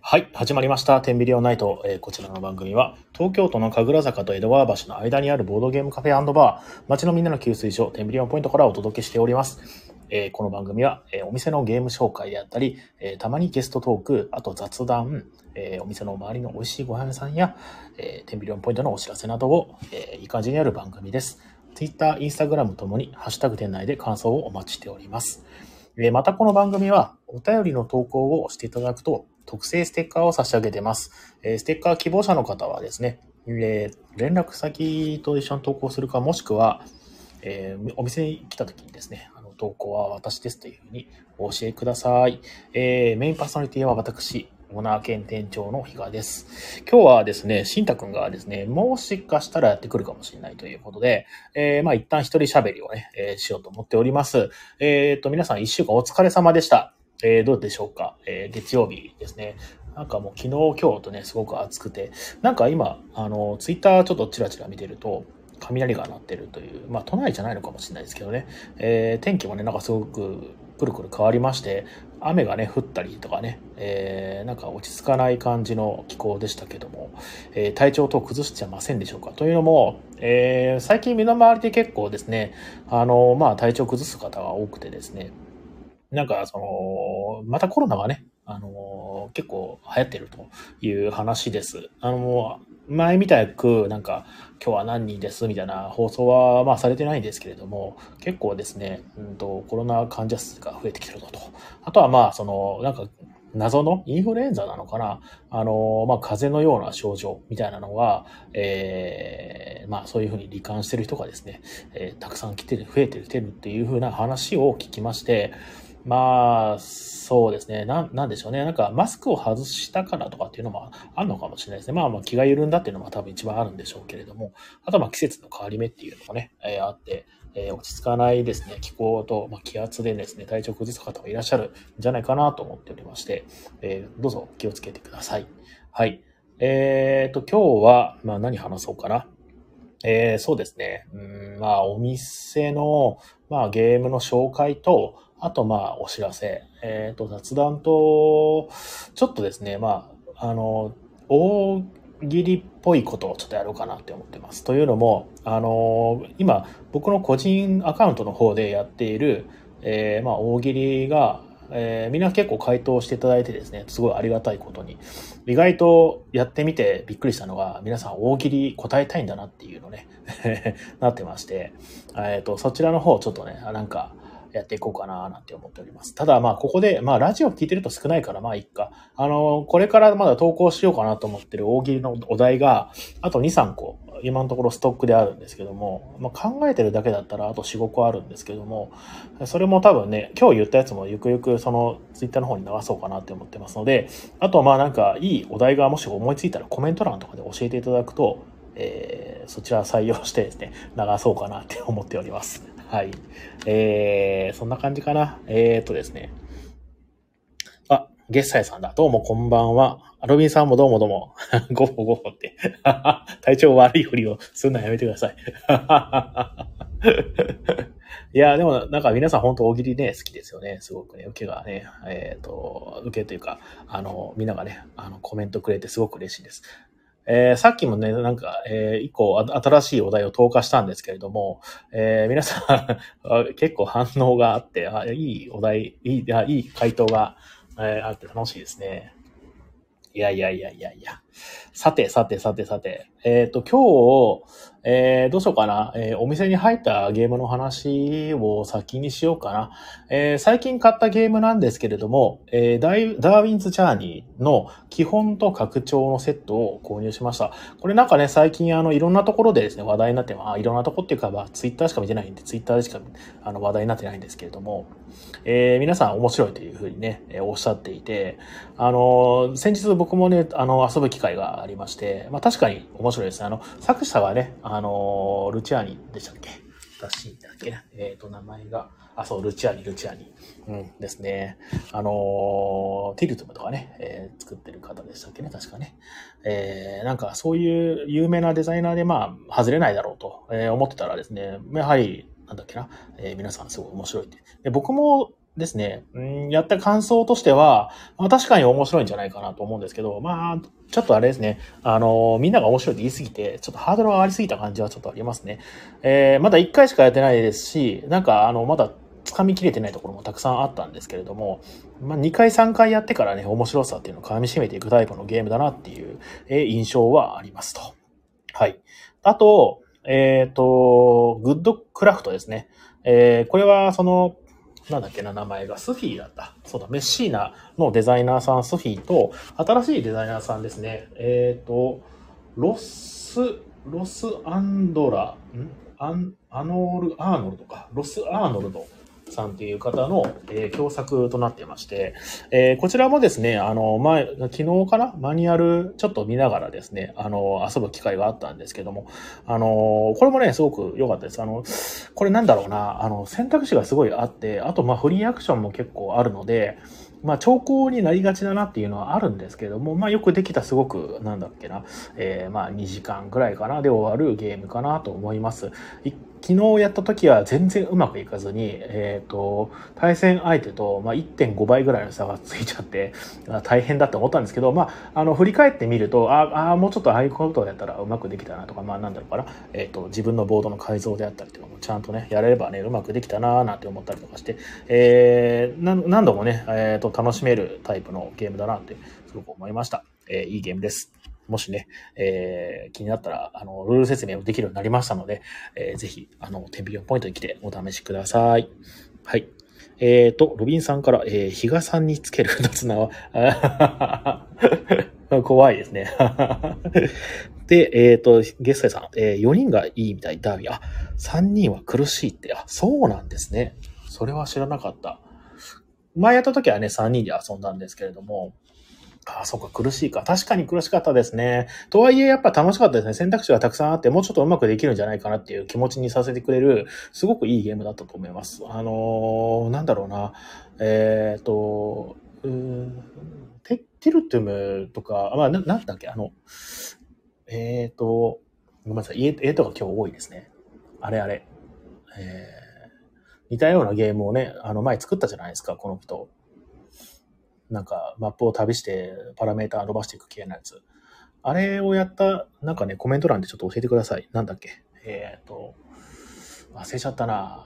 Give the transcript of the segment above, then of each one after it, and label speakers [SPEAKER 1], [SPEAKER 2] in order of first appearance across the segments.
[SPEAKER 1] はい、始まりました。テンビリオンナイト。えーこちらの番組は、東京都の神楽坂と江戸川橋の間にあるボードゲームカフェバー、街のみんなの給水所、テンビリオンポイントからお届けしております。えーこの番組は、えーお店のゲーム紹介であったり、えーたまにゲストトーク、あと雑談、えーお店の周りの美味しいご飯屋さんや、えーテンビリオンポイントのお知らせなどを、えーいい感じにある番組です。Twitter、Instagram ともに、ハッシュタグ店内で感想をお待ちしております。えまたこの番組はお便りの投稿をしていただくと特製ステッカーを差し上げてます。えステッカー希望者の方はですね、え連絡先と一緒に投稿するかもしくは、えーお店に来た時にですね、あの投稿は私ですというふうにお教えください。えーメインパーソナリティは私、オーナー兼店長の比嘉です。今日はですね、しんたくんがですね、もしかしたらやってくるかもしれないということで、えーまあ一旦一人喋りをね、えーしようと思っております。えっ、と、皆さん一週間お疲れ様でした。えーどうでしょうか、えー月曜日ですね。なんかもう昨日、今日とね、すごく暑くて、なんか今、あの、ツイッターちょっとチラチラ見てると、雷が鳴ってるという、まあ都内じゃないのかもしれないですけどね、えー天気もね、なんかすごくくるくる変わりまして、雨がね、降ったりとかね、えーなんか落ち着かない感じの気候でしたけども、えー体調等崩してませんでしょうか？というのも、えー最近身の回りで結構ですね、あの、まあ体調崩す方が多くてですね、なんかその、またコロナがね、あの、結構流行ってるという話です。あの、前みたく、なんか、今日は何人ですみたいな放送は、まあされてないんですけれども、結構ですね、うんと、コロナ患者数が増えてきてるのと。あとはまあ、その、なんか、謎のインフルエンザなのかなあの、まあ、風邪のような症状みたいなのは、えーまあ、そういうふうに罹患してる人がですね、えーたくさん来てる、増えてる、てるっていうふうな話を聞きまして、まあ、そうですね。な、なんでしょうね。なんか、マスクを外したからとかっていうのもあるのかもしれないですね。まあ、まあ、気が緩んだっていうのも多分一番あるんでしょうけれども、あとまあ、季節の変わり目っていうのもね、えーあって、えー落ち着かないですね、気候と、まあ、気圧でですね、体調崩す方がいらっしゃるんじゃないかなと思っておりまして、えーどうぞ気をつけてください。はい。えーと、今日は、まあ、何話そうかな。えーそうですね。うん、まあ、お店の、まあ、ゲームの紹介と、あと、まあ、お知らせ、えーと、雑談と、ちょっとですね、まあ、あの、大喜利っぽいことをちょっとやろうかなって思ってます。というのも、あの、今、僕の個人アカウントの方でやっている、えーまあ、大喜利が、えーみんな結構回答していただいてですね、すごいありがたいことに。意外とやってみてびっくりしたのが、皆さん大喜利答えたいんだなっていうのね、なってまして、えっ、と、そちらの方ちょっとね、なんか、やっていこうかななんて思っております。ただまあここで、まあラジオ聞いてると少ないからまあいっか。あの、これからまだ投稿しようかなと思ってる大喜利のお題が、あと2、3個、今のところストックであるんですけども、まあ、考えてるだけだったらあと4、5個あるんですけども、それも多分ね、今日言ったやつもゆくゆくそのツイッターの方に流そうかなって思ってますので、あとまあなんかいいお題がもし思いついたらコメント欄とかで教えていただくと、えーそちら採用してですね、流そうかなって思っております。はい。えー、そんな感じかな。えーとですね。あ、ゲッサイさんだ。どうもこんばんは。アロビンさんもどうもどうも。ゴホゴホって。体調悪いふりをするのはやめてください。いや、でもなんか皆さん本当大喜利ね、好きですよね。すごくね、受けがね、えっ、と、受けというか、あの、みんながね、あの、コメントくれてすごく嬉しいです。えーさっきもね、なんか、えー一個新しいお題を投下したんですけれども、えー皆さん結構反応があって、あいいお題、いい、あいい回答が、えーあって楽しいですね。いやいやいやいやいや。さて、さて、さて、さて。えっ、と、今日、えーどうしようかな。えーお店に入ったゲームの話を先にしようかな。えー最近買ったゲームなんですけれども、えダーウィンズ・ジャーニーの基本と拡張のセットを購入しました。これなんかね、最近あの、いろんなところでですね、話題になって、まあ、いろんなとこっていうか、まあ、ツイッターしか見てないんで、ツイッターでしかあの話題になってないんですけれども、え皆さん面白いというふうにね、えおっしゃっていて、あの先日僕もね、あの、遊ぶ機会がありまして、まあ確かに面白いですね。あの、作者がね、あのールチアーニでしたっけ？私だっけ？なえっ、と、名前が、あ、そう、ルチアーニ、ルチアーニ。うん、ですね。あのーティルトムとかね、えー作ってる方でしたっけね、確かね。えーなんかそういう有名なデザイナーで、まあ、外れないだろうと、えー思ってたらですね、やはり、なんだっけな、えー皆さんすごい面白いって。で僕もですね、うんやった感想としては、まあ、確かに面白いんじゃないかなと思うんですけど、まあ、ちょっとあれですね、あの、みんなが面白いって言いすぎて、ちょっとハードルが上がりすぎた感じはちょっとありますね。えー、まだ1回しかやってないですし、なんか、あの、まだ掴みきれてないところもたくさんあったんですけれども、まあ、2回3回やってからね、面白さっていうのを噛み締めていくタイプのゲームだなっていう、えー、印象はありますと。はい。あと、えっ、ー、と、グッドクラフトですね。えー、これはその、なんだっけな、名前がスフィーだった。そうだ、メッシーナのデザイナーさん、スフィーと、新しいデザイナーさんですね。えっ、ー、と、ロス、ロスアンドラ、ん？アン、アノール、アーノルドか。ロスアーノルドさんっていう方の、えー、共作となってまして、えー、こちらもですね、あの、前、昨日かな？マニュアルちょっと見ながらですね、あの、遊ぶ機会があったんですけども、あの、これもね、すごく良かったです。あの、これなんだろうな、あの、選択肢がすごいあって、あと、まあ、フリーアクションも結構あるので、まあ、長考になりがちだなっていうのはあるんですけども、まあ、よくできたすごく、なんだっけな、えー、まあ、2時間ぐらいかな、で終わるゲームかなと思います。昨日やった時は全然うまくいかずに、えっ、ー、と、対戦相手と、まあ、1.5倍ぐらいの差がついちゃって、大変だって思ったんですけど、まあ、あの、振り返ってみると、ああ、もうちょっとああいうことをやったらうまくできたなとか、まあ、なんだろうかな、えっ、ー、と、自分のボードの改造であったりとかもちゃんとね、やれればね、うまくできたなーなんて思ったりとかして、えー、何度もね、えっ、ー、と、楽しめるタイプのゲームだなって、すごく思いました。えー、いいゲームです。もしね、えー、気になったら、あの、ルール説明もできるようになりましたので、えー、ぜひ、あの、テンビリオンポイントに来てお試しください。はい。えーと、ロビンさんから、えー、比嘉さんにつける二縄は、怖いですね。で、えっ、ー、と、ゲストさん、えー、4人がいいみたい、ダービー。あ、3人は苦しいって。あ、そうなんですね。それは知らなかった。前やった時はね、3人で遊んだんですけれども、ああ、そうか、苦しいか。確かに苦しかったですね。とはいえ、やっぱ楽しかったですね。選択肢がたくさんあって、もうちょっとうまくできるんじゃないかなっていう気持ちにさせてくれる、すごくいいゲームだったと思います。あのー、なんだろうな。えっ、ー、と、うーテテルトゥムとか、まあ、な、なんだっけ、あの、えっ、ー、と、ごめんなさい、絵とか今日多いですね。あれあれ。えー、似たようなゲームをね、あの前作ったじゃないですか、この人。なんかマップを旅してパラメーター伸ばしていく系のやつ。あれをやった、なんかね、コメント欄でちょっと教えてください。なんだっけ？えっ、ー、と、忘れちゃったな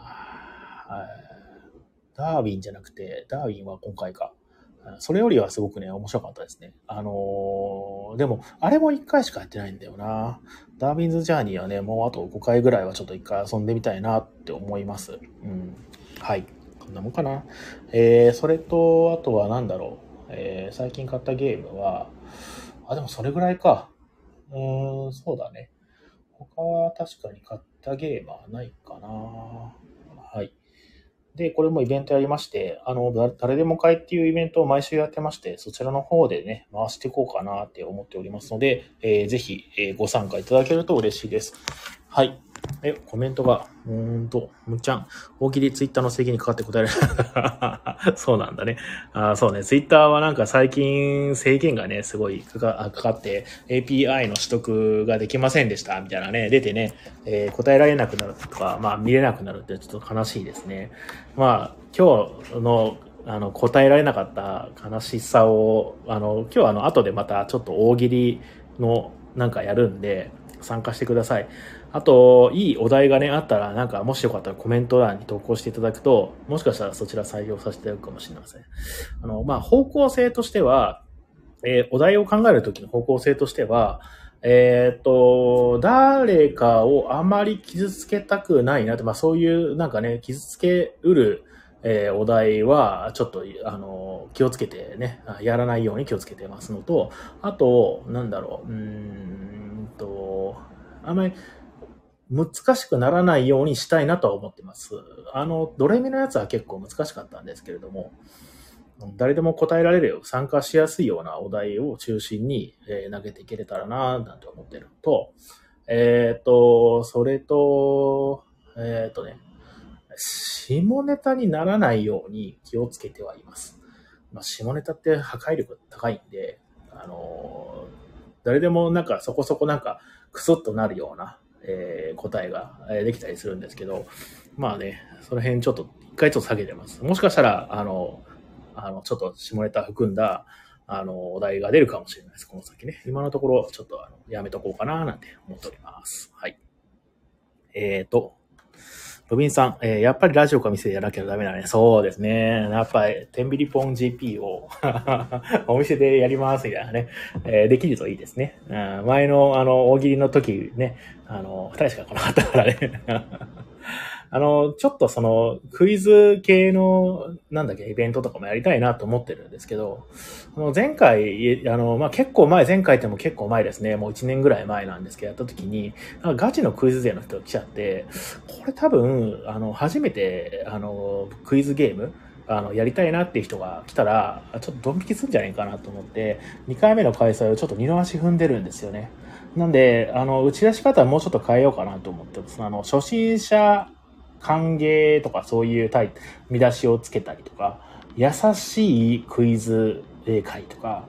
[SPEAKER 1] ダーウィンじゃなくて、ダーウィンは今回か。それよりはすごくね、面白かったですね。あのー、でも、あれも1回しかやってないんだよな。ダーウィンズジャーニーはね、もうあと5回ぐらいはちょっと1回遊んでみたいなって思います。うん。はい。んなもんかな。えー、それと、あとは何だろう。えー、最近買ったゲームは、あ、でもそれぐらいか。うーん、そうだね。他は確かに買ったゲームはないかな。はい。で、これもイベントやりまして、あの、誰でも買いっていうイベントを毎週やってまして、そちらの方でね、回していこうかなって思っておりますので、えー、ぜひ、えー、ご参加いただけると嬉しいです。はい。え、コメントが、うーんと、むっちゃん、大喜利ツイッターの制限にかかって答えられない。そうなんだね。あそうね、ツイッターはなんか最近制限がね、すごいかかかって、API の取得ができませんでした、みたいなね、出てね、えー、答えられなくなるとか、まあ見れなくなるってちょっと悲しいですね。まあ、今日のあの、答えられなかった悲しさを、あの、今日あの、後でまたちょっと大喜利のなんかやるんで、参加してください。あと、いいお題がね、あったら、なんか、もしよかったらコメント欄に投稿していただくと、もしかしたらそちら採用させていただくかもしれません。あの、まあ、方向性としては、えー、お題を考えるときの方向性としては、えっ、と、誰かをあまり傷つけたくないなって、まあそういう、なんかね、傷つけうる、えー、お題は、ちょっと、あの、気をつけてね、やらないように気をつけてますのと、あと、なんだろう、うーんと、あんまり、難しくならないようにしたいなとは思ってます。あの、ドレミのやつは結構難しかったんですけれども、誰でも答えられるよ、参加しやすいようなお題を中心に、えー、投げていけれたらな、なんて思ってると、えっ、ー、と、それと、えっ、ー、とね、下ネタにならないように気をつけてはいます。まあ、下ネタって破壊力高いんで、あの誰でもなんかそこそこなんかクソッとなるようなえー、答えができたりするんですけど、まあね、その辺ちょっと、一回ちょっと下げてます。もしかしたら、あの、あの、ちょっと下ネタ含んだ、あの、お題が出るかもしれないです。この先ね。今のところ、ちょっとあのやめとこうかな、なんて思っております。はい。えーと、ロビンさん、えー、やっぱりラジオか店でやらなきゃダメだね。そうですね。やっぱり、テンビリポン GP を お店でやりますみたいなね、えー、できるといいですね。うん、前の、あの、大喜利の時ね、あの、二人しか来なかったからね。あの、ちょっとその、クイズ系の、なんだっけ、イベントとかもやりたいなと思ってるんですけど、あの前回、あの、まあ、結構前、前回っても結構前ですね、もう1年ぐらい前なんですけど、やった時に、ガチのクイズ勢の人が来ちゃって、これ多分、あの、初めて、あの、クイズゲーム、あの、やりたいなっていう人が来たら、ちょっとドン引きするんじゃないかなと思って、2回目の開催をちょっと二の足踏んでるんですよね。なんで、あの、打ち出し方はもうちょっと変えようかなと思ってます。あの、初心者歓迎とかそういうタイ見出しをつけたりとか、優しいクイズ会とか、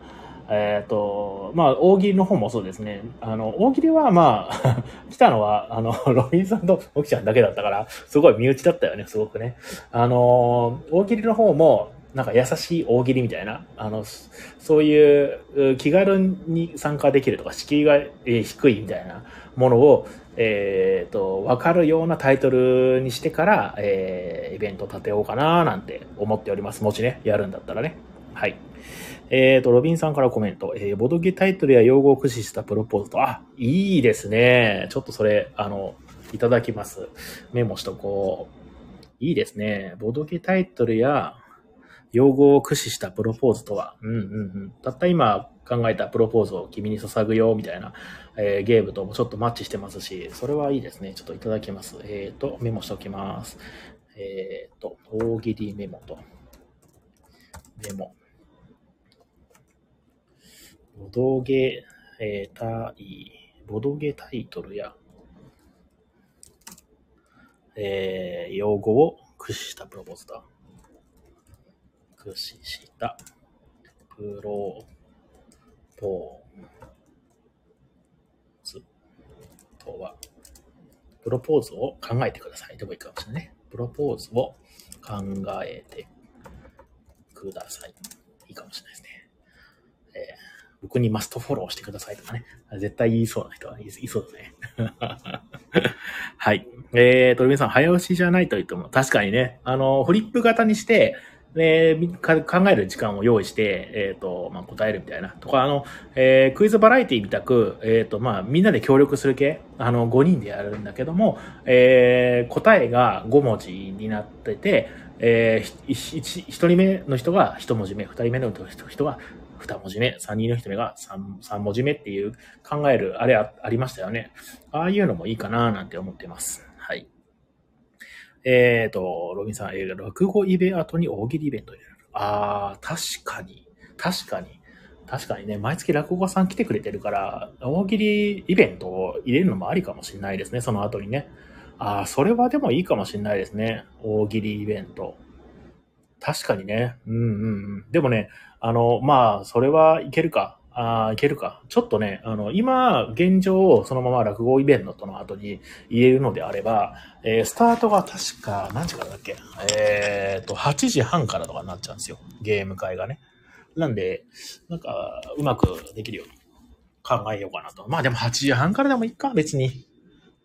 [SPEAKER 1] えっ、ー、と、まあ、大喜利の方もそうですね。あの、大喜利はまあ 来たのは、あの、ロビンさんとオキちゃんだけだったから、すごい身内だったよね、すごくね。あの、大喜利の方も、なんか優しい大喜利みたいな、あの、そういう気軽に参加できるとか、敷居が低いみたいなものを、えっ、ー、と、わかるようなタイトルにしてから、えー、イベント立てようかななんて思っております。もしね、やるんだったらね。はい。えっ、ー、と、ロビンさんからコメント。えー、ボドゲタイトルや用語を駆使したプロポーズと、あ、いいですね。ちょっとそれ、あの、いただきます。メモしとこう。いいですね。ボドゲタイトルや用語を駆使したプロポーズとは、うんうんうん。たった今考えたプロポーズを君に捧ぐよ、みたいな、えー、ゲームともちょっとマッチしてますし、それはいいですね。ちょっといただきます。えっ、ー、と、メモしておきます。えっ、ー、と、大喜利メモと、メモ。ボドゲ、えー、タイ、ボドゲタイトルや、えー、用語を駆使したプロポーズだ。駆使したプロポーズとは、プロポーズを考えてくださいでもいいかもしれないね。プロポーズを考えてください。いいかもしれないですね。えー、僕にマストフォローしてくださいとかね。絶対言いそうな人は言いそうですね。はい。えーと、皆さん、早押しじゃないと言っても、確かにね、あの、フリップ型にして、考える時間を用意して、え、ー、と、まあ、答えるみたいな。とか、あの、えー、クイズバラエティみたく、え、ー、と、まあ、みんなで協力する系、あの、5人でやるんだけども、えー、答えが5文字になってて、えー、1, 人目の人が1文字目、2人目の人が2文字目、3人の人目が 3, 3文字目っていう考える、あれありましたよね。ああいうのもいいかななんて思ってます。えっ、ー、と、ロビンさん、えー、落語イベ後に大喜利イベントになる。ああ、確かに。確かに。確かにね、毎月落語家さん来てくれてるから、大喜利イベントを入れるのもありかもしれないですね、その後にね。ああ、それはでもいいかもしれないですね。大喜利イベント。確かにね。うんうんうん。でもね、あの、まあ、それはいけるか。ああ、いけるか。ちょっとね、あの、今、現状をそのまま落語イベントの後に言えるのであれば、えー、スタートが確か、何時からだっけ？えっ、と、8時半からとかになっちゃうんですよ。ゲーム会がね。なんで、なんか、うまくできるように考えようかなと。まあでも8時半からでもいいか、別に。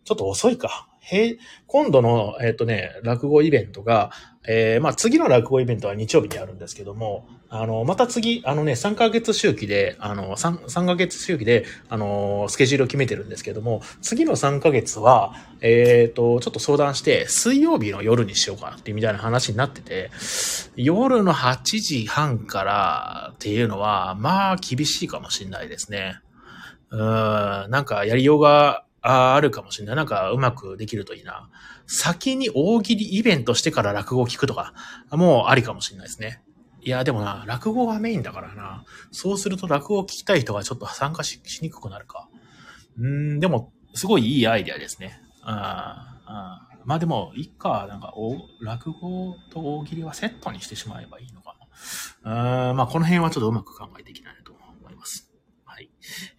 [SPEAKER 1] ちょっと遅いか。へ今度の、えっ、とね、落語イベントが、えー、まあ次の落語イベントは日曜日にあるんですけども、あの、また次、あのね、3ヶ月周期で、あの、3、3ヶ月周期で、あの、スケジュールを決めてるんですけども、次の3ヶ月は、えっ、ー、と、ちょっと相談して、水曜日の夜にしようかなってみたいな話になってて、夜の8時半からっていうのは、まあ厳しいかもしれないですね。うん、なんかやりようがああるかもしれない。なんかうまくできるといいな。先に大喜利イベントしてから落語を聞くとか、もうありかもしれないですね。いや、でもな、落語がメインだからな。そうすると落語を聞きたい人がちょっと参加しにくくなるか。うん、でも、すごいいいアイデアですね。ああまあでも、いっか、なんか、落語と大喜利はセットにしてしまえばいいのかな。あまあ、この辺はちょっとうまく考えていきた。い。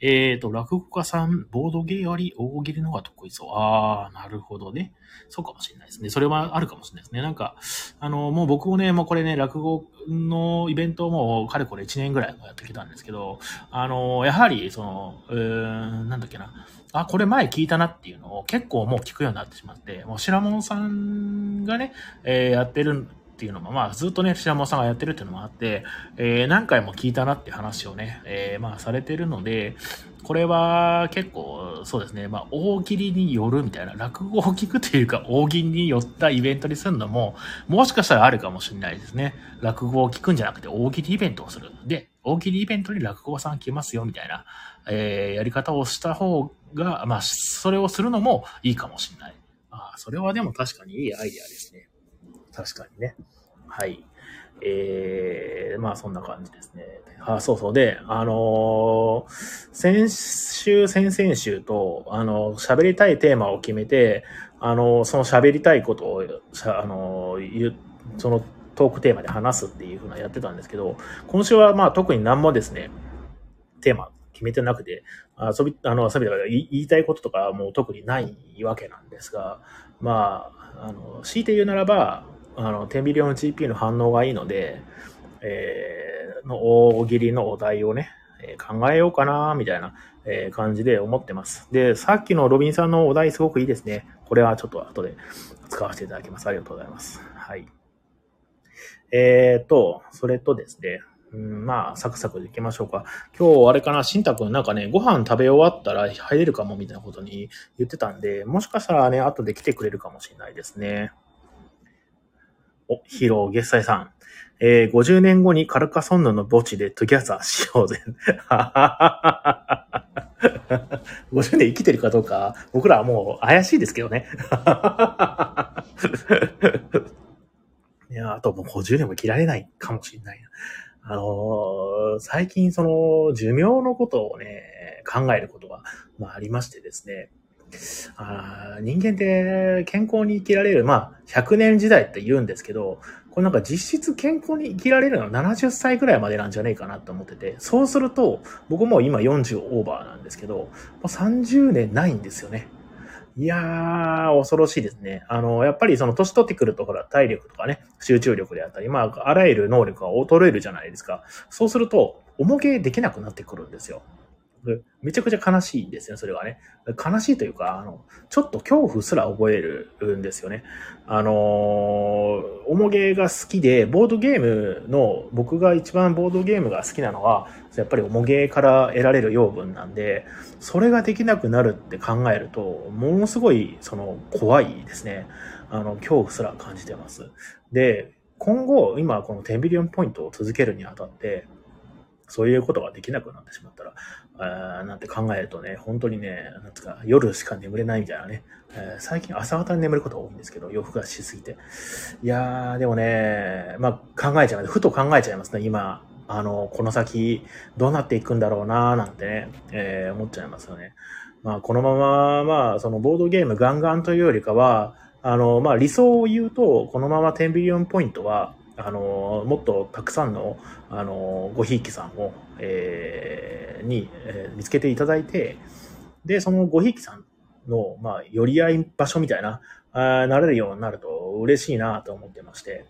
[SPEAKER 1] えっ、と、落語家さん、ボードゲーより大喜利の方が得意そう。あー、なるほどね。そうかもしれないですね。それはあるかもしれないですね。なんか、あの、もう僕もね、もうこれね、落語のイベントもかれこれ1年ぐらいやってきたんですけど、あの、やはり、その、うーん、なんだっけな。あ、これ前聞いたなっていうのを結構もう聞くようになってしまって、もう白門さんがね、えー、やってるっていうのも、まあ、ずっとね、白門さんがやってるっていうのもあって、えー、何回も聞いたなって話をね、えー、まあ、されてるので、これは結構、そうですね、まあ、大喜利によるみたいな、落語を聞くというか、大喜利によったイベントにするのも、もしかしたらあるかもしれないですね。落語を聞くんじゃなくて、大喜利イベントをする。で、大喜利イベントに落語さん来ますよ、みたいな、えー、やり方をした方が、まあ、それをするのもいいかもしれない。あそれはでも確かにいいアイデアですね。確かにね。はい。えー、まあそんな感じですね。あ、そうそう。で、あのー、先週、先々週と、あのー、喋りたいテーマを決めて、あのー、その喋りたいことを、あのー、そのトークテーマで話すっていうふうなやってたんですけど、今週はまあ特に何もですね、テーマ決めてなくて、遊び、あの、遊びだから言いたいこととかもう特にないわけなんですが、まあ、あの、強いて言うならば、あの、10ビリオン GP の反応がいいので、えー、の大喜利のお題をね、えー、考えようかな、みたいな、えー、感じで思ってます。で、さっきのロビンさんのお題すごくいいですね。これはちょっと後で使わせていただきます。ありがとうございます。はい。えーと、それとですね、うん、まあ、サクサクでいきましょうか。今日、あれかな、しんたくんなんかね、ご飯食べ終わったら入れるかもみたいなことに言ってたんで、もしかしたらね、後で来てくれるかもしれないですね。お、ヒーロー、月祭さん。えー、50年後にカルカソンヌの墓地で together しようぜ。50年生きてるかどうか、僕らはもう怪しいですけどね。いや、あともう50年も生きられないかもしれないな。あのー、最近その寿命のことをね、考えることが、まあ、ありましてですね。あ人間って健康に生きられる、まあ、100年時代って言うんですけど、これなんか実質健康に生きられるのは70歳ぐらいまでなんじゃねえかなと思ってて、そうすると、僕も今40オーバーなんですけど、もう30年ないんですよね。いやー、恐ろしいですね。あの、やっぱりその年取ってくると、ほら、体力とかね、集中力であったり、まあ、あらゆる能力が衰えるじゃないですか。そうすると、重げできなくなってくるんですよ。めちゃくちゃ悲しいんですよ、それはね。悲しいというか、あの、ちょっと恐怖すら覚えるんですよね。あのー、重げが好きで、ボードゲームの、僕が一番ボードゲームが好きなのは、やっぱり重げから得られる養分なんで、それができなくなるって考えると、ものすごい、その、怖いですね。あの、恐怖すら感じてます。で、今後、今この10ビリオンポイントを続けるにあたって、そういうことができなくなってしまったら、あなんて考えるとね、本当にね、なんつか、夜しか眠れないみたいなね、えー、最近朝方に眠ること多いんですけど、夜更かしすぎて。いやー、でもね、まあ考えちゃう。ふと考えちゃいますね、今。あの、この先、どうなっていくんだろうなーなんてね、えー、思っちゃいますよね。まあ、このまま、まあ、そのボードゲームガンガンというよりかは、あの、まあ、理想を言うと、このまま10ビリオンポイントは、あの、もっとたくさんの、あの、ごひいきさんを、えー、に、えー、見つけていただいて、で、そのごひいきさんの、まあ、寄り合い場所みたいな、あなれるようになると嬉しいなと思ってまして、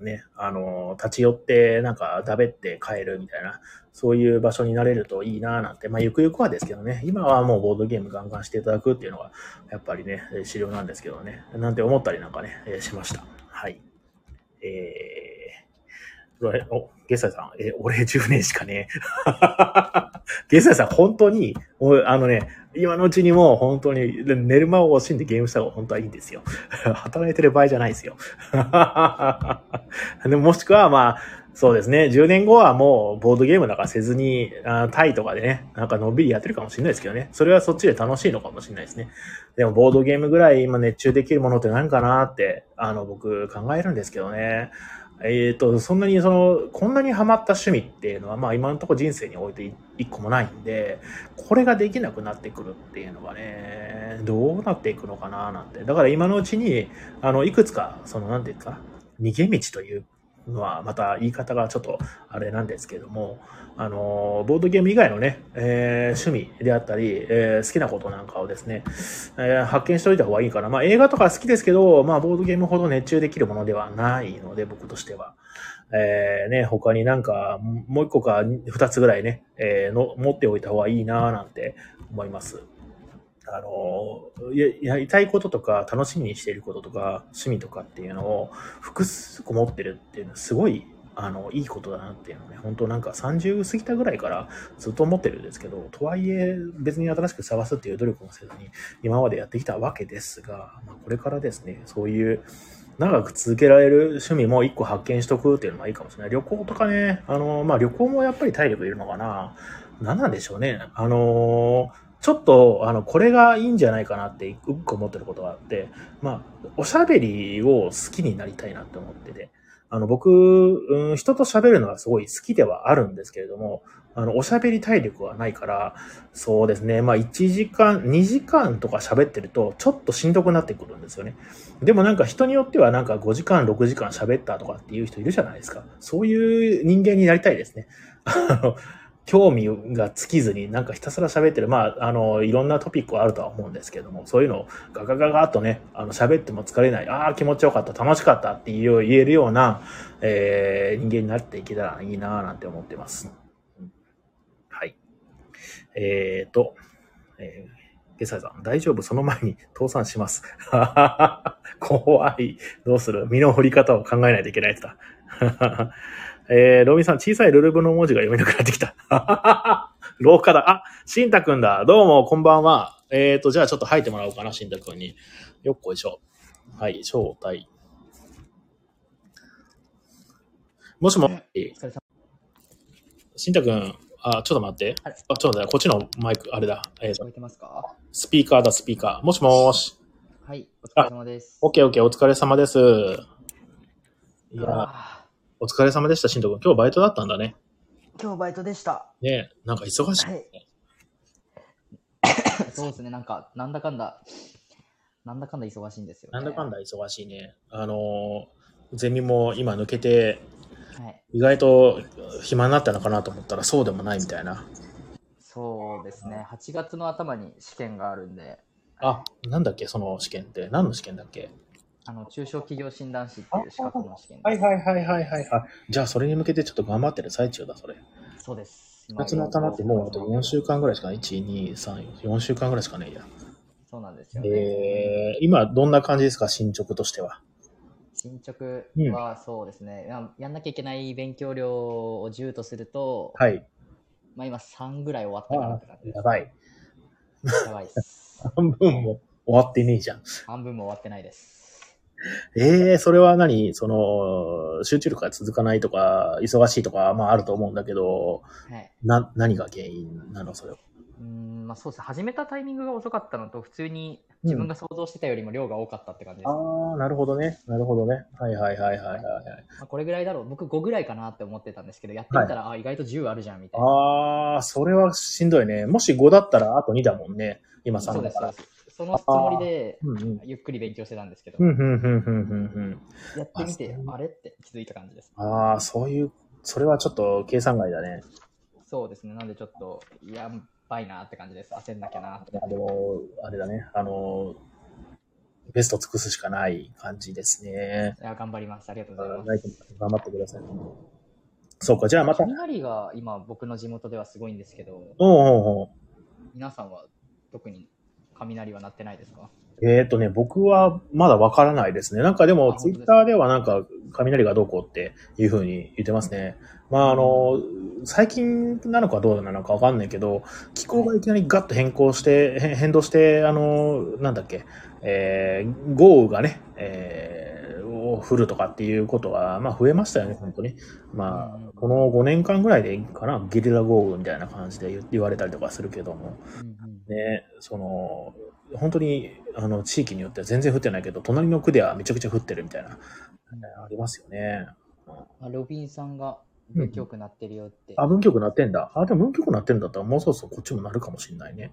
[SPEAKER 1] ね、あの、立ち寄って、なんか、だべって帰るみたいな、そういう場所になれるといいななんて、まあ、ゆくゆくはですけどね、今はもうボードゲームガンガンしていただくっていうのが、やっぱりね、資料なんですけどね、なんて思ったりなんかね、しました。はい。えー、お、ゲサさん、え、俺10年しかね ゲサさん、本当に、あのね、今のうちにも本当に寝る間を惜しんでゲームした方が本当はいいんですよ。働いてる場合じゃないですよ。でもしくはまあ、そうですね。10年後はもうボードゲームなんかせずに、あタイとかでね、なんかのんびりやってるかもしれないですけどね。それはそっちで楽しいのかもしれないですね。でもボードゲームぐらい今熱中できるものって何かなって、あの、僕考えるんですけどね。えっ、ー、と、そんなにその、こんなにハマった趣味っていうのは、まあ今のところ人生において一個もないんで、これができなくなってくるっていうのがね、どうなっていくのかななんて。だから今のうちに、あの、いくつか、その、なんていうか、逃げ道というのは、また言い方がちょっとあれなんですけども、あの、ボードゲーム以外のね、えー趣味であったり、えー好きなことなんかをですね、えー発見しておいた方がいいかな。まあ映画とか好きですけど、まあボードゲームほど熱中できるものではないので、僕としては。えーね、他になんか、もう一個か二つぐらいね、えーの、持っておいた方がいいなぁなんて思います。あの、やりたいこととか、楽しみにしていることとか、趣味とかっていうのを複数個持ってるっていうのはすごい、あの、いいことだなっていうのをね、本当なんか30過ぎたぐらいからずっと思ってるんですけど、とはいえ別に新しく探すっていう努力もせずに今までやってきたわけですが、まあ、これからですね、そういう長く続けられる趣味も一個発見しとくっていうのはいいかもしれない。旅行とかね、あの、まあ、旅行もやっぱり体力いるのかな。何なんでしょうね。あのちょっと、あの、これがいいんじゃないかなって一個思ってることがあって、まあ、おしゃべりを好きになりたいなって思ってて、あの、僕、うん、人と喋るのはすごい好きではあるんですけれども、あの、おしゃべり体力はないから、そうですね、まあ、1時間、2時間とか喋ってると、ちょっとしんどくなってくるんですよね。でもなんか人によってはなんか5時間、6時間喋ったとかっていう人いるじゃないですか。そういう人間になりたいですね。あの、興味が尽きずになんかひたすら喋ってる。まあ、あの、いろんなトピックはあるとは思うんですけども、そういうのをガガガガッとね、あの、喋っても疲れない。ああ、気持ちよかった、楽しかったっていう言えるような、えー、人間になっていけたらいいなぁなんて思ってます。はい。えーと、えー、ゲサイさん、大丈夫？その前に倒産します。怖い。どうする？身の振り方を考えないといけないやつだ。えー、ロビンさん、小さいルルブの文字が読めなくなってきた。廊下だ。あ、シンタくんだ。どうも、こんばんは。えーと、じゃあちょっと入ってもらおうかな、シンタくんに。よっこいしょ。はい、招待。もしも、
[SPEAKER 2] お疲れ様
[SPEAKER 1] シンタくん、あ、ちょっと待って。
[SPEAKER 2] あ
[SPEAKER 1] ちょっと待って、こっちのマイク、あれだ。えースピーカーだ、スピーカー。もしもーし。
[SPEAKER 2] はい、お疲れ様です。
[SPEAKER 1] オッケーオッケー、お疲れ様です。いやー、
[SPEAKER 2] あ
[SPEAKER 1] お疲れ様でした、シンタくん。今日バイトだったんだね。
[SPEAKER 2] ー今日バイトでした。
[SPEAKER 1] ねえなんか忙しい。
[SPEAKER 2] はい。そうですね、なんか、なんだかんだ、なんだかんだ忙しいんですよ、ね。
[SPEAKER 1] なんだかんだ忙しいね。あのー、ゼミも今抜けて、
[SPEAKER 2] はい。
[SPEAKER 1] 意外と暇になったのかなと思ったらそうでもないみたいな。
[SPEAKER 2] そうですね、8月の頭に試験があるんで、
[SPEAKER 1] あ、なんだっけ、その試験って。何の試験だっけ？
[SPEAKER 2] あの、中小企業診断士っていう資格の試験です。
[SPEAKER 1] はいはいはいはいはい。あ、じゃあそれに向けてちょっと頑張ってる最中だ、それ。
[SPEAKER 2] そうです。
[SPEAKER 1] 4月の頭ってもうあと4週間ぐらいしかない。1、2、3、4週間ぐらいしかないや。
[SPEAKER 2] そうなんですよね。
[SPEAKER 1] えー、今どんな感じですか、進捗としては？
[SPEAKER 2] 進捗はそうですね、ややんなきゃいけない勉強量を10とすると、
[SPEAKER 1] はい。
[SPEAKER 2] まあ今3ぐらい終わったかなって感じです。
[SPEAKER 1] やばい。
[SPEAKER 2] やばいです。
[SPEAKER 1] 半分も終わってねえじゃん。
[SPEAKER 2] 半分も終わってないです。
[SPEAKER 1] ええそれは何？その、集中力が続かないとか、忙しいとか、まああると思うんだけど、
[SPEAKER 2] はい。
[SPEAKER 1] な、何が原因なの？それは。
[SPEAKER 2] うーん、まあそうですね。始めたタイミングが遅かったのと、普通に自分が想像してたよりも量が多かったって感じです。
[SPEAKER 1] ああ、なるほどね。なるほどね。はいはいはいはいはいはい。
[SPEAKER 2] まあ、これぐらいだろう。僕5ぐらいかなって思ってたんですけど、やってみたら、あ、意外と10あるじゃん、みたいな。
[SPEAKER 1] ああ、それはしんどいね。もし5だったらあと2だもんね。今3
[SPEAKER 2] そうです、
[SPEAKER 1] だから。
[SPEAKER 2] そうです。そのつもりで。ゆっくり勉強してたんですけど。やってみて
[SPEAKER 1] あ
[SPEAKER 2] れって気づいた感じです。
[SPEAKER 1] ああ、そういう、それはちょっと計算外だね。
[SPEAKER 2] そうですね。なんでちょっと、やばいなって感じです。焦んなきゃなって。
[SPEAKER 1] あの、あれだね。あの、ベスト尽くすしかない感じですね。
[SPEAKER 2] いや、頑張ります。ありがとうございます。
[SPEAKER 1] 頑張ってください。そうか、じゃあまた。
[SPEAKER 2] 雷が今、僕の地元ではすごいんですけど、
[SPEAKER 1] おうおうおう
[SPEAKER 2] 皆さんは特に雷は鳴ってないですか？
[SPEAKER 1] えっ、とね、僕はまだわからないですね。なんかでも、
[SPEAKER 2] あ
[SPEAKER 1] ツイッターではなんか、雷がどうこうっていう風に言ってますね。まあ、あの、最近なのかどうなのかわかんないけど、気候がいきなりガッと変更して、へ変動して、あの、なんだっけ、えー豪雨がね、えーを降るとかっていうことは、まあ増えましたよね、本当に。ま
[SPEAKER 2] うん
[SPEAKER 1] あ、この5年間ぐらいでかな、ゲリラ豪雨みたいな感じで言言われたりとかするけども。
[SPEAKER 2] うんうん
[SPEAKER 1] ね、その、本当に、あの、地域によっては全然降ってないけど、隣の区ではめちゃくちゃ降ってるみたいな、ありますよね。
[SPEAKER 2] あロビンさんが文京区鳴ってるよって。
[SPEAKER 1] あ、文京区なってんだ。あ、でも文京区なってるんだったら、もうそろそろこっちもなるかもしれないね。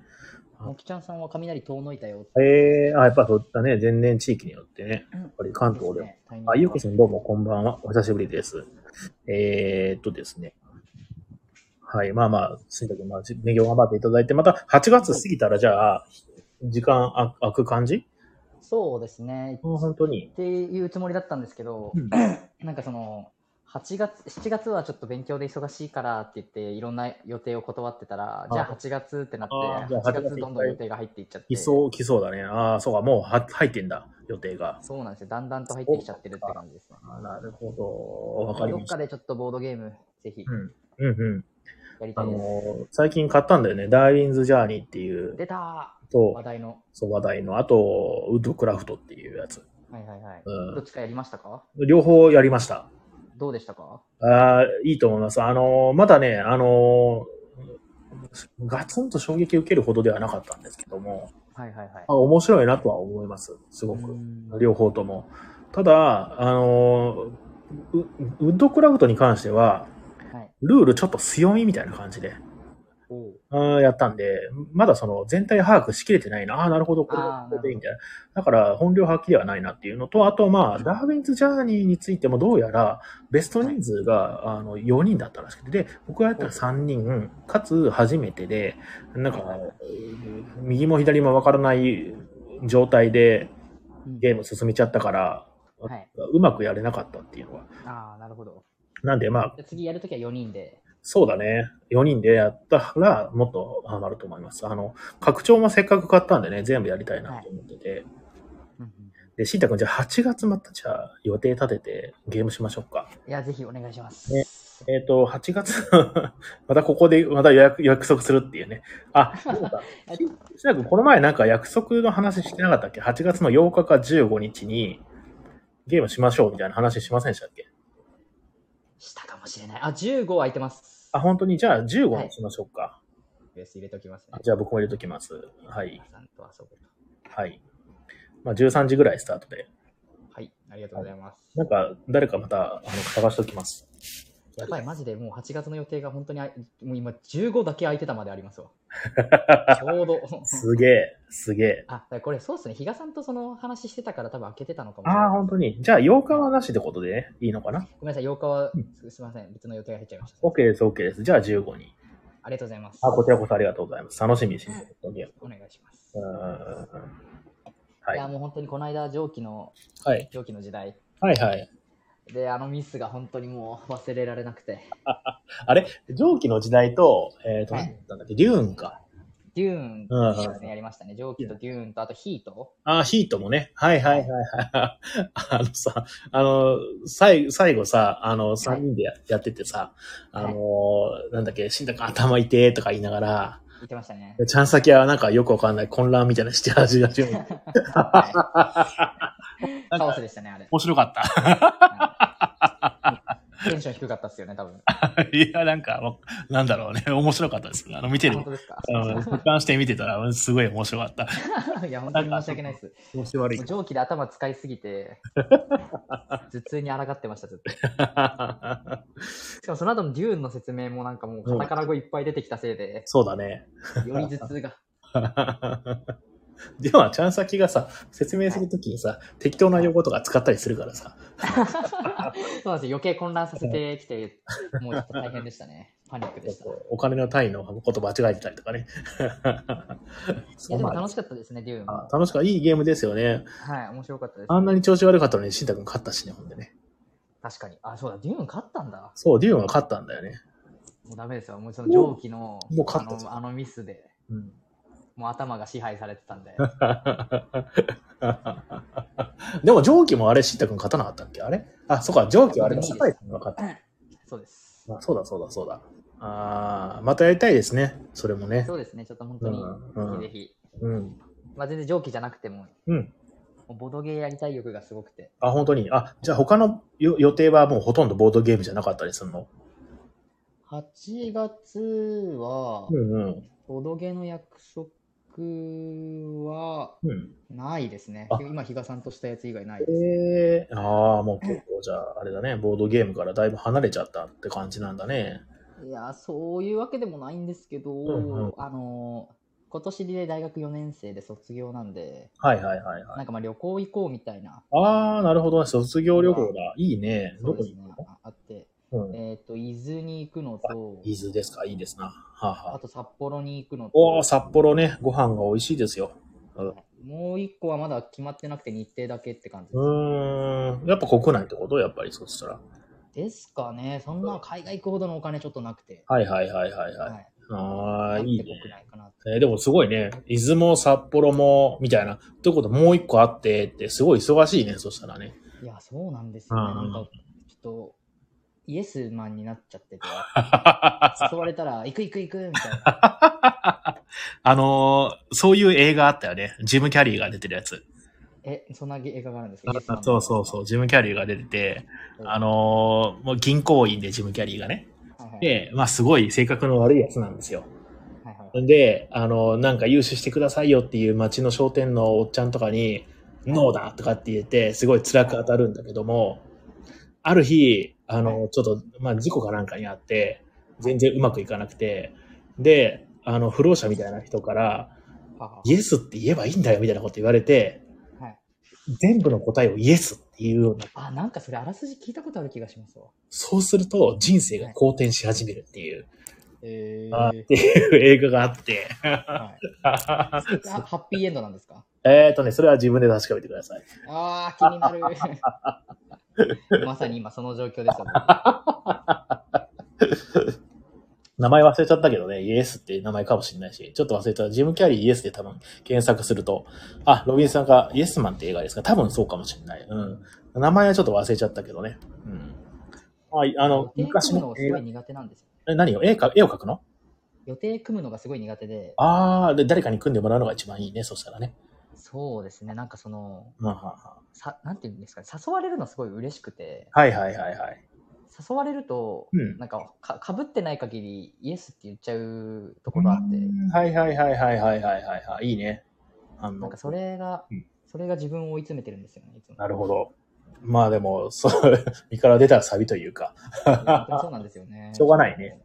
[SPEAKER 2] もきちゃんさんは雷遠のいたよ。
[SPEAKER 1] えー、あ、やっぱそうだね。全然地域によってね。やっぱり関東でも。
[SPEAKER 2] ね、
[SPEAKER 1] あ、ゆうこさんどうもこんばんは。お久しぶりです。えー、っとですね。はい。まあまあ、すいたくまあ、勉強頑張っていただいて、また8月過ぎたら、じゃあ、時間あ空く感じ？
[SPEAKER 2] そうですね。
[SPEAKER 1] あ本当に。
[SPEAKER 2] っていうつもりだったんですけど、
[SPEAKER 1] うん
[SPEAKER 2] なんかその、8月、7月はちょっと勉強で忙しいからって言って、いろんな予定を断ってたら、じゃあ8月ってなって、
[SPEAKER 1] あーじゃあ
[SPEAKER 2] 8
[SPEAKER 1] 8月
[SPEAKER 2] 月どんどん予定が入っていっちゃって、
[SPEAKER 1] 来そう、来そうだね。ああ、そうか、もうは入ってんだ、予定が。
[SPEAKER 2] そうなんですよ。だんだんと入ってきちゃってるって感じですね。
[SPEAKER 1] あなるほど。わかり
[SPEAKER 2] ど
[SPEAKER 1] ました。
[SPEAKER 2] っかでちょっとボードゲーム、ぜひ
[SPEAKER 1] うん。うんうん。あ。の、最近買ったんだよね。ダーウィンズ・ジャーニーっていう、
[SPEAKER 2] 出た
[SPEAKER 1] と
[SPEAKER 2] 話、題の。
[SPEAKER 1] そう話題の、あと、ウッドクラフトっていうやつ。
[SPEAKER 2] はいはいはい。
[SPEAKER 1] うん
[SPEAKER 2] どっちかやりましたか？
[SPEAKER 1] 両方やりました。
[SPEAKER 2] どうでしたか？
[SPEAKER 1] ああ、いいと思います。あの、まだね、あの、ガツンと衝撃を受けるほどではなかったんですけども、
[SPEAKER 2] はいはいはい
[SPEAKER 1] あ。面白いなとは思います。すごく。
[SPEAKER 2] うん
[SPEAKER 1] 両方とも。ただ、あの、ウウッドクラフトに関しては、
[SPEAKER 2] はい。
[SPEAKER 1] ルールちょっと強みみたいな感じで、
[SPEAKER 2] おう
[SPEAKER 1] あーやったんで、まだその全体把握しきれてないな。ああー、なるほど、これでいいみたいな。だから本領発揮ではないなっていうのと、あとまあ、ダーウィンズ・ジャーニーについてもどうやら、ベスト人数が、あの4人だったらしくて、で、僕がやったら3人、かつ初めてで、なんか、右も左もわからない状態で
[SPEAKER 2] うん
[SPEAKER 1] ゲーム進めちゃったから、
[SPEAKER 2] はい。
[SPEAKER 1] うまくやれなかったっていうのは。
[SPEAKER 2] ああ、なるほど。
[SPEAKER 1] なんでまあ、
[SPEAKER 2] 次やるときは4人で。
[SPEAKER 1] そうだね。4人でやったら、もっとハマると思います。あの、拡張もせっかく買ったんでね、全部やりたいなと思ってて。
[SPEAKER 2] うん
[SPEAKER 1] で、しんたくん、じゃあ8月またじゃあ予定立ててゲームしましょうか。
[SPEAKER 2] いや、ぜひお願いします。
[SPEAKER 1] ねえっ、と、8月、またここでまた予約約束するっていうね。あ、そうか。しんたくん、この前なんか約束の話してなかったっけ ?8 月の8日か15日にゲームしましょうみたいな話しませんでしたっけ？
[SPEAKER 2] したかもしれない。あ、15空いてます。
[SPEAKER 1] あ、本当に？じゃあ15にしましょうか。
[SPEAKER 2] ベース入れときますね
[SPEAKER 1] あ。じゃあ僕も入れときます。はい。はい。まあ、13時ぐらいスタートで。
[SPEAKER 2] はい、ありがとうございます。
[SPEAKER 1] なんか、誰かまた、あの、探しておきます。
[SPEAKER 2] やばい、マジでもう8月の予定が本当にもう今15だけ空いてたまでありますわ。ちょうど。
[SPEAKER 1] すげえ、すげえ。
[SPEAKER 2] あ、これそうっすね。比嘉さんとその話してたから多分開けてたのかもしれない。
[SPEAKER 1] ああ、本当に。じゃあ、8日はなしってことでね、いいのかな？
[SPEAKER 2] ごめんなさい、8日は
[SPEAKER 1] うん
[SPEAKER 2] すすみません。別の予定が入っちゃいました。
[SPEAKER 1] ?OK です、OK です。じゃあ、15に。
[SPEAKER 2] ありがとうございます。
[SPEAKER 1] あ、こちらこそありがとうございます。楽しみにしてる。本当に。う
[SPEAKER 2] お願いします。
[SPEAKER 1] ーん。はいい
[SPEAKER 2] や、。もう本当にこの間、蒸気の、
[SPEAKER 1] はい。
[SPEAKER 2] 蒸気の時代。
[SPEAKER 1] はいはい。
[SPEAKER 2] で、あのミスが本当にもう忘れられなくて。
[SPEAKER 1] あれ？蒸気の時代と、えっ、と、
[SPEAKER 2] はい
[SPEAKER 1] 何だったんだっけ、デューンか。
[SPEAKER 2] デューン
[SPEAKER 1] うんうん
[SPEAKER 2] そうですね、やりましたね。蒸気とデューンと、あとヒート？
[SPEAKER 1] あ、ヒートもね。はいはいはいはい。あのさ、あの、最最後さ、あの、3人でや,、やっててさ、あの、なんだっけ、死んだか頭痛えとか言いながら、
[SPEAKER 2] 言ってましたね。
[SPEAKER 1] ちゃん先はなんかよくわかんない混乱みたいなして始めて。
[SPEAKER 2] はいカオスでしたね、あれ。
[SPEAKER 1] 面白かった。
[SPEAKER 2] テンション低かったっすよね、多分。
[SPEAKER 1] いや、なんか、もうなんだろうね。面白かったです。あの、見てる
[SPEAKER 2] 本。当ですか？
[SPEAKER 1] うん、俯瞰して見てたら、うんすごい面白かった。
[SPEAKER 2] いや、本当に申し訳ないです。
[SPEAKER 1] 面白悪い。
[SPEAKER 2] 蒸気で頭使いすぎて、頭痛に抗ってました、ずっと。しかもその後のデューンの説明もなんかもうカタカナ語いっぱい出てきたせいで、
[SPEAKER 1] そうだね。
[SPEAKER 2] より頭痛が。
[SPEAKER 1] では、ちゃん先がさ、説明するときにさ、適当な用語とか使ったりするからさ。
[SPEAKER 2] そうなんですよ。余計混乱させてきて、もうちょっと大変でしたね。パニックでした。い
[SPEAKER 1] お金の単位のこと間違えてたりとかね。
[SPEAKER 2] や、でも楽しかったですね、デューンも。
[SPEAKER 1] あ楽しかった。いいゲームですよね。
[SPEAKER 2] はい、面白かったです。
[SPEAKER 1] あんなに調子悪かったのに、しんたくん勝ったしね、ほんでね。
[SPEAKER 2] 確かに。あ、そうだ、デューン勝ったんだ。
[SPEAKER 1] そう、デューンは勝ったんだよね。
[SPEAKER 2] もうダメですよ。もうその蒸気の
[SPEAKER 1] もう勝った
[SPEAKER 2] あのあのミスで、
[SPEAKER 1] うん。
[SPEAKER 2] もう頭が支配されてたんで。
[SPEAKER 1] でも、蒸気もあれ、しんたくん勝たなかったっけ？あれ？あ、そうか、蒸気はあれ、
[SPEAKER 2] いいです
[SPEAKER 1] 酒井さんが勝った。
[SPEAKER 2] そうです。
[SPEAKER 1] あそうだ、そうだ、そうだ。あーまたやりたいですね。それもね。
[SPEAKER 2] そうですね、ちょっと本当に、ぜひぜひ。
[SPEAKER 1] うん。
[SPEAKER 2] まあ全然蒸気じゃなくても、
[SPEAKER 1] うん。
[SPEAKER 2] もうボドゲーやりたい欲がすごくて。
[SPEAKER 1] あ、本当に？あ、じゃあ他のよ予定はもうほとんどボードゲームじゃなかったりするの
[SPEAKER 2] ？8月は、
[SPEAKER 1] うんうん。
[SPEAKER 2] ボドゲの約束は
[SPEAKER 1] うん。
[SPEAKER 2] ないですね
[SPEAKER 1] あ。
[SPEAKER 2] 今、比嘉さんとしたやつ以外ないです。
[SPEAKER 1] ええああ、もう結構じゃあ、あれだね、ボードゲームからだいぶ離れちゃったって感じなんだね。
[SPEAKER 2] いや、そういうわけでもないんですけど、
[SPEAKER 1] んうん
[SPEAKER 2] あの、今年で大学4年生で卒業なんで、
[SPEAKER 1] はいはいはいはい。
[SPEAKER 2] なんかまあ旅行行こうみたいな、
[SPEAKER 1] あー、なるほどね。卒業旅行だ。いいね。どこに行くの、
[SPEAKER 2] ああって、
[SPEAKER 1] うん。
[SPEAKER 2] えっ、と、伊豆に行くのと、
[SPEAKER 1] 伊豆ですか？いいですな。はあ、はあ、
[SPEAKER 2] あと札幌に行くの
[SPEAKER 1] おー、
[SPEAKER 2] と、
[SPEAKER 1] 札幌ね。ご飯が美味しいですよ。うん
[SPEAKER 2] もう一個はまだ決まってなくて日程だけって感じです。
[SPEAKER 1] うーん。やっぱ国内ってこと？やっぱりそしたら。
[SPEAKER 2] ですかね。そんな海外行くほどのお金ちょっとなくて。
[SPEAKER 1] はいはいはいはいはい。
[SPEAKER 2] はい。
[SPEAKER 1] あー、
[SPEAKER 2] あ
[SPEAKER 1] いいね。えーでもすごいね。出雲、札幌も、みたいな。ということもう一個あってって、すごい忙しいね。そしたらね。
[SPEAKER 2] いや、そうなんですよね。
[SPEAKER 1] うん
[SPEAKER 2] なんか、ちょっと、イエスマンになっちゃってて、誘われたら、行く行く行くみたいな。
[SPEAKER 1] あのーそういう映画あったよね。ジム・キャリーが出てるやつ。
[SPEAKER 2] え、そんな映画があるんですか？
[SPEAKER 1] そうそうそう。ジム・キャリーが出てて、
[SPEAKER 2] うん
[SPEAKER 1] あのーもう銀行員でジム・キャリーがね。
[SPEAKER 2] はいはい
[SPEAKER 1] で、まあすごい性格の悪いやつなんですよ。
[SPEAKER 2] はいはい
[SPEAKER 1] で、あの、なんか融資してくださいよっていう町の商店のおっちゃんとかに、ノーだとかって言って、すごい辛く当たるんだけども、ある日、あの、ちょっと、まあ事故かなんかにあって、全然うまくいかなくて、で、あの、不老者みたいな人から、
[SPEAKER 2] はは
[SPEAKER 1] イエスって言えばいいんだよみたいなこと言われて、
[SPEAKER 2] はい。
[SPEAKER 1] 全部の答えをイエスっていうような、
[SPEAKER 2] あ、なんかそれあらすじ聞いたことある気がしますわ。
[SPEAKER 1] そうすると人生が好転し始めるっていう、
[SPEAKER 2] え
[SPEAKER 1] あっていう映画があって、
[SPEAKER 2] はい、あ ハッピーエンドなんですか？
[SPEAKER 1] えっとね、それは自分で確かめてください。
[SPEAKER 2] あー、気になる。まさに今その状況ですよ、
[SPEAKER 1] 名前忘れちゃったけどね、イエスって名前かもしれないし、ちょっと忘れちゃった。ジム・キャリーイエスで多分検索すると、あ、ロビンさんがイエスマンって映画ですか？多分そうかもしれない。うん。名前はちょっと忘れちゃったけどね。うん。ああの、昔
[SPEAKER 2] のすごい、苦手なんですよ。
[SPEAKER 1] え何を？絵か絵を描くの？
[SPEAKER 2] 予定組むのがすごい苦手で、
[SPEAKER 1] ああ、で、誰かに組んでもらうのが一番いいね、そしたらね。
[SPEAKER 2] そうですね、なんかその、
[SPEAKER 1] うんはんは
[SPEAKER 2] さなんていうんですかね、誘われるのすごい嬉しくて、
[SPEAKER 1] はいはいはいはい。
[SPEAKER 2] 誘われると、
[SPEAKER 1] うん
[SPEAKER 2] なんかかかぶってない限りイエスって言っちゃうところあって、
[SPEAKER 1] うんはいはいはいはいはいはいはいはい。いいね。あの
[SPEAKER 2] なんかそれが、
[SPEAKER 1] うん
[SPEAKER 2] それが自分を追い詰めてるんですよね、いつも。
[SPEAKER 1] なるほど。まあでも、そう、身から出たらサビというか。
[SPEAKER 2] いや本当にそうなんですよね。
[SPEAKER 1] しょうがないね。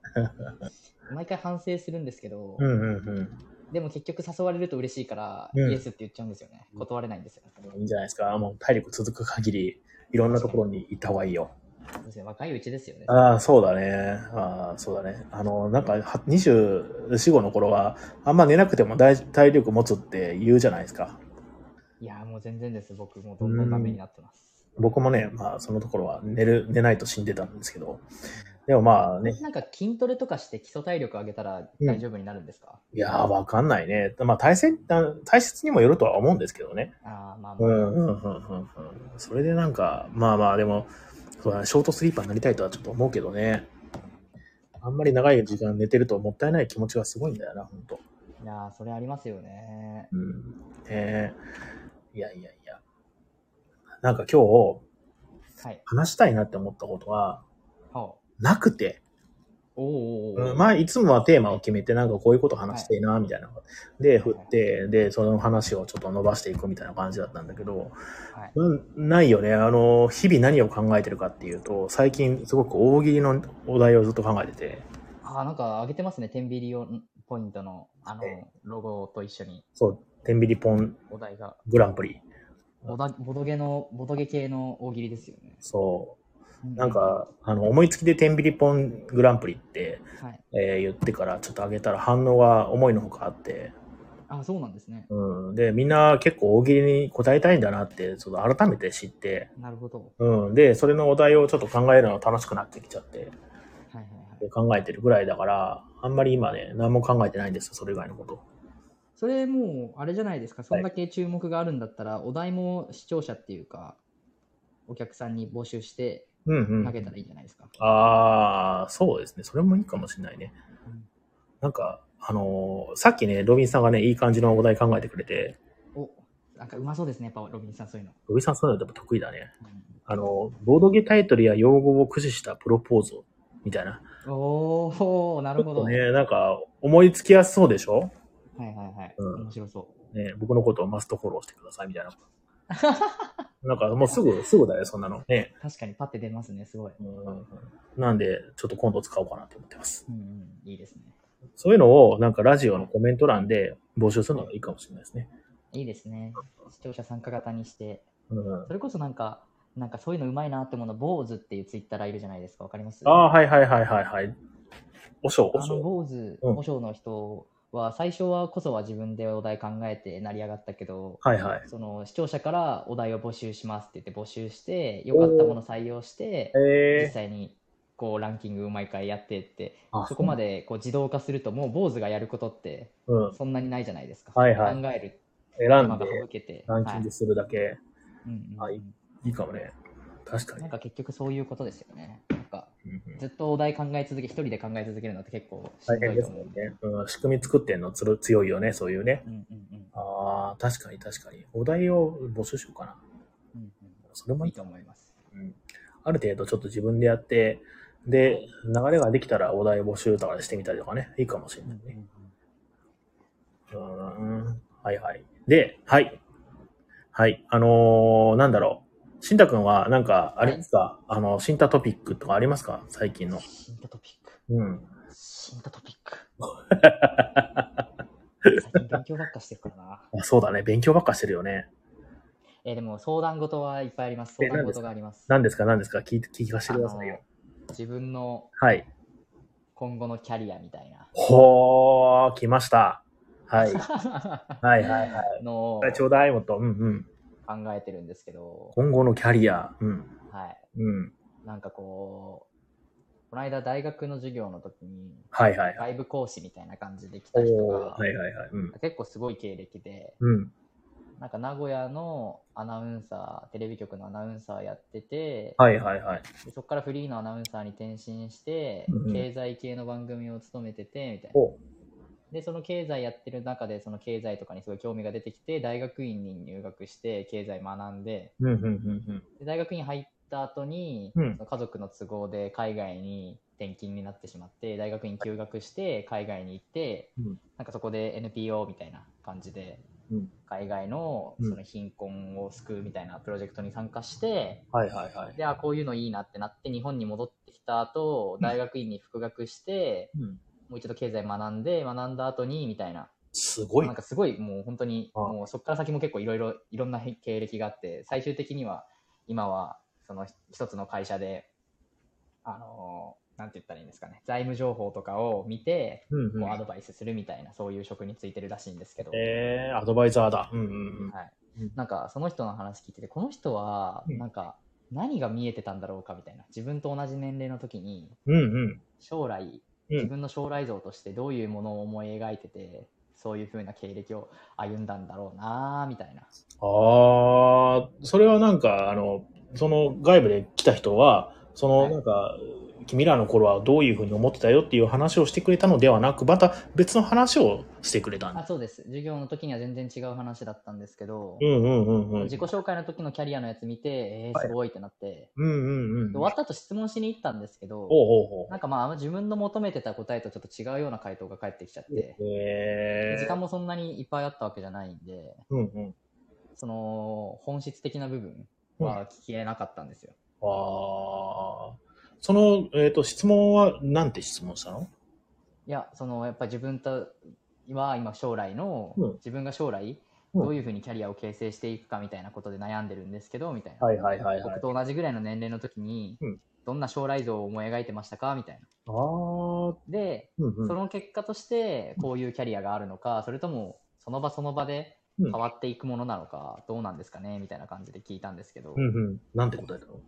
[SPEAKER 2] 毎回反省するんですけど、
[SPEAKER 1] うんうんうん。
[SPEAKER 2] でも結局誘われると嬉しいから、
[SPEAKER 1] うん
[SPEAKER 2] イエスって言っちゃうんですよね。断れないんですよ、ね。
[SPEAKER 1] いいんじゃないですか？もう体力続く限り、いろんなところに行った方がいいよ。
[SPEAKER 2] そうですね若いうちですよね。
[SPEAKER 1] ああ、そうだね。ああ、そうだね。あの、なんか、は24、5の頃は、あんま寝なくても大体力持つって言うじゃないですか。
[SPEAKER 2] いや、もう全然です。僕、もうどんどんダメになってます。
[SPEAKER 1] 僕もね、まあ、そのところは寝る、寝ないと死んでたんですけど。でもまあね、
[SPEAKER 2] なんか筋トレとかして基礎体力上げたら大丈夫になるんですか、
[SPEAKER 1] いやー、わかんないね。まあ、体制、体質にもよるとは思うんですけどね。
[SPEAKER 2] ああ、まあまあ。
[SPEAKER 1] うん、うん、うん、うん。うんそれでなんか、まあまあ、でも、そうだね、ショートスリーパーになりたいとはちょっと思うけどね。あんまり長い時間寝てるともったいない気持ちがすごいんだよな、本当
[SPEAKER 2] いやーそれありますよね。
[SPEAKER 1] うん。ねえいやいやいや。なんか今日、
[SPEAKER 2] はい。
[SPEAKER 1] 話したいなって思ったことは、
[SPEAKER 2] は
[SPEAKER 1] なくて。
[SPEAKER 2] お
[SPEAKER 1] うん、まあ、いつもはテーマを決めて、なんかこういうこと話していな、みたいな。で、振って、で、その話をちょっと伸ばしていくみたいな感じだったんだけど、
[SPEAKER 2] はい。
[SPEAKER 1] うんないよね。あの、日々何を考えてるかっていうと、最近すごく大喜利のお題をずっと考えてて、
[SPEAKER 2] あーなんか上げてますね。天秤リオンポイントの、あの
[SPEAKER 1] え、
[SPEAKER 2] ロゴと一緒に
[SPEAKER 1] そう、天秤ポン
[SPEAKER 2] お題が。
[SPEAKER 1] グランプリ。
[SPEAKER 2] ボドゲの、ボドゲ系の大喜利ですよね。
[SPEAKER 1] そう。なん、か、あの、思いつきで天秤ポングランプリって、
[SPEAKER 2] はい。
[SPEAKER 1] えー言ってからちょっと上げたら反応が思いのほかあって、
[SPEAKER 2] あ、そうなんですね。
[SPEAKER 1] うん。で、みんな結構大喜利に答えたいんだなって、ちょっと改めて知って、
[SPEAKER 2] なるほど。
[SPEAKER 1] うん。で、それのお題をちょっと考えるのが楽しくなってきちゃって、
[SPEAKER 2] はいはいはい。
[SPEAKER 1] で考えてるぐらいだから、あんまり今ね、何も考えてないんですよ、それ以外のこと。
[SPEAKER 2] それもう、あれじゃないですか。そんだけ注目があるんだったら、お題も視聴者っていうか、お客さんに募集して
[SPEAKER 1] うんうん。
[SPEAKER 2] 投げたらいいんじゃないですか。
[SPEAKER 1] ああ、そうですね。それもいいかもしれないね。
[SPEAKER 2] うん
[SPEAKER 1] なんか、あのーさっきね、ロビンさんがね、いい感じのお題考えてくれて、
[SPEAKER 2] お、なんかうまそうですね。やっぱロビンさんそういうの。
[SPEAKER 1] ロビンさんそういうのやっぱ得意だね。
[SPEAKER 2] うん
[SPEAKER 1] あの、ボードゲタイトルや用語を駆使したプロポーズをみたいな。
[SPEAKER 2] おー、なるほど。
[SPEAKER 1] ね、なんか、思いつきやすそうでしょ？
[SPEAKER 2] はいはいはい。
[SPEAKER 1] うん
[SPEAKER 2] 面白そう。
[SPEAKER 1] ね、僕のことをマストフォローしてくださいみたいな。なんかもうすぐ、すぐだよ、そんなの。ね。
[SPEAKER 2] 確かにパッて出ますね、すごい。
[SPEAKER 1] うんなんで、ちょっと今度使おうかなと思ってます。
[SPEAKER 2] うんうん、いいですね。
[SPEAKER 1] そういうのを、なんかラジオのコメント欄で募集するのがいいかもしれないですね。
[SPEAKER 2] いいですね。視聴者参加型にして。
[SPEAKER 1] うん。
[SPEAKER 2] それこそなんか、なんかそういうのうまいなって思うの、坊主っていうツイッターいるじゃないですか。わかります？
[SPEAKER 1] ああ、はいはいはいはいはい。おしょう、おしょ
[SPEAKER 2] 坊主、
[SPEAKER 1] うん
[SPEAKER 2] 和尚の人は、最初はこそは自分でお題考えて成り上がったけど、
[SPEAKER 1] う。はいはい。
[SPEAKER 2] その視聴者からお題を募集しますって言って募集して、よかったもの採用して、実
[SPEAKER 1] ええ
[SPEAKER 2] 際にこうランキングを毎回やってって、
[SPEAKER 1] あ
[SPEAKER 2] そこまでこう自動化すると、もう坊主がやることって
[SPEAKER 1] うん。
[SPEAKER 2] そんなにないじゃないですか。
[SPEAKER 1] はいはい
[SPEAKER 2] 考える
[SPEAKER 1] 選んで
[SPEAKER 2] 省けて。
[SPEAKER 1] ランキングするだけ、
[SPEAKER 2] はいうんうん
[SPEAKER 1] いいかもね。確かに
[SPEAKER 2] なん。か結局そういうことですよね。か
[SPEAKER 1] うんうん
[SPEAKER 2] ずっとお題考え続け、一人で考え続けるのって結構しん
[SPEAKER 1] 大変です
[SPEAKER 2] どいと思う。
[SPEAKER 1] もんね。うん、仕組み作ってんのつる強いよね、そういうね。
[SPEAKER 2] うんうんうん
[SPEAKER 1] ああ、確かに確かに。お題を募集しようかな。
[SPEAKER 2] うん
[SPEAKER 1] それ
[SPEAKER 2] うんいい
[SPEAKER 1] もいい。
[SPEAKER 2] と思います。
[SPEAKER 1] うん。ある程度ちょっと自分でやって、で、流れができたらお題募集とかしてみたりとかね、いいかもしれないね。うん。はいはい。で、はい。はい。あのーなんだろう。しんたくんは、なんか、あれですか、あの、新タトピックとかありますか？最近の。
[SPEAKER 2] 新タトピック。
[SPEAKER 1] うん。
[SPEAKER 2] 新タトピック。最近勉強ばっかしてるからな。
[SPEAKER 1] あそうだね。勉強ばっかしてるよね。
[SPEAKER 2] えーでも相談事はいっぱいあります。相談事があります。
[SPEAKER 1] 何ですか？何ですか？聞い聞かせてくださいよ。
[SPEAKER 2] 自分の
[SPEAKER 1] はい。
[SPEAKER 2] 今後のキャリアみたいな
[SPEAKER 1] ほー、来ました。はい。はいはいはい。
[SPEAKER 2] のを
[SPEAKER 1] ちょうだいもっと。うんうん。
[SPEAKER 2] 考えてるんですけど、
[SPEAKER 1] 今後のキャリア。うん。
[SPEAKER 2] はい。
[SPEAKER 1] うん。
[SPEAKER 2] なんかこう、この間大学の授業の時に、
[SPEAKER 1] はいはいはい。
[SPEAKER 2] 外部講師みたいな感じで来
[SPEAKER 1] お
[SPEAKER 2] た人
[SPEAKER 1] ー、
[SPEAKER 2] が、
[SPEAKER 1] はいはいはい。うん。
[SPEAKER 2] 結構すごい経歴で、
[SPEAKER 1] うん。
[SPEAKER 2] なんか名古屋のアナウンサー、テレビ局のアナウンサーやってて、
[SPEAKER 1] はいはいはい。
[SPEAKER 2] でそこからフリーのアナウンサーに転身して、
[SPEAKER 1] うんうん
[SPEAKER 2] 経済系の番組を務めてて、みたいな。
[SPEAKER 1] お
[SPEAKER 2] で、その経済やってる中で、その経済とかにすごい興味が出てきて、大学院に入学して、経済学んで、
[SPEAKER 1] うんうんうんうん。
[SPEAKER 2] で大学院入った後に、
[SPEAKER 1] うん
[SPEAKER 2] その家族の都合で海外に転勤になってしまって、大学院休学して海外に行って、
[SPEAKER 1] うん
[SPEAKER 2] なんかそこで NPO みたいな感じで、
[SPEAKER 1] うん
[SPEAKER 2] 海外の
[SPEAKER 1] うん
[SPEAKER 2] その貧困を救うみたいなプロジェクトに参加して、
[SPEAKER 1] はいはいはい。
[SPEAKER 2] で、あ、こういうのいいなってなって、日本に戻ってきた後、大学院に復学して、
[SPEAKER 1] うん。
[SPEAKER 2] もう一度経済学んで、学んだ後に、みたいな。
[SPEAKER 1] すごい
[SPEAKER 2] なん。かすごいもう本当に、
[SPEAKER 1] あ
[SPEAKER 2] もうそこから先も結構いろいろ、いろんな経歴があって、最終的には、今は、その一つの会社で、あのーなんて言ったらいいんですかね、財務情報とかを見て、
[SPEAKER 1] うんうん
[SPEAKER 2] アドバイスするみたいな、そういう職についてるらしいんですけど、
[SPEAKER 1] えー、アドバイザーだ。うんうんうん。
[SPEAKER 2] はい
[SPEAKER 1] うん。
[SPEAKER 2] なんかその人の話聞いてて、この人は、
[SPEAKER 1] うん
[SPEAKER 2] なんか、何が見えてたんだろうかみたいな。自分と同じ年齢の時に、
[SPEAKER 1] うんうん。
[SPEAKER 2] 将来、
[SPEAKER 1] うん。
[SPEAKER 2] 自分の将来像としてどういうものを思い描いてて、そういう風な経歴を歩んだんだろうなみたいな。
[SPEAKER 1] ああ、それはなんか、あの、その外部で来た人は、その
[SPEAKER 2] はい
[SPEAKER 1] なんか、君らの頃はどういうふうに思ってたよっていう話をしてくれたのではなく、また別の話をしてくれたん
[SPEAKER 2] あ
[SPEAKER 1] だ。
[SPEAKER 2] そうです。授業の時には全然違う話だったんですけど、
[SPEAKER 1] うんうんうんうん。
[SPEAKER 2] 自己紹介の時のキャリアのやつ見て、えー、すごいってなって、
[SPEAKER 1] うんうんうん。
[SPEAKER 2] で終わった後質問しに行ったんですけど、
[SPEAKER 1] ほうほうほ
[SPEAKER 2] なんかまあ自分の求めてた答えとちょっと違うような回答が返ってきちゃって、
[SPEAKER 1] え。
[SPEAKER 2] 時間もそんなにいっぱいあったわけじゃないんで、
[SPEAKER 1] うんうん。
[SPEAKER 2] その本質的な部分は聞けなかったんですよ。
[SPEAKER 1] ああ。その、えっ、と、質問は、なんて質問したの？
[SPEAKER 2] いや、そのやっぱり自分とは今将来の、
[SPEAKER 1] うん。
[SPEAKER 2] 自分が将来
[SPEAKER 1] うん。
[SPEAKER 2] どういうふうにキャリアを形成していくかみたいなことで悩んでるんですけど、みたいな。
[SPEAKER 1] はいはいはいはい。
[SPEAKER 2] 僕と同じぐらいの年齢の時に、
[SPEAKER 1] うん。
[SPEAKER 2] どんな将来像を思い描いてましたか？みたいな。
[SPEAKER 1] ああ。
[SPEAKER 2] で、
[SPEAKER 1] うんうん。
[SPEAKER 2] その結果としてこういうキャリアがあるのか、それともその場その場で
[SPEAKER 1] うん。
[SPEAKER 2] 変わっていくものなのか、どうなんですかね？みたいな感じで聞いたんですけど、
[SPEAKER 1] うんうん。なんて答えたの？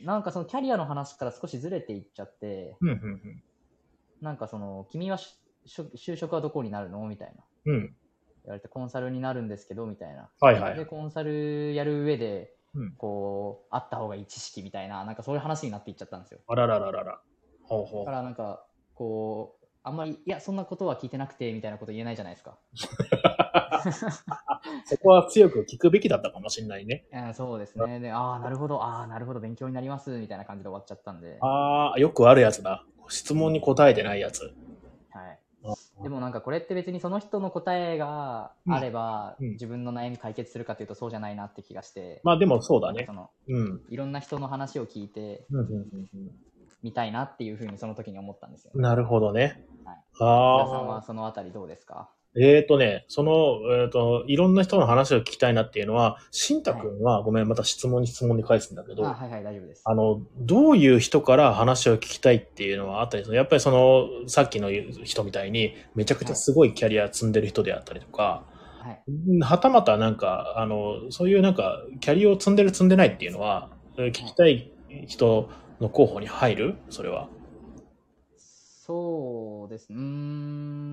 [SPEAKER 2] なんかそのキャリアの話から少しずれていっちゃって、
[SPEAKER 1] うんうん
[SPEAKER 2] なんかその、君はしし就職はどこになるの？みたいな。
[SPEAKER 1] うん。うん。
[SPEAKER 2] 言われて、コンサルになるんですけど、みたいな。
[SPEAKER 1] はいはい
[SPEAKER 2] で、コンサルやる上で、
[SPEAKER 1] うん
[SPEAKER 2] こう、あった方がいい知識みたいな、なんかそういう話になっていっちゃったんですよ。
[SPEAKER 1] あららららら。ほうほう
[SPEAKER 2] だか。らなんか、こう、あんまり、いや、そんなことは聞いてなくて、みたいなこと言えないじゃないですか。
[SPEAKER 1] そこは強く聞くべきだったかもしれないね。
[SPEAKER 2] う んそうですね。で、ああ、なるほど、ああ、なるほど、勉強になります、みたいな感じで終わっちゃったんで。
[SPEAKER 1] ああ、よくあるやつだ。質問に答えてないやつ。
[SPEAKER 2] はい。でもなんかこれって別にその人の答えがあれば、自分の悩み解決するかというとそうじゃないなって気がして、
[SPEAKER 1] まあでもそうだね
[SPEAKER 2] そ。の
[SPEAKER 1] うん。
[SPEAKER 2] いろんな人の話を聞いて
[SPEAKER 1] うんうんうん
[SPEAKER 2] みたいなっていうふうにその時に思ったんですよ。
[SPEAKER 1] うんなるほどね。
[SPEAKER 2] はい皆さん
[SPEAKER 1] ああ。
[SPEAKER 2] はそのあたりどうですか？
[SPEAKER 1] えっ、とね、その、えっ、と、いろんな人の話を聞きたいなっていうのは、しんたくんは、ごめん、また質問に質問に返すんだけど、
[SPEAKER 2] あ、はいはい、大丈夫です。
[SPEAKER 1] あの、どういう人から話を聞きたいっていうのはあったりするやっぱりその、さっきの人みたいに、めちゃくちゃすごいキャリア積んでる人であったりとか、
[SPEAKER 2] はい。
[SPEAKER 1] はたまたなんか、あの、そういうなんか、キャリアを積んでる積んでないっていうのは、聞きたい人の候補に入る？それは。
[SPEAKER 2] そうですね。うー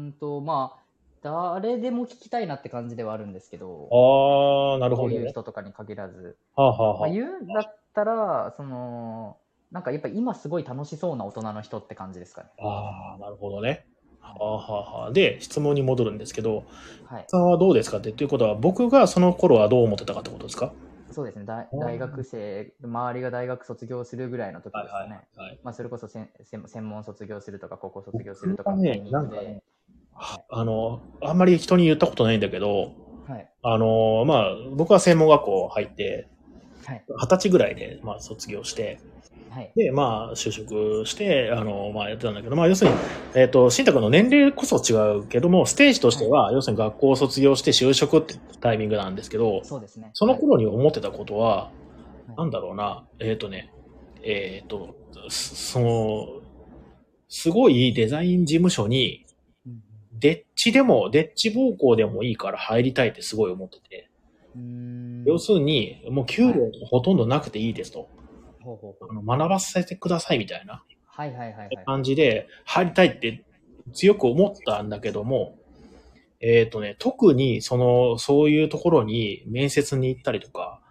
[SPEAKER 2] んと、まあ、誰でも聞きたいなって感じではあるんですけど、
[SPEAKER 1] ああ、なる
[SPEAKER 2] こういう
[SPEAKER 1] ほどね。
[SPEAKER 2] 人とかに限らず。
[SPEAKER 1] はあ、はあ
[SPEAKER 2] まあ、
[SPEAKER 1] は
[SPEAKER 2] 言うんだったら、その、なんかやっぱ今すごい楽しそうな大人の人って感じですかね。
[SPEAKER 1] あ、ああ、なるほどね。はあ、はあはあ、で、質問に戻るんですけど、
[SPEAKER 2] はい。
[SPEAKER 1] さんはどうですかって、ということは、僕がその頃はどう思ってたかってことですか？
[SPEAKER 2] そうですね。大
[SPEAKER 1] うん
[SPEAKER 2] 大学生、周りが大学卒業するぐらいの時ですかね。
[SPEAKER 1] はい。
[SPEAKER 2] まあ、それこそ専専専門卒業するとか、高校卒業するとか。
[SPEAKER 1] あの、あんまり人に言ったことないんだけど、
[SPEAKER 2] はい。
[SPEAKER 1] あの、まあ、僕は専門学校入って、
[SPEAKER 2] はい。
[SPEAKER 1] 二十歳ぐらいで、まあ、卒業して、
[SPEAKER 2] はい。
[SPEAKER 1] で、まあ、就職して、あの、まあ、やってたんだけど、まあ、要するに、えっ、と、新宅の年齢こそ違うけども、ステージとしては、要するに学校を卒業して就職ってタイミングなんですけど、
[SPEAKER 2] そうですね。
[SPEAKER 1] その頃に思ってたことは、
[SPEAKER 2] はい
[SPEAKER 1] なんだろうな、えっ、とね、えっ、と、そその、すごいデザイン事務所に、
[SPEAKER 2] うん
[SPEAKER 1] デッチでも、デッチ暴行でもいいから入りたいってすごい思ってて。要するに、もう給料ほとんどなくていいですと。
[SPEAKER 2] ほうほうほう
[SPEAKER 1] あの学ばせてくださいみたいな
[SPEAKER 2] はいはいはいはい。
[SPEAKER 1] 感じで入りたいって強く思ったんだけども、えっ、とね、特にその、そういうところに面接に行ったりとか、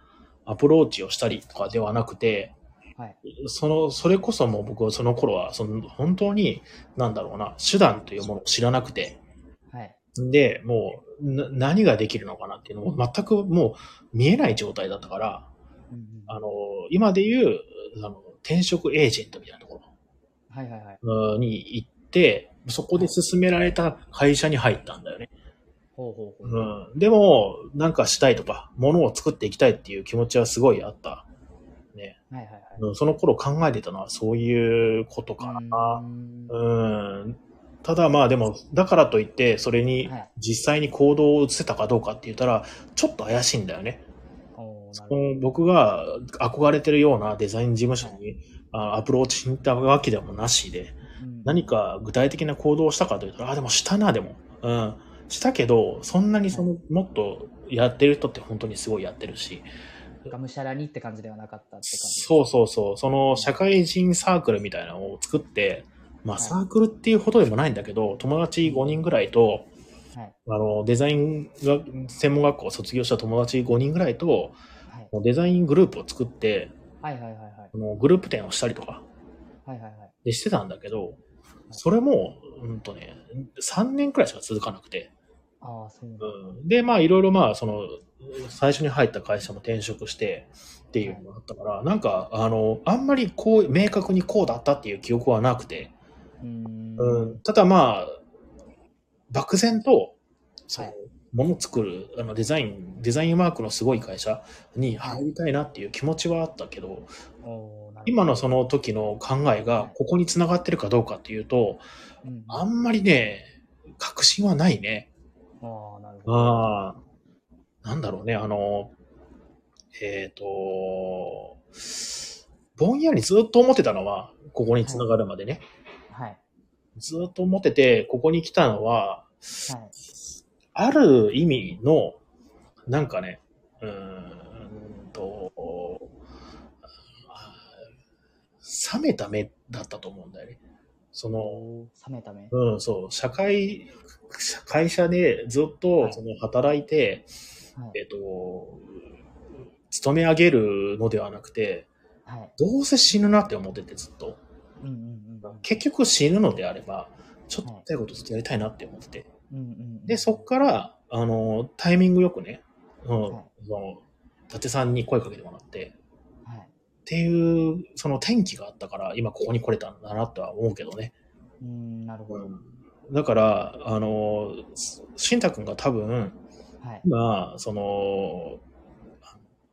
[SPEAKER 1] アプローチをしたりとかではなくて、
[SPEAKER 2] はい。
[SPEAKER 1] その、それこそもう僕はその頃は、その、本当に、なんだろうな、手段というものを知らなくて、
[SPEAKER 2] はい。
[SPEAKER 1] で、もう、な何ができるのかなっていうのも全くもう見えない状態だったから、あの、今で言う、あの、転職エージェントみたいなところ。
[SPEAKER 2] はいはいはい。
[SPEAKER 1] うんに行って、そこで勧められた会社に入ったんだよね。
[SPEAKER 2] ほうほうほう。
[SPEAKER 1] うん。でも、なんかしたいとか、物を作っていきたいっていう気持ちはすごいあった。ね。
[SPEAKER 2] はいはいはい。
[SPEAKER 1] うんその頃考えてたのはそういうことかな。
[SPEAKER 2] うーん
[SPEAKER 1] うん。ただまあでも、だからといって、それに
[SPEAKER 2] はい
[SPEAKER 1] 実際に行動を移せたかどうかって言ったら、ちょっと怪しいんだよね。僕が憧れてるようなデザイン事務所にあアプローチしたわけでもなしで、
[SPEAKER 2] うん
[SPEAKER 1] 何か具体的な行動をしたかというと、あ、でもしたな、でも。うん。したけど、そんなにその、もっとやってる人って本当にすごいやってるし。
[SPEAKER 2] がむしゃらにって感じではなかったって感じ。
[SPEAKER 1] そうそうそう。その社会人サークルみたいなのを作って、まあ
[SPEAKER 2] はい
[SPEAKER 1] サークルっていうほどでもないんだけど、友達5人ぐらいと、
[SPEAKER 2] はい。
[SPEAKER 1] あの、デザインが、専門学校を卒業した友達5人ぐらいと、
[SPEAKER 2] はい。
[SPEAKER 1] デザイングループを作って、
[SPEAKER 2] はいはいはいはい。
[SPEAKER 1] あのグループ展をしたりとか
[SPEAKER 2] はいはいはい。
[SPEAKER 1] でしてたんだけど、それも、うんとね、3年くらいしか続かなくて、
[SPEAKER 2] ああ、そう。
[SPEAKER 1] うん、で、まあいろいろまあ、その、最初に入った会社も転職してっていうのがあったから、なんか、あの、あんまりこう、明確にこうだったっていう記憶はなくて、
[SPEAKER 2] うーん。
[SPEAKER 1] うん、ただまあ、漠然と、その
[SPEAKER 2] はい、
[SPEAKER 1] もの作る、あの、デザイン、デザインワークのすごい会社に入りたいなっていう気持ちはあったけど、今のその時の考えがここに繋がってるかどうかっていうと、
[SPEAKER 2] うん
[SPEAKER 1] あんまりね、確信はないね。
[SPEAKER 2] ああ、なるほど。
[SPEAKER 1] なんだろうね、あの、えっ、と、ぼんやりずっと思ってたのは、ここに繋がるまでね。
[SPEAKER 2] はい。
[SPEAKER 1] ずっと思ってて、ここに来たのは、
[SPEAKER 2] はい。
[SPEAKER 1] ある意味の、なんかね、うーんと、冷めた目だったと思うんだよね。その、
[SPEAKER 2] 冷めた目。
[SPEAKER 1] うん、そう、社会、会社でずっとその働いて、
[SPEAKER 2] はい。
[SPEAKER 1] えっと、勤め上げるのではなくて、
[SPEAKER 2] はい。
[SPEAKER 1] どうせ死ぬなって思っててずっと。
[SPEAKER 2] うんうんうん。
[SPEAKER 1] 結局死ぬのであれば、ちょっとやいことずっとやりたいなって思ってて。
[SPEAKER 2] うんうんうん。
[SPEAKER 1] で、そっから、あの、タイミングよくね、うん、
[SPEAKER 2] はい
[SPEAKER 1] その、伊達さんに声かけてもらって、
[SPEAKER 2] はい。
[SPEAKER 1] っていう、その転機があったから、今ここに来れたんだなとは思うけどね。
[SPEAKER 2] うーん、なるほど。
[SPEAKER 1] だから、あの、しんたくんが多分、
[SPEAKER 2] はい。
[SPEAKER 1] 今、その、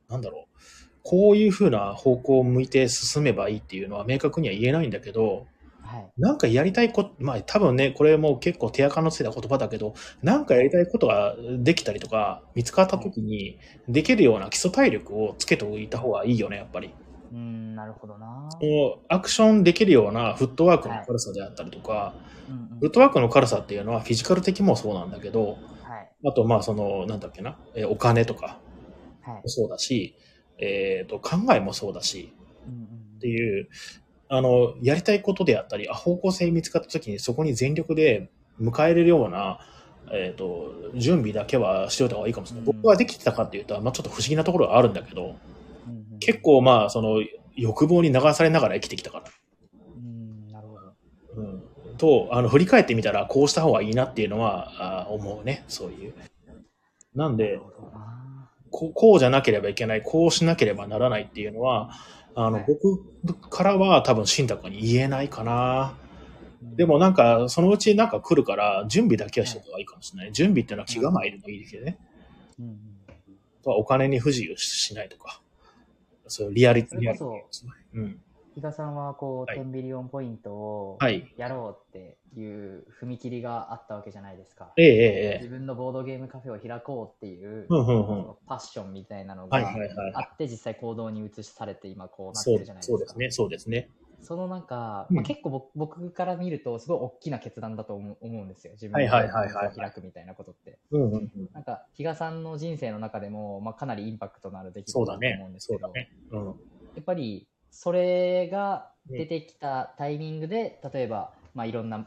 [SPEAKER 1] なんだろう、こういう風な方向を向いて進めばいいっていうのは明確には言えないんだけど、
[SPEAKER 2] はい。
[SPEAKER 1] なんかやりたいこと、まあ多分ね、これも結構手垢のついた言葉だけど、なんかやりたいことができたりとか、見つかった時に、できるような基礎体力をつけておいた方がいいよね、やっぱり。
[SPEAKER 2] うーん、なるほどな。
[SPEAKER 1] こうアクションできるようなフットワークの軽さであったりとか、
[SPEAKER 2] うんうん
[SPEAKER 1] フットワークの軽さっていうのはフィジカル的もそうなんだけど、
[SPEAKER 2] はい。
[SPEAKER 1] あとまあその、なんだっけな、えーお金とか。そうだし、えっ、と、考えもそうだし、
[SPEAKER 2] うんうん
[SPEAKER 1] っていう、あの、やりたいことであったり、あ方向性見つかった時にそこに全力で迎えれるような、えっ、と、準備だけはしておいた方がいいかもしれない。
[SPEAKER 2] うん
[SPEAKER 1] 僕はできてたかっていうと、まあちょっと不思議なところはあるんだけど、
[SPEAKER 2] うんうん
[SPEAKER 1] 結構まあその、欲望に流されながら生きてきたから。
[SPEAKER 2] うん、なるほど。
[SPEAKER 1] うん。と、あの、振り返ってみたら、こうした方がいいなっていうのは、あ思うね、そういう。なんでこうじゃなければいけない、こうしなければならないっていうのは、あの、
[SPEAKER 2] はい
[SPEAKER 1] 僕からは多分、信託に言えないかな。
[SPEAKER 2] うん
[SPEAKER 1] でもなんか、そのうちなんか来るから、準備だけはしておいた方がいいかもしれない。準備っていうのは気構えるのいいですけどね。
[SPEAKER 2] うん
[SPEAKER 1] お金に不自由しないとか。そういうリアリティ、
[SPEAKER 2] それこ
[SPEAKER 1] ですね。うん。
[SPEAKER 2] 比嘉さんはこう、
[SPEAKER 1] はい
[SPEAKER 2] 10ビリオンポイントを
[SPEAKER 1] はい。
[SPEAKER 2] やろうっていう踏切があったわけじゃないですか。
[SPEAKER 1] ええ
[SPEAKER 2] 自分のボードゲームカフェを開こうっていう、
[SPEAKER 1] うんうんうん
[SPEAKER 2] パッションみたいなの
[SPEAKER 1] はい
[SPEAKER 2] が。あって、実際行動に移しされて今こうなってるじゃないですか。
[SPEAKER 1] そうですね、そうですね。
[SPEAKER 2] そのなんか、
[SPEAKER 1] うん
[SPEAKER 2] まあ、結構僕僕から見るとすごい大きな決断だと思う思うんですよ。自分の
[SPEAKER 1] はいはいはいはい
[SPEAKER 2] お店を開くみたいなことって。
[SPEAKER 1] うんうんうん。
[SPEAKER 2] なんか、比嘉さんの人生の中でも、まあ、かなりインパクトのある出来
[SPEAKER 1] そうだ
[SPEAKER 2] 事だと思うん
[SPEAKER 1] ね
[SPEAKER 2] で。すけど、
[SPEAKER 1] そうだね。うん。
[SPEAKER 2] やっぱりそれが出てきたタイミングで、例えば、まあ、いろんな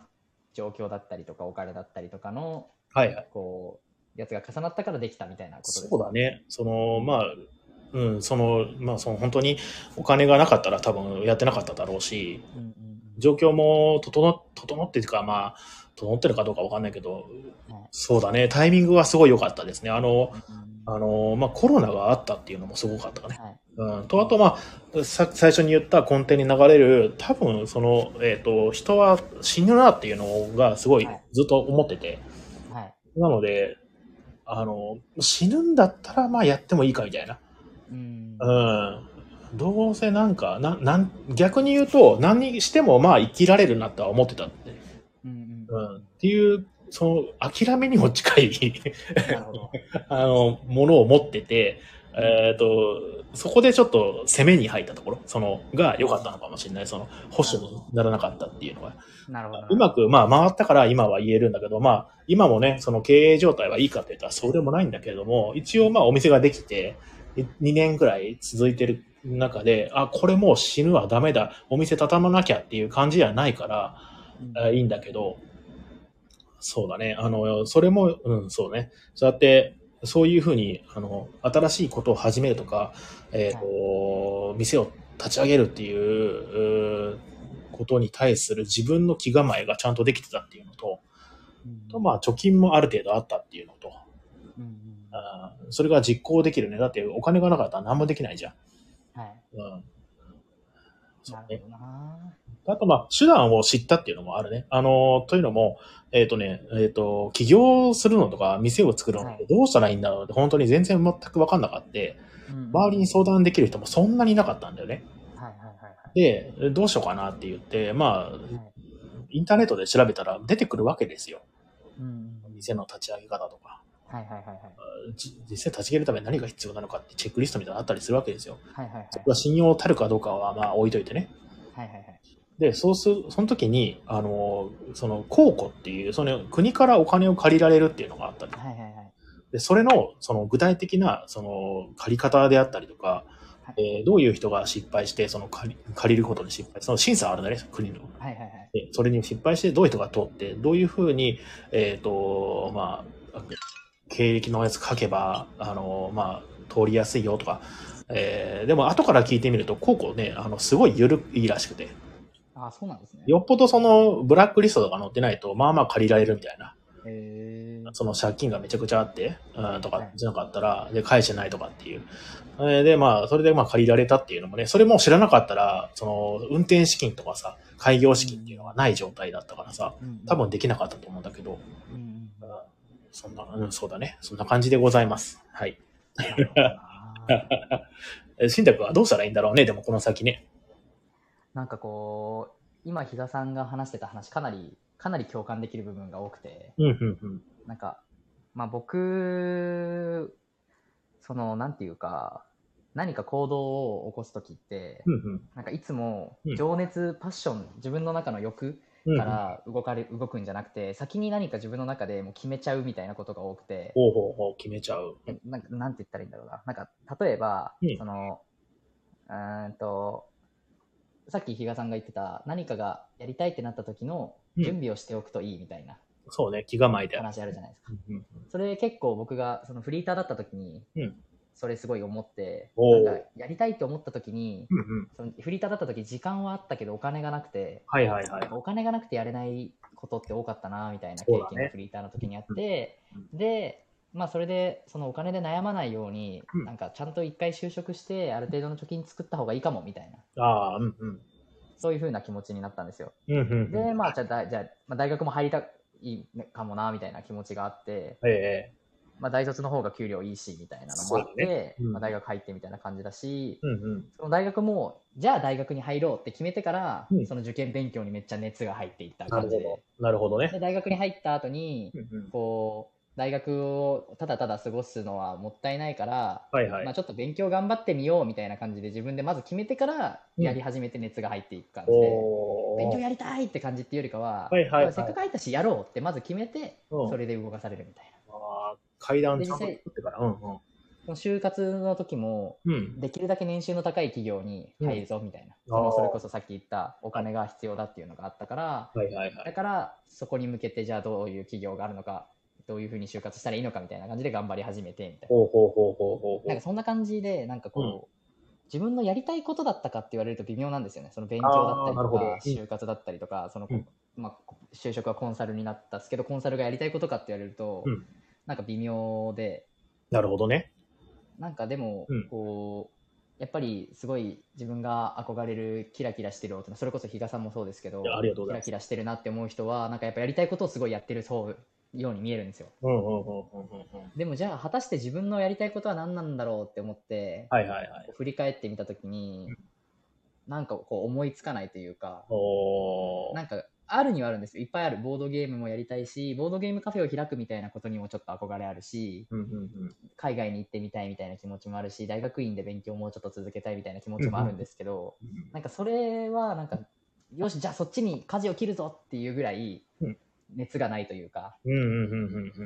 [SPEAKER 2] 状況だったりとかお金だったりとかの
[SPEAKER 1] はいはい。
[SPEAKER 2] こうやつが重なったからできたみたいなことです
[SPEAKER 1] そうだね。その、まあ、うん、その、まあ、その本当にお金がなかったら多分やってなかっただろうし、
[SPEAKER 2] うんうん
[SPEAKER 1] 状況も整整ってるか、まあ、整ってるかどうかわかんないけど、
[SPEAKER 2] はい
[SPEAKER 1] そうだね。タイミングはすごい良かったですね。あの、
[SPEAKER 2] うん
[SPEAKER 1] あの、まあ、コロナがあったっていうのもすごかったかね。
[SPEAKER 2] はい
[SPEAKER 1] うん。と、あと、まあ、さ最初に言った根底に流れる、多分、その、えっ、と、人は死ぬなっていうのがすごい
[SPEAKER 2] はい
[SPEAKER 1] ずっと思ってて、
[SPEAKER 2] はい
[SPEAKER 1] なので、あの、死ぬんだったら、まあ、やってもいいかみたいな。
[SPEAKER 2] うん
[SPEAKER 1] うん。どうせなんか、な、なん、逆に言うと、何にしてもまあ生きられるなとは思ってたって。
[SPEAKER 2] うん
[SPEAKER 1] う。
[SPEAKER 2] うん
[SPEAKER 1] っていう、その、諦めにも近い。あの、ものを持ってて、えっ、と、そこでちょっと攻めに入ったところ、その、が良かったのかもしれない。その、保守にならなかったっていうのは。
[SPEAKER 2] なるほど。
[SPEAKER 1] うまく、まあ、回ったから今は言えるんだけど、まあ、今もね、その経営状態はいいかって言ったらそうでもないんだけれども、一応まあ、お店ができて、2年ぐらい続いてる中で、あ、これもう死ぬはダメだ、お店畳まなきゃっていう感じではないから、
[SPEAKER 2] うん
[SPEAKER 1] あいいんだけど、そうだね。あの、それも、うん、そうね。そうやって、そういうふうに、あの、新しいことを始めるとか、えっ、と、店を立ち上げるっていうことに対する自分の気構えがちゃんとできてたっていうのと、
[SPEAKER 2] うん
[SPEAKER 1] と、まあ、貯金もある程度あったっていうのと、
[SPEAKER 2] うんうん
[SPEAKER 1] それが実行できるね。だってお金がなかったら何もできないじゃん。
[SPEAKER 2] はい。
[SPEAKER 1] うん。そうね。あと、まあ、手段を知ったっていうのもあるね。あの、というのも、えっ、とね、えっ、と、起業するのとか、店を作るのってどうしたらいいんだろうって、本当に全然全く分かんなかった。周りに相談できる人もそんなにいなかったんだよね。
[SPEAKER 2] はいはいはい
[SPEAKER 1] で、どうしようかなって言って、まあ、インターネットで調べたら出てくるわけですよ。
[SPEAKER 2] うんうん
[SPEAKER 1] 店の立ち上げ方とか。
[SPEAKER 2] はいはいはいはい。
[SPEAKER 1] じ実際立ち上げるために何が必要なのかってチェックリストみたいなのあったりするわけですよ。
[SPEAKER 2] はいはいはい。
[SPEAKER 1] そこが信用たるかどうかはまあ置いといてね。
[SPEAKER 2] はいはいはい。
[SPEAKER 1] で、そうする、その時に、あの、その、公庫っていう、その国からお金を借りられるっていうのがあったり、
[SPEAKER 2] はいはいはい。
[SPEAKER 1] で、それの、その具体的な、その、借り方であったりとか、
[SPEAKER 2] はい
[SPEAKER 1] えーどういう人が失敗して、その借り、借りることに失敗、その審査あるんだね、国の。
[SPEAKER 2] はいはいはい。
[SPEAKER 1] で、それに失敗して、どういう人が通って、どういうふうに、えっ、と、まあ、経歴のやつ書けば、あの、まあ、通りやすいよとか、えーでも後から聞いてみると、高校ね、あの、すごい緩いらしくて、
[SPEAKER 2] あ、そうなんですね。
[SPEAKER 1] よっぽどその、ブラックリストとか載ってないと、まあまあ借りられるみたいな。
[SPEAKER 2] へー
[SPEAKER 1] その借金がめちゃくちゃあって、うん、とか
[SPEAKER 2] はい
[SPEAKER 1] じゃなかったら、で、返してないとかっていう。えーで、まあ、それでまあ借りられたっていうのもね、それも知らなかったら、その、運転資金とかさ、開業資金っていうのがない状態だったからさ、
[SPEAKER 2] うん
[SPEAKER 1] 多分できなかったと思うんだけど、
[SPEAKER 2] うんうん
[SPEAKER 1] うんそんな、うん、そうだね。そんな感じでございます。はい。
[SPEAKER 2] なるほどな
[SPEAKER 1] え、信託はどうしたらいいんだろうね、でもこの先ね。
[SPEAKER 2] なんかこう、今、比嘉さんが話してた話、かなり、かなり共感できる部分が多くて、
[SPEAKER 1] うん、うん、うん。
[SPEAKER 2] なんか、まあ僕、その、なんていうか、何か行動を起こすときって、
[SPEAKER 1] うん、うん
[SPEAKER 2] なんかいつも
[SPEAKER 1] うん
[SPEAKER 2] 情熱、パッション、自分の中の欲
[SPEAKER 1] うん。
[SPEAKER 2] から動かれ、動くんじゃなくて、先に何か自分の中でもう決めちゃうみたいなことが多くて、
[SPEAKER 1] ほうほうほう、決めちゃう。
[SPEAKER 2] えなんかなんて言ったらいいんだろうな。なんか、例えば、
[SPEAKER 1] うん
[SPEAKER 2] その、うーんと、さっき比嘉さんが言ってた、何かがやりたいってなった時の
[SPEAKER 1] うん
[SPEAKER 2] 準備をしておくといいみたいな
[SPEAKER 1] そうね、気構えで。
[SPEAKER 2] 話あるじゃないですか。
[SPEAKER 1] うんうん
[SPEAKER 2] それ結構僕がそのフリーターだった時に
[SPEAKER 1] うん、
[SPEAKER 2] それすごい思って、なんかやりたいって思った時に、
[SPEAKER 1] うんうん。
[SPEAKER 2] そのフリーターだった時時間はあったけどお金がなくて、
[SPEAKER 1] はいはいはい。
[SPEAKER 2] お金がなくてやれないことって多かったなみたいな経験がフリーターの時にあって、
[SPEAKER 1] う
[SPEAKER 2] で、まあ、それでそのお金で悩まないように、
[SPEAKER 1] うん
[SPEAKER 2] なんかちゃんと一回就職してある程度の貯金作った方がいいかもみたいな
[SPEAKER 1] ああ、うんうん。
[SPEAKER 2] そういう風な気持ちになったんですよ
[SPEAKER 1] うんうんうん。
[SPEAKER 2] でまあじゃあだじゃあ、まあ、大学も入りたいかもなみたいな気持ちがあって、
[SPEAKER 1] ええ
[SPEAKER 2] まあ、大卒の方が給料いいしみたいなのもあっ
[SPEAKER 1] そうだ
[SPEAKER 2] て、
[SPEAKER 1] うん
[SPEAKER 2] まあ、大学入ってみたいな感じだし、
[SPEAKER 1] うんうん。
[SPEAKER 2] その大学もじゃあ大学に入ろうって決めてから、
[SPEAKER 1] うん
[SPEAKER 2] その受験勉強にめっちゃ熱が入っていった
[SPEAKER 1] な
[SPEAKER 2] 感じで
[SPEAKER 1] るほど。なるほどね。
[SPEAKER 2] で大学に入った後に、
[SPEAKER 1] うんうん。
[SPEAKER 2] こう大学をただただ過ごすのはもったいないから、
[SPEAKER 1] はいはい
[SPEAKER 2] まあ、。ちょっと勉強頑張ってみようみたいな感じで自分でまず決めてから
[SPEAKER 1] うん
[SPEAKER 2] やり始めて熱が入っていく感じで、
[SPEAKER 1] お
[SPEAKER 2] 勉強
[SPEAKER 1] ー。
[SPEAKER 2] やりたいって感じっていうよりかは、
[SPEAKER 1] はいはいはい
[SPEAKER 2] せっかく入ったしやろうってまず決めて、
[SPEAKER 1] うん
[SPEAKER 2] それで動かされるみたいな。
[SPEAKER 1] 階段
[SPEAKER 2] で
[SPEAKER 1] ちゃんとってから。うん
[SPEAKER 2] その就活の時も
[SPEAKER 1] うん。うん。
[SPEAKER 2] できるだけ年収の高い企業に入るぞみたいな、
[SPEAKER 1] うん
[SPEAKER 2] そのそれこそさっき言ったお金が必要だっていうのがあったから、
[SPEAKER 1] はいはいはい。
[SPEAKER 2] だからそこに向けてじゃあどういう企業があるのかどういうふうに就活したらいいのかみたいな感じで頑張り始めてみたいな。なんか。そんな感じで、なんかこう、
[SPEAKER 1] うん
[SPEAKER 2] 自分のやりたいことだったかって言われると微妙なんですよね。その勉強だったりとか就活だったりとか、その、
[SPEAKER 1] うん
[SPEAKER 2] まあ、就職はコンサルになったんですけど、コンサルがやりたいことかって言われると、
[SPEAKER 1] うん
[SPEAKER 2] なんか微妙で、
[SPEAKER 1] なるほどね。
[SPEAKER 2] なんかでも
[SPEAKER 1] うん、
[SPEAKER 2] こう、やっぱりすごい自分が憧れるキラキラしてる大人、それこそ比嘉さんもそうですけどキラキラしてるなって思う人は、なんかやっぱやりたいことをすごいやってるそうように見えるんですよ。でもじゃあ果たして自分のやりたいことは何なんだろうって思って、
[SPEAKER 1] はいはいはい。
[SPEAKER 2] 振り返ってみたときに、なんかこう思いつかないというか、なんかあるにはあるんですよ。いっぱいある。ボードゲームもやりたいし、ボードゲームカフェを開くみたいなことにもちょっと憧れあるし、
[SPEAKER 1] うんうんうん。
[SPEAKER 2] 海外に行ってみたいみたいな気持ちもあるし、大学院で勉強もうちょっと続けたいみたいな気持ちもあるんですけど、なんかそれはなんか、よし、じゃあそっちに舵を切るぞっていうぐらい
[SPEAKER 1] うん
[SPEAKER 2] 熱がないというか。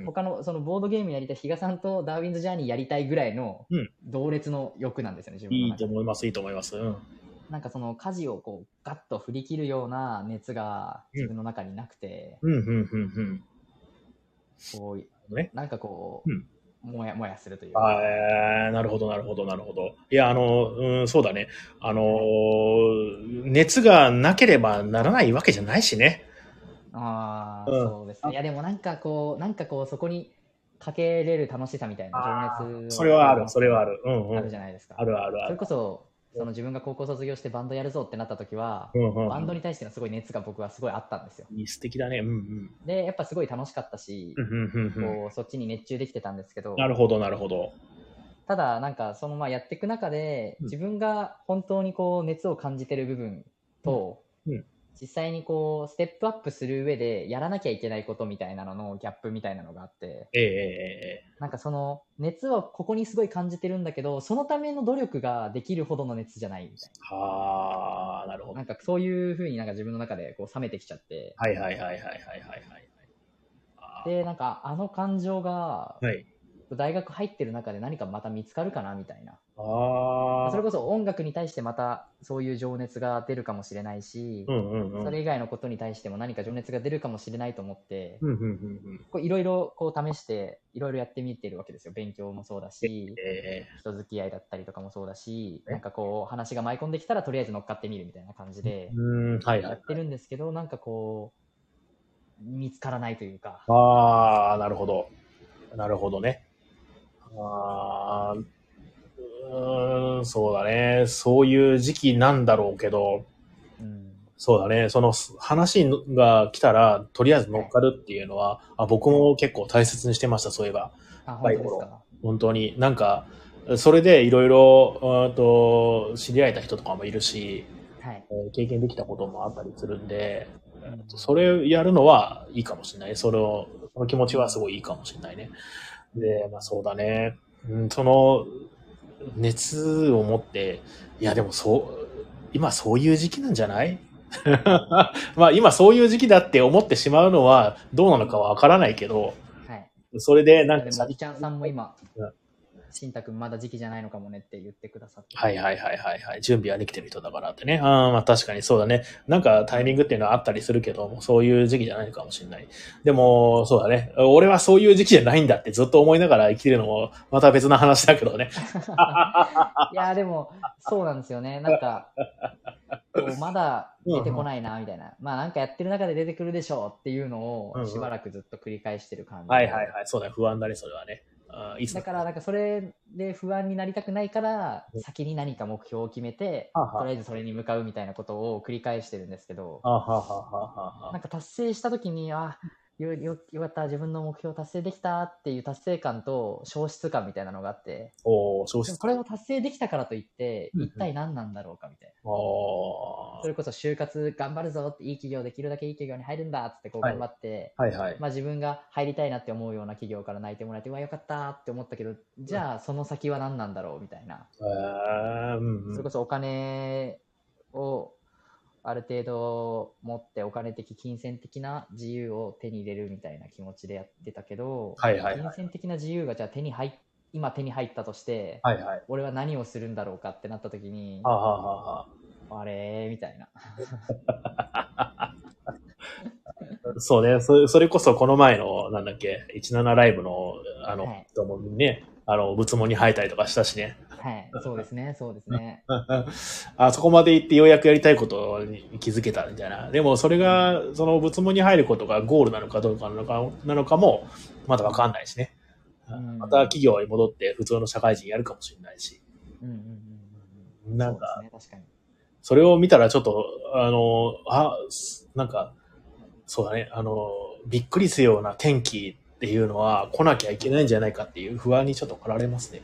[SPEAKER 2] 他のそのボードゲームやりたい、比嘉さんとダーウィンズ・ジャーニーやりたいぐらいの
[SPEAKER 1] うん
[SPEAKER 2] 同列の欲なんですよね、自分の
[SPEAKER 1] いい。と思います、いいと思います。うん。
[SPEAKER 2] なんかその舵をこうガッと振り切るような熱が自分の中になくて。こう
[SPEAKER 1] ね
[SPEAKER 2] なんかこ
[SPEAKER 1] うん
[SPEAKER 2] う、もやもやするというか、
[SPEAKER 1] なるほど、なるほど、なるほど。いや、あの、うん、そうだね。あのー、熱がなければならないわけじゃないしね。
[SPEAKER 2] ああ、
[SPEAKER 1] うん
[SPEAKER 2] そうですね。いやでもなんかこう、なんかこうそこにかけれる楽しさみたいな情熱を
[SPEAKER 1] それはある、それはある。うんう
[SPEAKER 2] ある
[SPEAKER 1] ん。
[SPEAKER 2] じゃないですか。
[SPEAKER 1] あるあるあ
[SPEAKER 2] それ
[SPEAKER 1] る。
[SPEAKER 2] こそ、その自分が高校卒業してバンドやるぞってなった時は、
[SPEAKER 1] うんうん
[SPEAKER 2] バンドに対してのすごい熱が僕はすごいあったんですよ。
[SPEAKER 1] いい素敵だね。うんうん。
[SPEAKER 2] で、やっぱすごい楽しかったし、
[SPEAKER 1] うんうんうんうん
[SPEAKER 2] こうそっちに熱中できてたんですけど、
[SPEAKER 1] なるほど、なるほど。
[SPEAKER 2] ただなんかそのまあやっていく中で、
[SPEAKER 1] うん
[SPEAKER 2] 自分が本当にこう熱を感じてる部分と、
[SPEAKER 1] うんうん
[SPEAKER 2] 実際にこうステップアップする上でやらなきゃいけないことみたいなののギャップみたいなのがあって、
[SPEAKER 1] えええええ
[SPEAKER 2] なんかその熱はここにすごい感じてるんだけど、そのための努力ができるほどの熱じゃないみたい
[SPEAKER 1] えはあ、なるほ
[SPEAKER 2] な。
[SPEAKER 1] ど。
[SPEAKER 2] なんかそういう風になんか自分の中でこう冷めてきちゃって、
[SPEAKER 1] はいはいはいはいはいはい
[SPEAKER 2] で、なんかあの感情が
[SPEAKER 1] はい。
[SPEAKER 2] 大学入ってる中で何かまた見つかるかなみたいな。
[SPEAKER 1] ああ。
[SPEAKER 2] それこそ音楽に対してまたそういう情熱が出るかもしれないし、
[SPEAKER 1] うんうんうん。
[SPEAKER 2] それ以外のことに対しても何か情熱が出るかもしれないと思って、
[SPEAKER 1] うんうんうんうん。
[SPEAKER 2] こういろいろこう試して、いろいろやってみてるわけですよ。勉強もそうだし、
[SPEAKER 1] え
[SPEAKER 2] 人付き合いだったりとかもそうだし、
[SPEAKER 1] ね
[SPEAKER 2] なんかこう話が舞い込んできたらとりあえず乗っかってみるみたいな感じで
[SPEAKER 1] えうん、はいはい。
[SPEAKER 2] やってるんですけど、なんかこう、見つからないというか、
[SPEAKER 1] ああ、なるほど。なるほどね。ああ、うーん、そうだね。そういう時期なんだろうけど、
[SPEAKER 2] うん、
[SPEAKER 1] そうだね。その話が来たら、とりあえず乗っかるっていうのは、あ僕も結構大切にしてました、そういえば。
[SPEAKER 2] あ、本当ですか？
[SPEAKER 1] 本当に。なんか、それでいろいろ、知り合えた人とかもいるし、
[SPEAKER 2] はい。
[SPEAKER 1] えー経験できたこともあったりするんで、
[SPEAKER 2] うん
[SPEAKER 1] それやるのはいいかもしれない。それを、その気持ちはすごいいいかもしれないね。で、まあそうだね。うん、その、熱を持って、いやでもそう、今そういう時期なんじゃない？まあ今そういう時期だって思ってしまうのはどうなのかはわからないけど、
[SPEAKER 2] はい。
[SPEAKER 1] それでなんか
[SPEAKER 2] でも、おちゃんさんも今
[SPEAKER 1] うん、
[SPEAKER 2] しんたくんまだ時期じゃないのかもねって言ってくださって。
[SPEAKER 1] はいはいはいはいはい。準備はできてる人だからってね。ああ、まあ確かにそうだね。なんかタイミングっていうのはあったりするけども、そういう時期じゃないかもしれない。でも、そうだね。俺はそういう時期じゃないんだってずっと思いながら生きるのも、また別な話だけどね。
[SPEAKER 2] いやーでも、そうなんですよね。なんか、まだ出てこないな、みたいな。まあなんかやってる中で出てくるでしょうっていうの
[SPEAKER 1] うんうん
[SPEAKER 2] をしばらくずっと繰り返してる感じで。
[SPEAKER 1] はいはいはい。そうだね。不安だね、それはね。あ
[SPEAKER 2] だから、なんかそれで不安になりたくないから
[SPEAKER 1] うん、
[SPEAKER 2] 先に何か目標を決めて、とりあえずそれに向かうみたいなことを繰り返してるんですけど、なんか達成した時に、あ、よかった、自分の目標達成できたっていう達成感と消失感みたいなのがあって、
[SPEAKER 1] おー、消失
[SPEAKER 2] これを達成できたからといって、
[SPEAKER 1] うんうん。
[SPEAKER 2] 一体何なんだろうかみたいな。
[SPEAKER 1] お
[SPEAKER 2] それこそ就活頑張るぞって、いい企業、できるだけいい企業に入るんだってこう
[SPEAKER 1] はい。
[SPEAKER 2] 頑張って、
[SPEAKER 1] はいはい。
[SPEAKER 2] まあ自分が入りたいなって思うような企業から泣いてもらえて、うわ、よかったって思ったけど、じゃあその先は何なんだろうみたいな。
[SPEAKER 1] うん。
[SPEAKER 2] それこそお金をある程度持ってお金的、金銭的な自由を手に入れるみたいな気持ちでやってたけど、
[SPEAKER 1] はいはいはい
[SPEAKER 2] 金銭的な自由がじゃあ手に入っ今手に入ったとして、
[SPEAKER 1] はいはい。
[SPEAKER 2] 俺は何をするんだろうかってなった時に、
[SPEAKER 1] はあ、はあはあ
[SPEAKER 2] れーみたいな。
[SPEAKER 1] そうね。そそれこそこの前の、なんだっけ、17ライブの、あの、
[SPEAKER 2] はい
[SPEAKER 1] 人もね、あの、仏門に入ったりとかしたしね。
[SPEAKER 2] はい、そうですね、そうですね。
[SPEAKER 1] あそこまで行ってようやくやりたいことに気づけたみたいな。でもそれが、その仏門に入ることがゴールなのかどうかなのかなのかも、まだわかんないしね。
[SPEAKER 2] うん
[SPEAKER 1] また企業に戻って普通の社会人やるかもしれないし。
[SPEAKER 2] うんうん。
[SPEAKER 1] なんか
[SPEAKER 2] そ。
[SPEAKER 1] それを見たらちょっと、あの、あ、なんか、そうだね、あの、びっくりするような天気っていうのは来なきゃいけないんじゃないかっていう不安にちょっと駆られますね。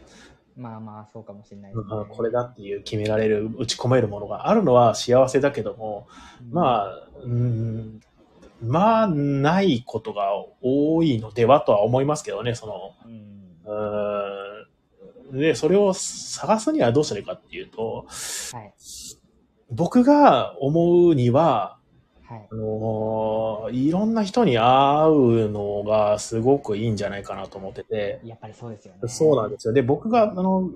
[SPEAKER 2] まあまあ、そうかもしれないですね。
[SPEAKER 1] うんこれだっていう決められる、打ち込めるものがあるのは幸せだけども、まあ、うん、まあ、ないことが多いのではとは思いますけどね、その、
[SPEAKER 2] うん。
[SPEAKER 1] うんで、それを探すにはどうしたらいいかっていうと、
[SPEAKER 2] はい。
[SPEAKER 1] 僕が思うには、
[SPEAKER 2] はい
[SPEAKER 1] あ。のいろんな人に会うのがすごくいいんじゃないかなと思ってて、
[SPEAKER 2] やっぱりそうですよね。
[SPEAKER 1] そうなんですよ。で、僕が、あの、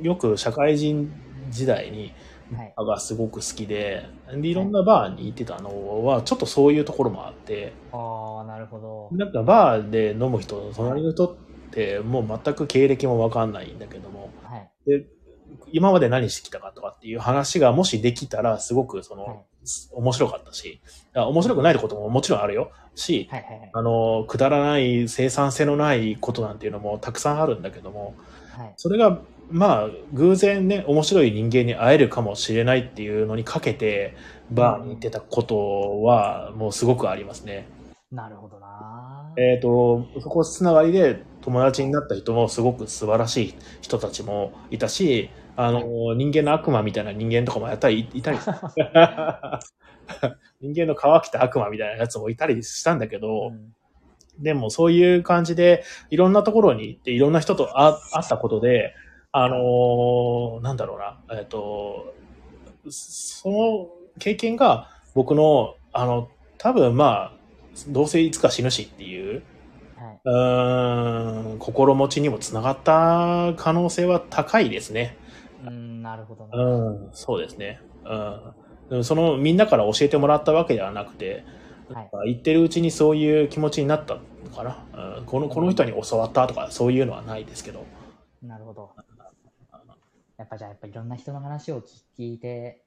[SPEAKER 1] よく社会人時代に、
[SPEAKER 2] はい。
[SPEAKER 1] がすごく好きで、で、いろんなバーに行ってたのは、ちょっとそういうところもあって、
[SPEAKER 2] ああ、なるほど。
[SPEAKER 1] なんかバーで飲む人、隣の人ってもう全く経歴もわかんないんだけども、
[SPEAKER 2] はい。
[SPEAKER 1] で、今まで何してきたかとかっていう話がもしできたら、すごくその、
[SPEAKER 2] はい
[SPEAKER 1] 面白かったし、あ面白くないことももちろんあるよ。し、
[SPEAKER 2] はいはいはい。
[SPEAKER 1] あの、くだらない生産性のないことなんていうのもたくさんあるんだけども、
[SPEAKER 2] はい。
[SPEAKER 1] それが、まあ、偶然ね、面白い人間に会えるかもしれないっていうのにかけて、バーに行ってたことは、もうすごくありますね。
[SPEAKER 2] なるほどな
[SPEAKER 1] えっ、と、そこつながりで友達になった人もすごく素晴らしい人たちもいたし、あの、人間の悪魔みたいな人間とかもやったりいたり 人間の乾きた悪魔みたいなやつもいたりしたんだけど、
[SPEAKER 2] うん
[SPEAKER 1] でもそういう感じで、いろんなところに行って、いろんな人と会会ったことで、あのーなんだろうな、えっ、と、その経験が僕の、あの、多分まあ、どうせいつか死ぬしっていう、
[SPEAKER 2] はい。
[SPEAKER 1] うーん、心持ちにもつながった可能性は高いですね。
[SPEAKER 2] うん、なるほどな。
[SPEAKER 1] うん、そうですね。うん。そのみんなから教えてもらったわけではなくて、
[SPEAKER 2] はい。
[SPEAKER 1] 言ってるうちにそういう気持ちになったのかな。うん、このこの人に教わったとかそういうのはないですけど。
[SPEAKER 2] なるほど。やっぱじゃあ、やっぱいろんな人の話を聞いて、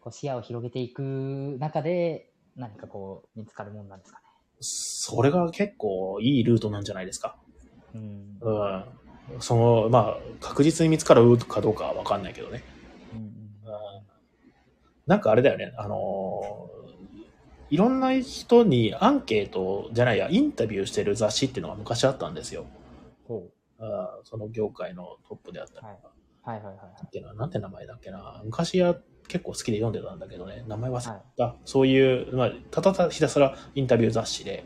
[SPEAKER 2] こう視野を広げていく中で、何かこう、見つかるもんなんですかね。
[SPEAKER 1] それが結構いいルートなんじゃないですか。
[SPEAKER 2] うん。
[SPEAKER 1] うん。その、まあ、確実に見つかるかどうかはわかんないけどね。
[SPEAKER 2] うんうん
[SPEAKER 1] うんなんかあれだよね、あのーいろんな人にアンケートじゃないや、インタビューしてる雑誌っていうのが昔あったんですよ。
[SPEAKER 2] ほ
[SPEAKER 1] あーその業界のトップであったりとか。
[SPEAKER 2] ははいはいはい。
[SPEAKER 1] っていうの？は、なんて名前だっけな？昔は結構好きで読んでたんだけどね、名前忘れ
[SPEAKER 2] はい
[SPEAKER 1] た。そういう、まあ、ただただひたすらインタビュー雑誌で、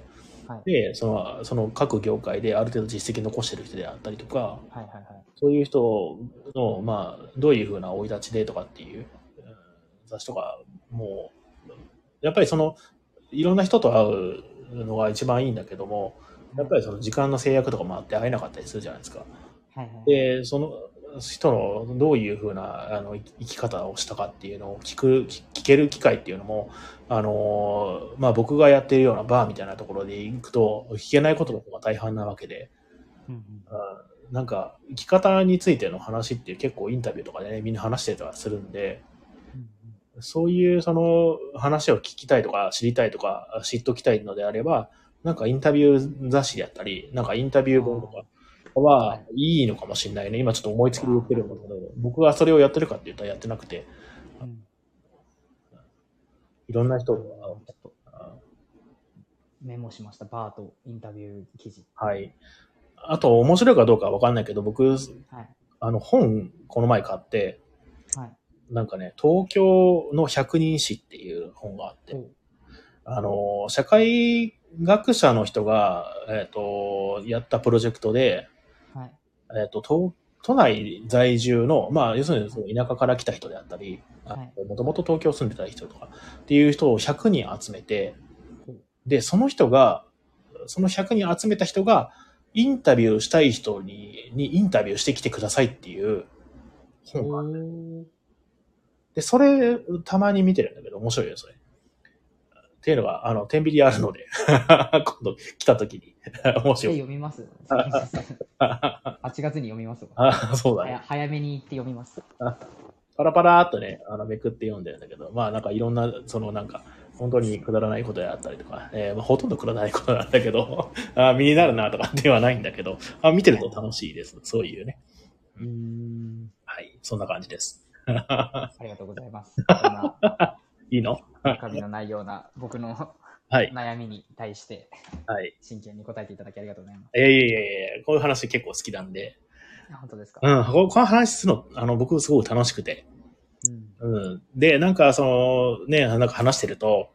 [SPEAKER 2] はい
[SPEAKER 1] で、その、その各業界である程度実績残してる人であったりとか、
[SPEAKER 2] はいはいはい。
[SPEAKER 1] そういう人の、まあ、どういうふうな生い立ちでとかっていう、うん雑誌とか、もう、やっぱりその、いろんな人と会うのが一番いいんだけども、やっぱりその時間の制約とかもあって会えなかったりするじゃないですか。
[SPEAKER 2] はいはい。
[SPEAKER 1] で、その人のどういうふうなあの生き方をしたかっていうのを聞く、聞聞ける機会っていうのも、あの、まあ僕がやってるようなバーみたいなところで行くと、聞けないことの方が大半なわけで、
[SPEAKER 2] うんうん。
[SPEAKER 1] うんなんか生き方についての話って結構インタビューとかでね、みんな話してたりするんで、
[SPEAKER 2] うん。
[SPEAKER 1] そういうその話を聞きたいとか知りたいとか知っときたいのであれば、なんかインタビュー雑誌であったり、なんかインタビュー本とかはいいのかもしれないね。今ちょっと思いつきで言ってるんだけど、僕はそれをやってるかって言ったらやってなくて、
[SPEAKER 2] うん
[SPEAKER 1] いろんな人が、
[SPEAKER 2] メモしました。バーとインタビュー記事。
[SPEAKER 1] はい。あと面白いかどうかわかんないけど、僕、
[SPEAKER 2] はい。
[SPEAKER 1] あの本この前買って、
[SPEAKER 2] はい。
[SPEAKER 1] なんかね、東京の百人史っていう本があって、あの、社会学者の人が、えっ、と、やったプロジェクトで、
[SPEAKER 2] はい。
[SPEAKER 1] えっ、と、都都内在住の、まあ、要するにその田舎から来た人であったり、
[SPEAKER 2] はい。
[SPEAKER 1] もともと東京住んでた人とかっていう人を100人集めてで、その人が、その100人集めた人が、インタビューしたい人に、にインタビューしてきてくださいっていう本があで、それ、たまに見てるんだけど、面白いよ、それ。っていうのが、あの、天秤あるので、今度来た時に、もし
[SPEAKER 2] で
[SPEAKER 1] よ。
[SPEAKER 2] 読みます。8月に読みますわ。
[SPEAKER 1] あそうだ
[SPEAKER 2] 早
[SPEAKER 1] ね。
[SPEAKER 2] 早めに行って読みます。
[SPEAKER 1] パラパラーっとね、あの、めくって読んでるんだけど、まあなんかいろんな、そのなんか、本当にくだらないことであったりとか、えーまあ、ほとんどくだらないことなんだけど、あ身になるなとかではないんだけど、あ見てると楽しいです。そういうね。
[SPEAKER 2] うーん。
[SPEAKER 1] はい。そんな感じです。
[SPEAKER 2] ありがとうございます。い
[SPEAKER 1] いの？
[SPEAKER 2] 中身のないような僕の
[SPEAKER 1] はい。
[SPEAKER 2] 悩みに対して
[SPEAKER 1] はい。
[SPEAKER 2] 真剣に答えていただきありがとうございます。
[SPEAKER 1] えー、いえいえいえこういう話結構好きなんで、
[SPEAKER 2] あ本当ですか、
[SPEAKER 1] うん、ここの話するの、あの、僕すごく楽しくて、
[SPEAKER 2] うん
[SPEAKER 1] うん。で、なんか、その、ね、なんか話してると、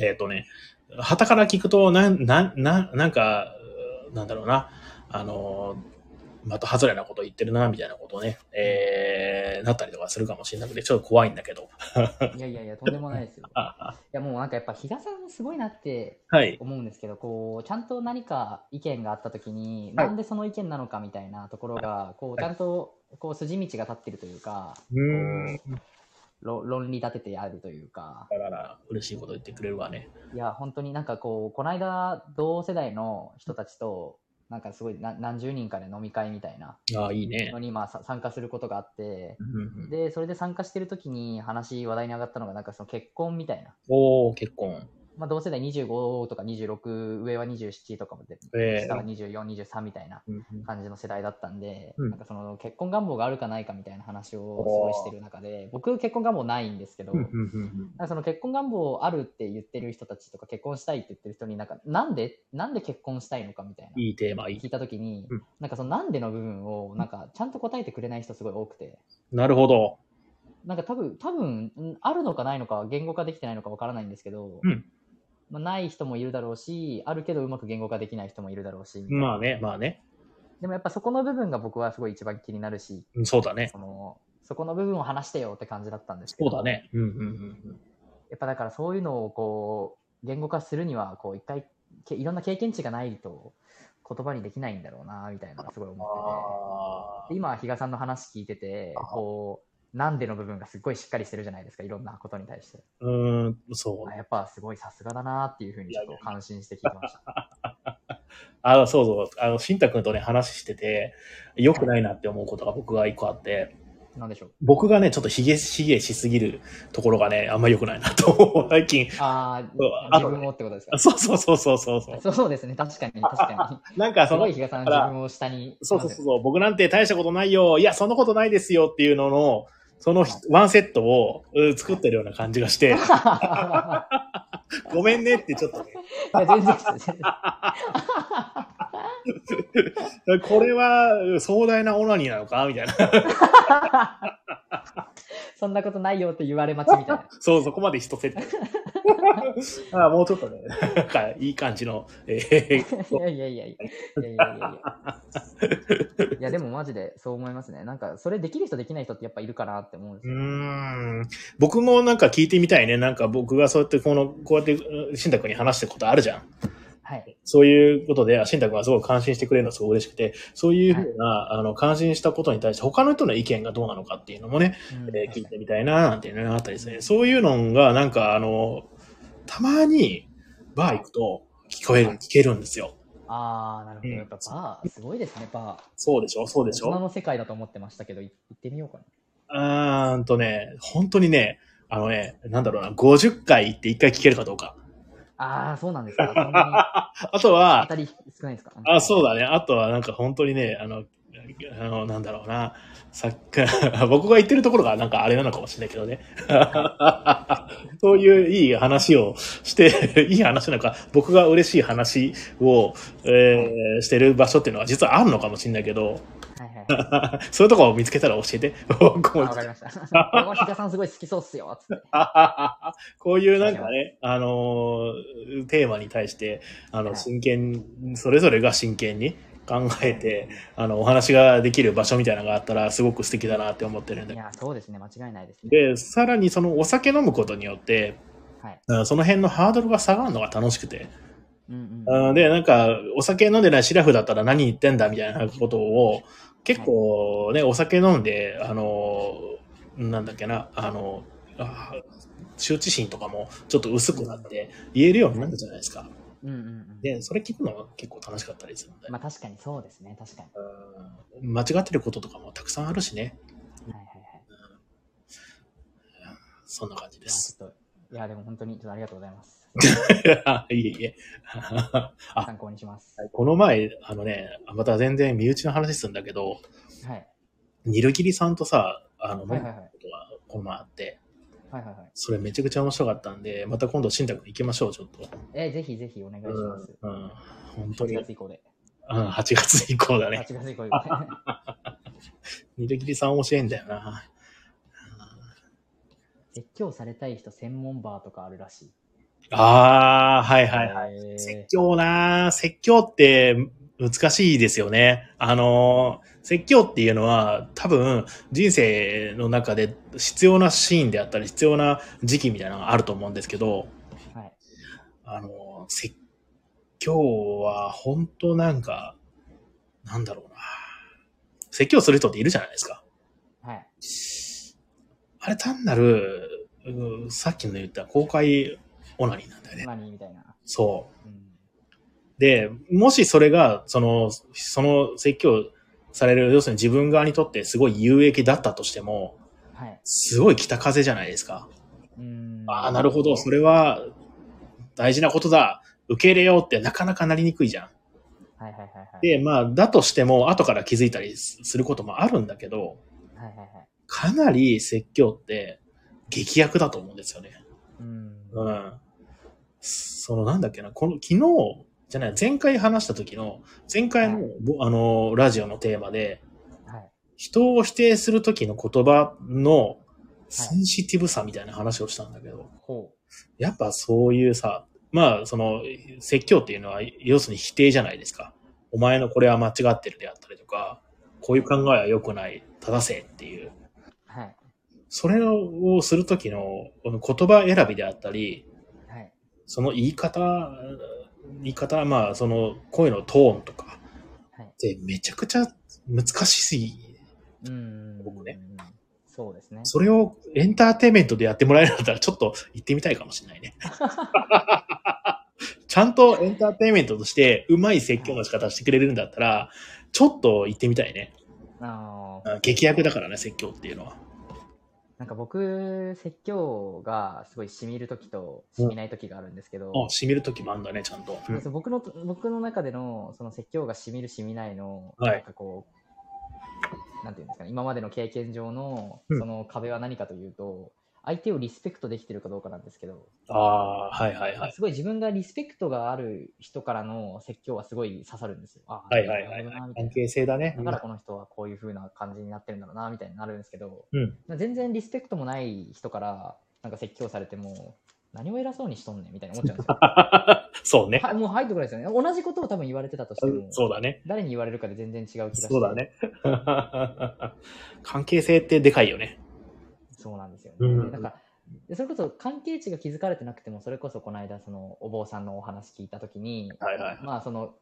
[SPEAKER 1] えっ、とね、旗から聞くと、なん、なん、なん、なんか、なんだろうな、あの、また外れなこと言ってるな、みたいなことをね、えー、なったりとかするかもしれなくて、ちょっと怖いんだけど。
[SPEAKER 2] いやいやいや、とんでもないですよ。い
[SPEAKER 1] あ
[SPEAKER 2] やもうなんかやっぱ比嘉さんすごいなって
[SPEAKER 1] はい。
[SPEAKER 2] 思うんですけど、こう、ちゃんと何か意見があったときに、
[SPEAKER 1] はい
[SPEAKER 2] なんでその意見なのかみたいなところが、こう、ちゃんと、こう、筋道が立ってるというか、
[SPEAKER 1] う
[SPEAKER 2] 論理立ててあるというか、
[SPEAKER 1] だから、嬉しいこと言ってくれるわね。
[SPEAKER 2] いや、本当になんかこう、この間、同世代の人たちと、なんかすごいな何十人かで飲み会みたいな
[SPEAKER 1] ああ、いいね
[SPEAKER 2] の。に、まあ、さ参加することがあって、で、それで参加してる時に話、話題に上がったのが、なんかその結婚みたいな。
[SPEAKER 1] おー、結婚。
[SPEAKER 2] まあ、同世代25とか26、上は27とかまで、
[SPEAKER 1] ええ
[SPEAKER 2] 下は24、23みたいな感じの世代だったんで、
[SPEAKER 1] うん。
[SPEAKER 2] なんかその結婚願望があるかないかみたいな話をすごいしてる中で、僕結婚願望ないんですけど、その結婚願望あるって言ってる人たちとか結婚したいって言ってる人になんかなんでなんで結婚したいのかみたいない
[SPEAKER 1] いテーマ、
[SPEAKER 2] 聞いた時に、
[SPEAKER 1] うん。
[SPEAKER 2] なんかそのなんでの部分をなんかちゃんと答えてくれない人すごい多くて。
[SPEAKER 1] なるほど。
[SPEAKER 2] なんか多分多分んあるのかないのかは言語化できてないのかわからないんですけど、
[SPEAKER 1] うん
[SPEAKER 2] まあ、ない人もいるだろうしあるけどうまく言語化できない人もいるだろうし、
[SPEAKER 1] まあね、まあね。
[SPEAKER 2] でもやっぱそこの部分が僕はすごい一番気になるし
[SPEAKER 1] うんそうだね。
[SPEAKER 2] そのそこの部分を話してよって感じだったんですけど
[SPEAKER 1] そうだね。うんうんうん
[SPEAKER 2] やっぱだからそういうのをこう言語化するにはこう一回けいろんな経験値がないと言葉にできないんだろうなみたいなのがすごい思
[SPEAKER 1] あ
[SPEAKER 2] っててで今比嘉さんの話聞いてて
[SPEAKER 1] あ
[SPEAKER 2] こうなんでの部分がすっごいしっかりしてるじゃないですかいろんなことに対して
[SPEAKER 1] ーうーん、そう
[SPEAKER 2] あ。やっぱすごいさすがだなっていうふうにちょっと感心して聞いてました
[SPEAKER 1] あそうそう。あの、しんたくんとね、話してて、良くないなって思うことが僕が一個あって、
[SPEAKER 2] なんでしょう？
[SPEAKER 1] 僕がね、ちょっとひげ、ひげしすぎるところがね、あんま良くないなと思う。最近。
[SPEAKER 2] あ
[SPEAKER 1] そう
[SPEAKER 2] あ自分をってことですか？
[SPEAKER 1] あそうそうそうそうそうそう。
[SPEAKER 2] そうですね確かに確か
[SPEAKER 1] なんかその
[SPEAKER 2] にすごい、比嘉さん自分を下に
[SPEAKER 1] そうそうそうそう、僕なんて大したことないよ。いや、そんなことないですよっていうのの、そのワンセットを作ってるような感じがして、ごめんねってちょっとね。
[SPEAKER 2] いや、全然。
[SPEAKER 1] これは壮大なオナニーなのかみたいな。
[SPEAKER 2] そんなことないよって言われ待ちみたいな。
[SPEAKER 1] そう、そこまで一セット。あもうちょっとね、なんかいい感じの。
[SPEAKER 2] いやいやいやいや。いやいやいやいや。いや、でもマジでそう思いますね。なんか、それできる人できない人ってやっぱいるかなって。思うんですよ。
[SPEAKER 1] ん僕もなんか聞いてみたいね。なんか僕がそうやってこの、こうやって、うん慎太君に話してることあるじゃん。
[SPEAKER 2] はい。
[SPEAKER 1] そういうことで、あ慎太君がすごい感心してくれるのすごい嬉しくて、そういうふうな、あの、感心したことに対して他の人の意見がどうなのかっていうのもね、
[SPEAKER 2] うん
[SPEAKER 1] えー聞いてみたいな、なんていうのがあったりですね。そういうのが、なんか、あの、たまに、バー行くと聞こえる、聞けるんですよ。
[SPEAKER 2] ああ、なるほど。
[SPEAKER 1] うん
[SPEAKER 2] やっぱバー、すごいですね、バー。
[SPEAKER 1] そうでしょそうでしょ
[SPEAKER 2] 大人の世界だと思ってましたけど、い行ってみようかな。
[SPEAKER 1] うーんとね、本当にね、あのね、なんだろうな、50回行って1回聞けるかどうか。
[SPEAKER 2] ああ、そうなんですか。そんな
[SPEAKER 1] あと
[SPEAKER 2] に
[SPEAKER 1] は
[SPEAKER 2] 当、たり少ないですか？
[SPEAKER 1] あ、そう
[SPEAKER 2] だ。
[SPEAKER 1] だね。あとはなんか本当にね、あの、あの、なんだろうな。さっき、僕が言ってるところがなんかあれなのかもしれないけどね。そういういい話をして、いい話なんか、僕が嬉しい話を、えーしてる場所っていうのは実はあるのかもしれないけど、
[SPEAKER 2] はいはい。
[SPEAKER 1] そういうとこを見つけたら教えて。
[SPEAKER 2] わかりました。こさんすごい好きそうっすよ。つって。
[SPEAKER 1] こういうなんかね、あのーテーマに対して、あの、
[SPEAKER 2] はい
[SPEAKER 1] 真剣、それぞれが真剣に考えて、あの、お話ができる場所みたいなのがあったら、すごく素敵だなって思ってるんで。
[SPEAKER 2] いや、そうですね。間違いないですね。
[SPEAKER 1] で、さらにそのお酒飲むことによって、
[SPEAKER 2] はい。
[SPEAKER 1] うんその辺のハードルが下がるのが楽しくて。
[SPEAKER 2] うんうん。
[SPEAKER 1] うんで、なんか、お酒飲んでないシラフだったら何言ってんだみたいなことを、結構ね、お酒飲んで、あの、なんだっけな、あの、あ羞恥心とかもちょっと薄くなって言えるようになるじゃないですか。
[SPEAKER 2] うんうんうん。
[SPEAKER 1] で、それ聞くのが結構楽しかったりするので、
[SPEAKER 2] まあ確かにそうですね。確かに。
[SPEAKER 1] うん間違ってることとかもたくさんあるしね。
[SPEAKER 2] はいはいはい。
[SPEAKER 1] そんな感じです。
[SPEAKER 2] いや、でも本当にありがとうございます。
[SPEAKER 1] いえいえ。あ
[SPEAKER 2] 参考にします。
[SPEAKER 1] この前、あのね、また全然身内の話するんだけど、
[SPEAKER 2] はい。
[SPEAKER 1] ニルギリさんとさ、あの、
[SPEAKER 2] はいはいはい
[SPEAKER 1] ことがこの前あって、
[SPEAKER 2] はいはいはい。
[SPEAKER 1] それめちゃくちゃ面白かったんで、また今度、新宅行きましょう、ちょっと。
[SPEAKER 2] えー、ぜひぜひお願いします。
[SPEAKER 1] うん、うん本当
[SPEAKER 2] 8
[SPEAKER 1] に。
[SPEAKER 2] 月以降で。
[SPEAKER 1] うん、8月以降だね。
[SPEAKER 2] 8月以降で。
[SPEAKER 1] ニルギリさん面白いんだよな。
[SPEAKER 2] 説教されたい人専門バーとかあるらしい。
[SPEAKER 1] ああ、はいはいはい。
[SPEAKER 2] い
[SPEAKER 1] 説教な説教って難しいですよね。あの、説教っていうのは多分人生の中で必要なシーンであったり必要な時期みたいなのがあると思うんですけど、
[SPEAKER 2] はい。
[SPEAKER 1] あの、説教は本当なんか、なんだろうな。説教する人っているじゃないですか。
[SPEAKER 2] はい。
[SPEAKER 1] あれ単なる、うんさっきの言った公開オナニーなんだよね。
[SPEAKER 2] 何みたいな。
[SPEAKER 1] そう。
[SPEAKER 2] うん。
[SPEAKER 1] で、もしそれが、その、その説教される、要するに自分側にとってすごい有益だったとしても、
[SPEAKER 2] はい。
[SPEAKER 1] すごい北風じゃないですか。
[SPEAKER 2] うん。
[SPEAKER 1] ああ、なるほど、それは大事なことだ。受け入れようってなかなかなりにくいじゃん。
[SPEAKER 2] はいはいはいはい。
[SPEAKER 1] で、まあ、だとしても、後から気づいたりすることもあるんだけど、
[SPEAKER 2] はいはいはい。
[SPEAKER 1] かなり説教って劇薬だと思うんですよね。
[SPEAKER 2] うん。
[SPEAKER 1] うん。そのなんだっけな、この昨日、じゃない、前回話した時の、前回の、
[SPEAKER 2] はい
[SPEAKER 1] ぼあの、ラジオのテーマで、
[SPEAKER 2] はい。
[SPEAKER 1] 人を否定する時の言葉のセンシティブさみたいな話をしたんだけど、
[SPEAKER 2] ほ
[SPEAKER 1] やっぱそういうさ、まあ、その、説教っていうのは、要するに否定じゃないですか。お前のこれは間違ってるであったりとか、こういう考えは良くない、正せっていう。
[SPEAKER 2] う。はい。
[SPEAKER 1] それをするときのこの言葉選びであったり、
[SPEAKER 2] はい。
[SPEAKER 1] その言い方、言い方、まあ、その声のトーンとか
[SPEAKER 2] はい。
[SPEAKER 1] ってめちゃくちゃ難しすぎ。
[SPEAKER 2] うん。
[SPEAKER 1] 僕ね。
[SPEAKER 2] そうですね。
[SPEAKER 1] それをエンターテインメントでやってもらえるんだったらちょっと行ってみたいかもしれないね。ちゃんとエンターテインメントとしてうまい説教の仕方してくれるんだったら、ちょっと行ってみたいね。
[SPEAKER 2] ああ。
[SPEAKER 1] あ劇薬だからね、説教っていうのは。
[SPEAKER 2] なんか僕、説教がすごい染みるときと染みないときがあるんですけど、
[SPEAKER 1] あ、染みる時もあるんだね、ちゃんと。うん。
[SPEAKER 2] そう僕の僕の中でのその説教が染みる染みないの、
[SPEAKER 1] はい。
[SPEAKER 2] なんかこうなんていうんですかね今までの経験上の
[SPEAKER 1] うん。
[SPEAKER 2] その壁は何かというと、相手をリスペクトできてるかどうかなんですけど、
[SPEAKER 1] ああ、はいはいはい。
[SPEAKER 2] すごい自分がリスペクトがある人からの説教はすごい刺さるんですよ。あ
[SPEAKER 1] はいはいはい
[SPEAKER 2] なるほどなみたい
[SPEAKER 1] 関係性だね。
[SPEAKER 2] なだからこの人はこういう風な感じになってるんだろうなみたいになるんですけど、
[SPEAKER 1] うん。
[SPEAKER 2] 全然リスペクトもない人からなんか説教されても、何を偉そうにしとんねんみたいに思っちゃうんですよ。
[SPEAKER 1] そうね。
[SPEAKER 2] はい、もう入ってこないですよね。同じことを多分言われてたとしても、
[SPEAKER 1] そうだね。
[SPEAKER 2] 誰に言われるかで全然違う気がして。
[SPEAKER 1] そうだ。ね。関係性ってでかいよね。
[SPEAKER 2] そうなんですよね。
[SPEAKER 1] うん
[SPEAKER 2] なんかでそれこそ関係値が築かれてなくても、それこそこの間、そのお坊さんのお話聞いたときに、
[SPEAKER 1] はいはい。
[SPEAKER 2] まあその、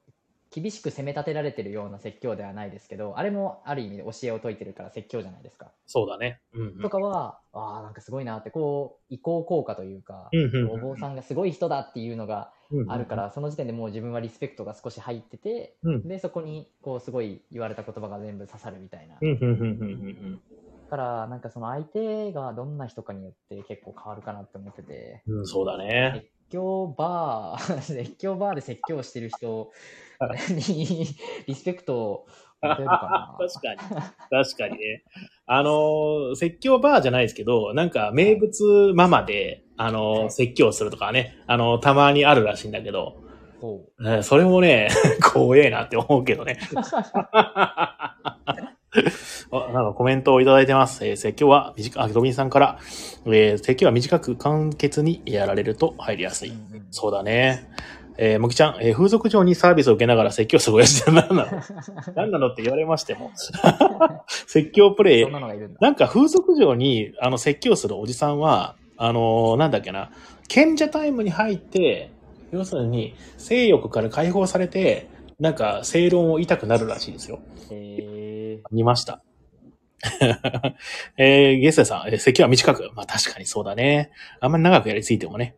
[SPEAKER 2] 厳しく責め立てられてるような説教ではないですけど、あれもある意味で教えを説いてるから説教じゃないですか。
[SPEAKER 1] そうだね。うんうん
[SPEAKER 2] とかは、ああ、なんかすごいなって、こう、移行効果というか、
[SPEAKER 1] うんうん
[SPEAKER 2] お坊さんがすごい人だっていうのが
[SPEAKER 1] うんうん
[SPEAKER 2] あるから、その時点でもう自分はリスペクトが少し入ってて、
[SPEAKER 1] うん
[SPEAKER 2] で、そこに、こう、すごい言われた言葉が全部刺さるみたいな。から、なんかその相手がどんな人かによって結構変わるかなって思ってて、
[SPEAKER 1] うん。うん、そうだね。
[SPEAKER 2] 説教バー、説教バーで説教してる人 にリスペクトを持てるかな。
[SPEAKER 1] 確かに。確かにね。あのー、説教バーじゃないですけど、なんか名物ママで、あのー、説教するとかね、あのー、たまにあるらしいんだけど、
[SPEAKER 2] ほ
[SPEAKER 1] ねそれもね、怖えなって思うけどね。あなんかコメントをいただいてます。えー説教は短く、あ、ドビンさんから、えー説教は短く簡潔にやられると入りやすい。
[SPEAKER 2] う。うんうん
[SPEAKER 1] そうだね。えー、もきちゃん、えー風俗嬢にサービスを受けながら説教する親父って何なの？何なのって言われましても。説教プレイ
[SPEAKER 2] な。
[SPEAKER 1] なんか風俗嬢にあの説教するおじさんは、あのーなんだっけな、賢者タイムに入って、要するに性欲から解放されて、なんか正論を言いたくなるらしいですよ。
[SPEAKER 2] へえ
[SPEAKER 1] 見ました。えー、ゲストさん、えー席は短く。まあ確かにそうだね。あんまり長くやりすぎてもね。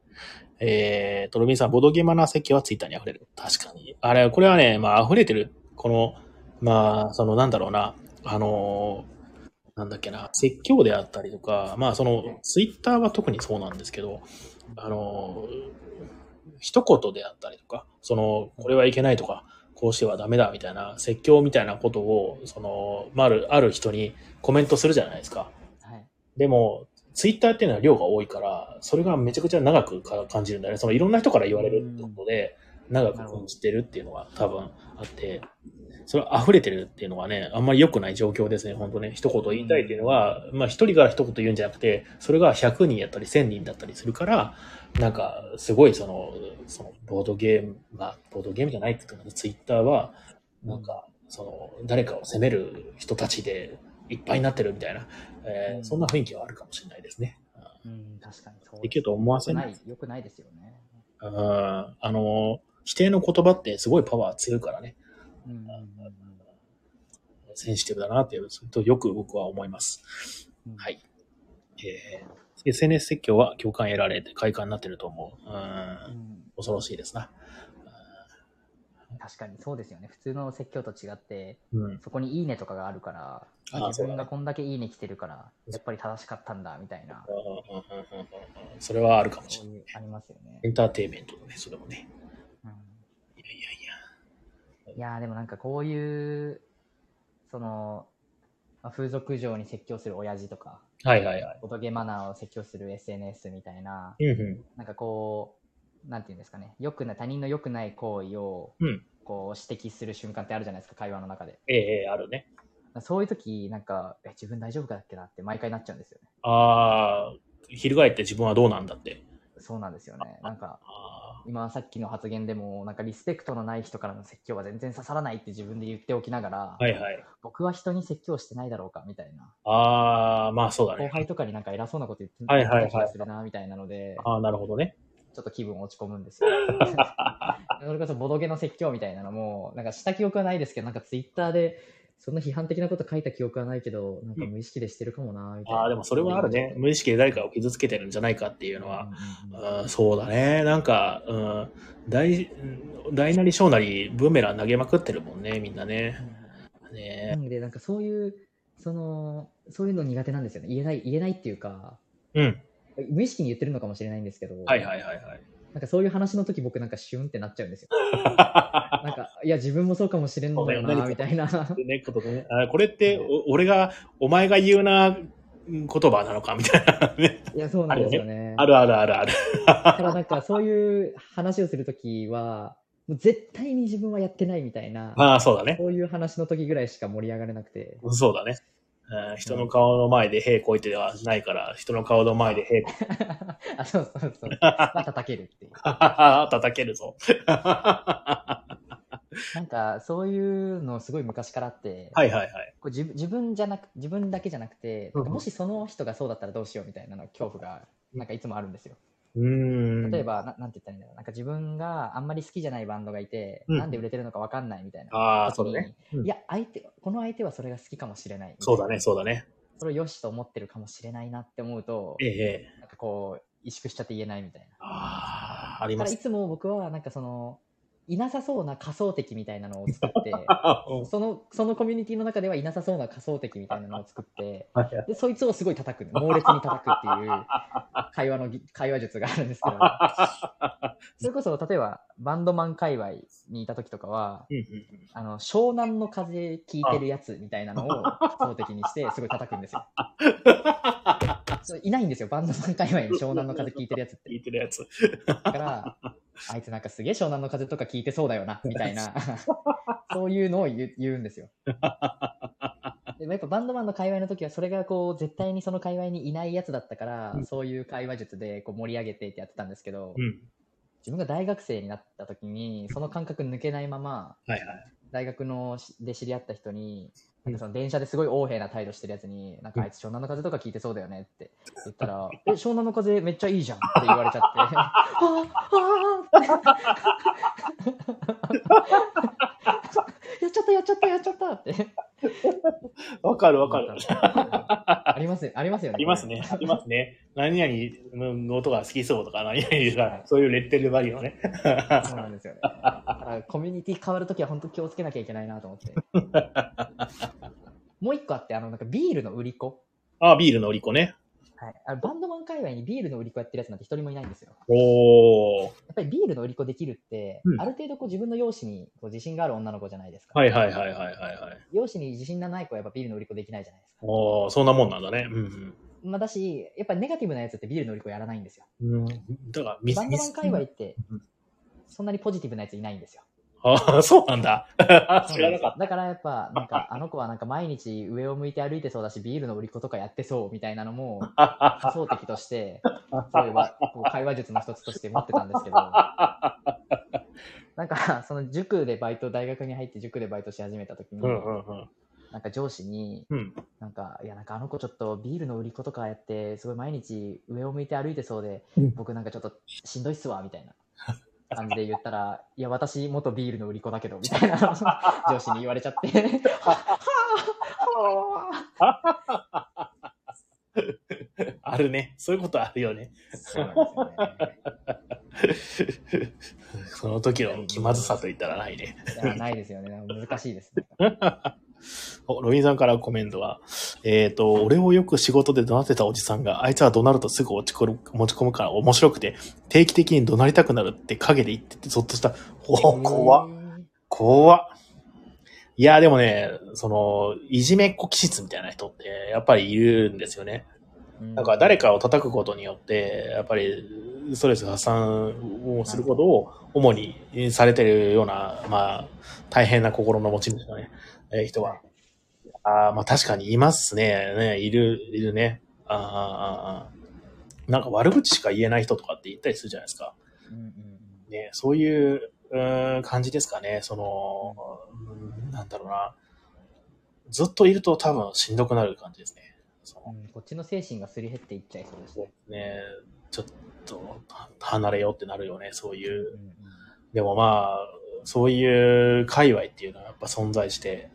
[SPEAKER 1] えー、トロビンさん、ボドゲマナー席はツイッターに溢れる。確かに。あれ、これはね、まあ溢れてる。この、まあ、そのなんだろうな。あのーなんだっけな、説教であったりとか、まあその、ツイッターは特にそうなんですけど、あのー一言であったりとか、その、これはいけないとか、こうしてはダメだみたいな、説教みたいなことを、その、まあ、ある、ある人にコメントするじゃないですか。
[SPEAKER 2] はい。
[SPEAKER 1] でも、ツイッターっていうのは量が多いから、それがめちゃくちゃ長くか感じるんだよね。そのいろんな人から言われるってことで、長く感じてるっていうのが多分あって、それ溢れてるっていうのがね、あんまり良くない状況ですね、本当ね。一言言いたいっていうのは、まあ一人から一言言うんじゃなくて、それが100人やったり1000人だったりするから、なんか、すごいその、その、ボードゲーム、まあ、ボードゲームじゃないって言うかツイッターは、なんか、その、誰かを責める人たちでいっぱいになってるみたいな、えー
[SPEAKER 2] うん
[SPEAKER 1] そんな雰囲気はあるかもしれないですね。
[SPEAKER 2] うん、確かにそう
[SPEAKER 1] できると思わせな。
[SPEAKER 2] いい、よくないですよね。
[SPEAKER 1] うん。あの、否定の言葉ってすごいパワー強いからね。センシティブだなっていう、とよく僕は思います。
[SPEAKER 2] うん
[SPEAKER 1] はい。えー SNS 説教は共感得られて快感になってると思う。うん。
[SPEAKER 2] うん
[SPEAKER 1] 恐ろしいですな。
[SPEAKER 2] 確かにそうですよね。普通の説教と違って、
[SPEAKER 1] うん。
[SPEAKER 2] そこにいいねとかがあるから、
[SPEAKER 1] あ
[SPEAKER 2] 自分がこんだけいいね来てるから、やっぱり正しかったんだ、みたいな、
[SPEAKER 1] それはあるかもしれない。
[SPEAKER 2] ありますよね
[SPEAKER 1] エ。ンターテインメントだね、それもね。
[SPEAKER 2] うん
[SPEAKER 1] いや
[SPEAKER 2] でもなんかこういう、その、まあ風俗嬢に説教する親父とか、
[SPEAKER 1] や。はいはいはい。
[SPEAKER 2] ボトゲマナーを説教する SNS みたいな、
[SPEAKER 1] うんう
[SPEAKER 2] なんかこう、なんていうんですかね、良くない、他人の良くない行為を、
[SPEAKER 1] ん。うん。
[SPEAKER 2] こう指摘する瞬間ってあるじゃないですか、会話の中で。
[SPEAKER 1] ええええあるね。
[SPEAKER 2] そういう時、なんか、え、自分大丈夫かだっけなって毎回なっちゃうんですよね。
[SPEAKER 1] ああ、翻って自分はどうなんだって。
[SPEAKER 2] そうなんですよね。なんか、
[SPEAKER 1] あ
[SPEAKER 2] 今さっきの発言でも、なんかリスペクトのない人からの説教は全然刺さらないって自分で言っておきながら、
[SPEAKER 1] あ、はいはい。
[SPEAKER 2] 僕は人に説教してないだろうかみたいな。
[SPEAKER 1] ああ、まあそうだ
[SPEAKER 2] 後
[SPEAKER 1] ね。
[SPEAKER 2] 輩とかになんか偉そうなこと言って
[SPEAKER 1] はいはいはい
[SPEAKER 2] た気がするなみたいなので、
[SPEAKER 1] ああ、なるほどね。
[SPEAKER 2] ちょっと気分落ち込むんですよ。それこそボドゲの説教みたいなのも、なんかした記憶はないですけど、なんかツイッターで、そんな批判的なこと書いた記憶はないけど、なんか無意識でしてるかもな、みたいな。
[SPEAKER 1] ああ、でもそれはあるね。無意識で誰かを傷つけてるんじゃないかっていうのは。
[SPEAKER 2] うんうんうん
[SPEAKER 1] うんそうだね。なんか、うん、大、大なり小なりブーメラン投げまくってるもんね、みんなね。
[SPEAKER 2] な
[SPEAKER 1] ね
[SPEAKER 2] ので、なんかそういう、その、そういうの苦手なんですよね。言えない、言えないっていうか、
[SPEAKER 1] うん。
[SPEAKER 2] 無意識に言ってるのかもしれないんですけど、
[SPEAKER 1] はいはいはいはい。
[SPEAKER 2] なんかそういう話の時僕なんかシュンってなっちゃうんですよ。なんか、いや、自分もそうかもしれんのだよな、みたいな。
[SPEAKER 1] ねことねあこれって、お俺が、お前が言うな、言葉なのかみたいなね。
[SPEAKER 2] いや、そうなんですよね。
[SPEAKER 1] あるあるあるある。
[SPEAKER 2] だからなんかそういう話をするときは、もう絶対に自分はやってないみたいな、
[SPEAKER 1] ああ、そうだね。
[SPEAKER 2] そういう話の時ぐらいしか盛り上がれなくて。
[SPEAKER 1] そうだね。うん人の顔の前で屁こいてはないから、人の顔の前で屁
[SPEAKER 2] あ、そうそうそう。まあ、叩けるっていう。
[SPEAKER 1] 叩けるぞ。
[SPEAKER 2] なんかそういうのすごい昔からあって、
[SPEAKER 1] はいはいはい。
[SPEAKER 2] こう自分自分じゃなく、自分だけじゃなくて、もしその人がそうだったらどうしようみたいなの恐怖が、なんかいつもあるんですよ。
[SPEAKER 1] うーん。
[SPEAKER 2] 例えば、ななんて言ったらいいんだろう。なんか自分があんまり好きじゃないバンドがいて、
[SPEAKER 1] うん
[SPEAKER 2] なんで売れてるのかわかんないみたいな。
[SPEAKER 1] ああ、そうだね。うん
[SPEAKER 2] いや、相手、この相手はそれが好きかもしれない。
[SPEAKER 1] そうだね、そうだね。
[SPEAKER 2] それを良しと思ってるかもしれないなって思うと
[SPEAKER 1] え、え、ええ。
[SPEAKER 2] なんかこう、萎縮しちゃって言えないみたいな。
[SPEAKER 1] ああ、あります。
[SPEAKER 2] だからいつも僕はなんかその、いなさそうな仮想敵みたいなのを作って、
[SPEAKER 1] う ん
[SPEAKER 2] その、そのコミュニティの中ではいなさそうな仮想敵みたいなのを作って、で、そいつをすごい叩く、猛烈に叩くっていう会話のぎ、会話術があるんですけど、それこそ例えばバンドマン界隈にいた時とかは、あの、湘南の風聞いてるやつみたいなのを仮想敵にしてすごい叩くんですよ。いないんですよ、バンドマン界隈に湘南の風聞いてるやつって
[SPEAKER 1] 聞。いてるやつ。
[SPEAKER 2] だから、あいつなんかすげえ湘南の風とか聞いてそうだよな、みたいな、そういうのを言うんですよ。でもやっぱバンドマンの界隈の時はそれがこう絶対にその界隈にいないやつだったから、
[SPEAKER 1] うん
[SPEAKER 2] そういう会話術でこう盛り上げてってやってたんですけど、
[SPEAKER 1] うん。
[SPEAKER 2] 自分が大学生になった時にその感覚抜けないまま
[SPEAKER 1] はいはい。
[SPEAKER 2] 大学のしで知り合った人になんかその電車ですごい横柄な態度してるやつに、なんかあいつ湘南の風とか聞いてそうだよねって言ったら、え、湘南の風めっちゃいいじゃんって言われちゃって、ああやっちゃったやっちゃったやっちゃったって。
[SPEAKER 1] わかるわかる。
[SPEAKER 2] ありますありますよね。
[SPEAKER 1] ありますね。ありますね。何々の音が好きそうとか、何々が
[SPEAKER 2] はい、
[SPEAKER 1] そういうレッテルバリューのね。
[SPEAKER 2] そうなんですよね。だからコミュニティ変わるときは本当気をつけなきゃいけないなと思って。もう一個あって、あの、なんかビールの売り子。
[SPEAKER 1] あ、ビールの売り子ね。
[SPEAKER 2] はい、あのバンドマン界隈にビールの売り子やってるやつなんて一人もいないんですよ。
[SPEAKER 1] おー。
[SPEAKER 2] やっぱりビールの売り子できるって、
[SPEAKER 1] うん
[SPEAKER 2] ある程度こう自分の容姿にこう自信がある女の子じゃないですか。
[SPEAKER 1] はいはいはいはいはいはい。
[SPEAKER 2] 容姿に自信がない子はやっぱビールの売り子できないじゃないですか。
[SPEAKER 1] おー、そんなもんなんだね。うん
[SPEAKER 2] まあ、だし、やっぱりネガティブなやつってビールの売り子やらないんですよ。
[SPEAKER 1] うん。うん。だから、ミ
[SPEAKER 2] バンドマン界隈って
[SPEAKER 1] うん、
[SPEAKER 2] そんなにポジティブなやついないんですよ。
[SPEAKER 1] ああ、そうなんだ。知らなかっ
[SPEAKER 2] だからやっぱ、なんか、あの子はなんか毎日上を向いて歩いてそうだし、ビールの売り子とかやってそうみたいなのも、
[SPEAKER 1] た。
[SPEAKER 2] 仮想的として、そういえば、会話術の一つとして持ってたんですけど、なんか、その塾でバイト、大学に入って塾でバイトし始めた時に。なんか上司に、
[SPEAKER 1] うん。
[SPEAKER 2] なんか、いや、なんかあの子ちょっとビールの売り子とかやって、すごい毎日上を向いて歩いてそうで、
[SPEAKER 1] うん
[SPEAKER 2] 僕なんかちょっとしんどいっすわ、みたいな感じで言ったら、いや、私元ビールの売り子だけど、みたいな 上司に言われちゃって、はぁ、は
[SPEAKER 1] あるね。そういうことあるよね。
[SPEAKER 2] ぁ、そうなんですよね。
[SPEAKER 1] その時の気まずさと言ったらないね。
[SPEAKER 2] いや、ないですよね。難しいですね。
[SPEAKER 1] おロビンさんからコメントは、えっ、と、俺をよく仕事で怒鳴ってたおじさんが、あいつは怒鳴るとすぐ落ち込む持ち込むから面白くて、定期的に怒鳴りたくなるって陰で言ってて、ゾッとした。お怖っ。怖っ。いや、でもね、その、いじめっ子気質みたいな人って、やっぱりいるんですよね。なんか誰かを叩くことによって、やっぱりストレス発散をすることを主にされてるような、まあ、大変な心の持ち主のね、えー人は。あーまあ確かにいますね。ね、いる、いるね。あーあなんか悪口しか言えない人とかって言ったりするじゃないですか。
[SPEAKER 2] うんうん
[SPEAKER 1] ね、そういう、うーん感じですかね。その、うんなんだろうな。ずっといると多分しんどくなる感じですね。
[SPEAKER 2] うんうんこっちの精神がすり減っていっちゃいそうですね。
[SPEAKER 1] ね、ちょっとは離れようってなるよね、そういう。
[SPEAKER 2] うんうん
[SPEAKER 1] でもまあ、そういう界隈っていうのはやっぱ存在して、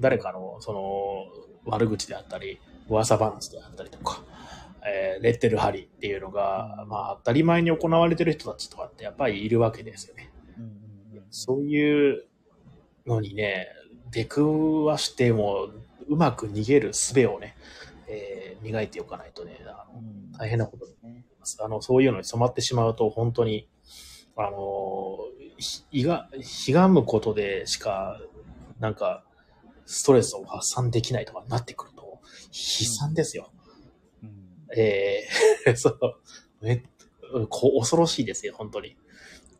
[SPEAKER 1] 誰かのその悪口であったり、噂話であったりとか、えーレッテル貼りっていうのが、
[SPEAKER 2] うん
[SPEAKER 1] まあ当たり前に行われてる人たちとかってやっぱりいるわけですよね。そういうのにね、出くわしてもうまく逃げる術をね、えー磨いておかないとね、あの
[SPEAKER 2] うん
[SPEAKER 1] 大変なこと
[SPEAKER 2] そうですね。
[SPEAKER 1] あの、そういうのに染まってしまうと、本当に、あの、ひいが、ひがむことでしか、なんか、ストレスを発散できないとかなってくると、悲惨ですよ。えー、そう、めこ恐ろしいですよ、本当に。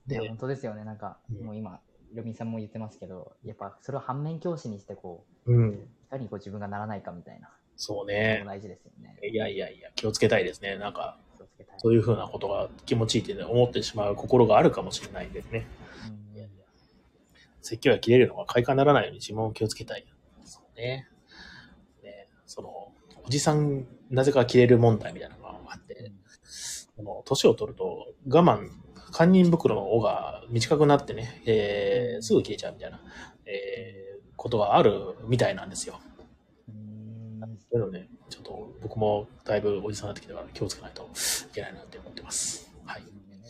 [SPEAKER 1] で
[SPEAKER 2] 本当ですよね。なんか、
[SPEAKER 1] うん
[SPEAKER 2] もう今、ロビンさんも言ってますけど、やっぱそれを反面教師にして、こ
[SPEAKER 1] うん、
[SPEAKER 2] う、いかにこう自分がならないかみたいな、
[SPEAKER 1] そうね。
[SPEAKER 2] 大事ですよね。
[SPEAKER 1] いやいやいや、気をつけたいですね。なんか。そういうふうなことが気持ちいいって思ってしまう心があるかもしれないですね。
[SPEAKER 2] うん
[SPEAKER 1] いやいや。説教が切れるのが快感にならないように自分を気をつけたい。ね。ねその、おじさん、なぜか切れる問題みたいなのがあって、その年を取ると我慢、堪忍袋の尾が短くなってね、えー、すぐ消えちゃうみたいな、えー、ことがあるみたいなんですよ。
[SPEAKER 2] うん
[SPEAKER 1] なので、ちょっと僕もだいぶおじさんになってきたから気をつけないといけないなって思ってます。はい。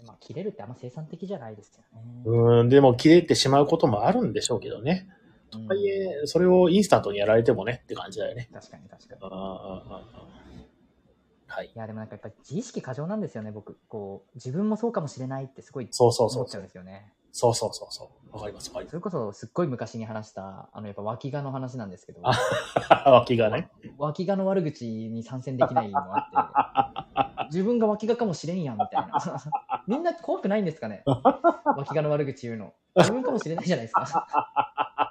[SPEAKER 2] まあ、切れるってあんま生産的じゃないですよね。
[SPEAKER 1] うーん、でも切れてしまうこともあるんでしょうけどね。
[SPEAKER 2] うん
[SPEAKER 1] とはいえ、それをインスタントにやられてもねって感じだよね。
[SPEAKER 2] 確かに確かに。
[SPEAKER 1] はい。
[SPEAKER 2] いや、でもなんかやっぱり自意識過剰なんですよね、僕。こう、自分もそうかもしれないってすごい
[SPEAKER 1] そうそうそう
[SPEAKER 2] 思っちゃうんですよね。
[SPEAKER 1] そうそうそうそう。わかりますわかり
[SPEAKER 2] それこそすっごい昔に話した、あの、やっぱ脇がの話なんですけど、
[SPEAKER 1] ます。脇がね。
[SPEAKER 2] 脇がの悪口に参戦できないのもあって、自分が脇がかもしれんやんみたいな。みんな怖くないんですかね？脇がの悪口言うの。自分かもしれないじゃないですか。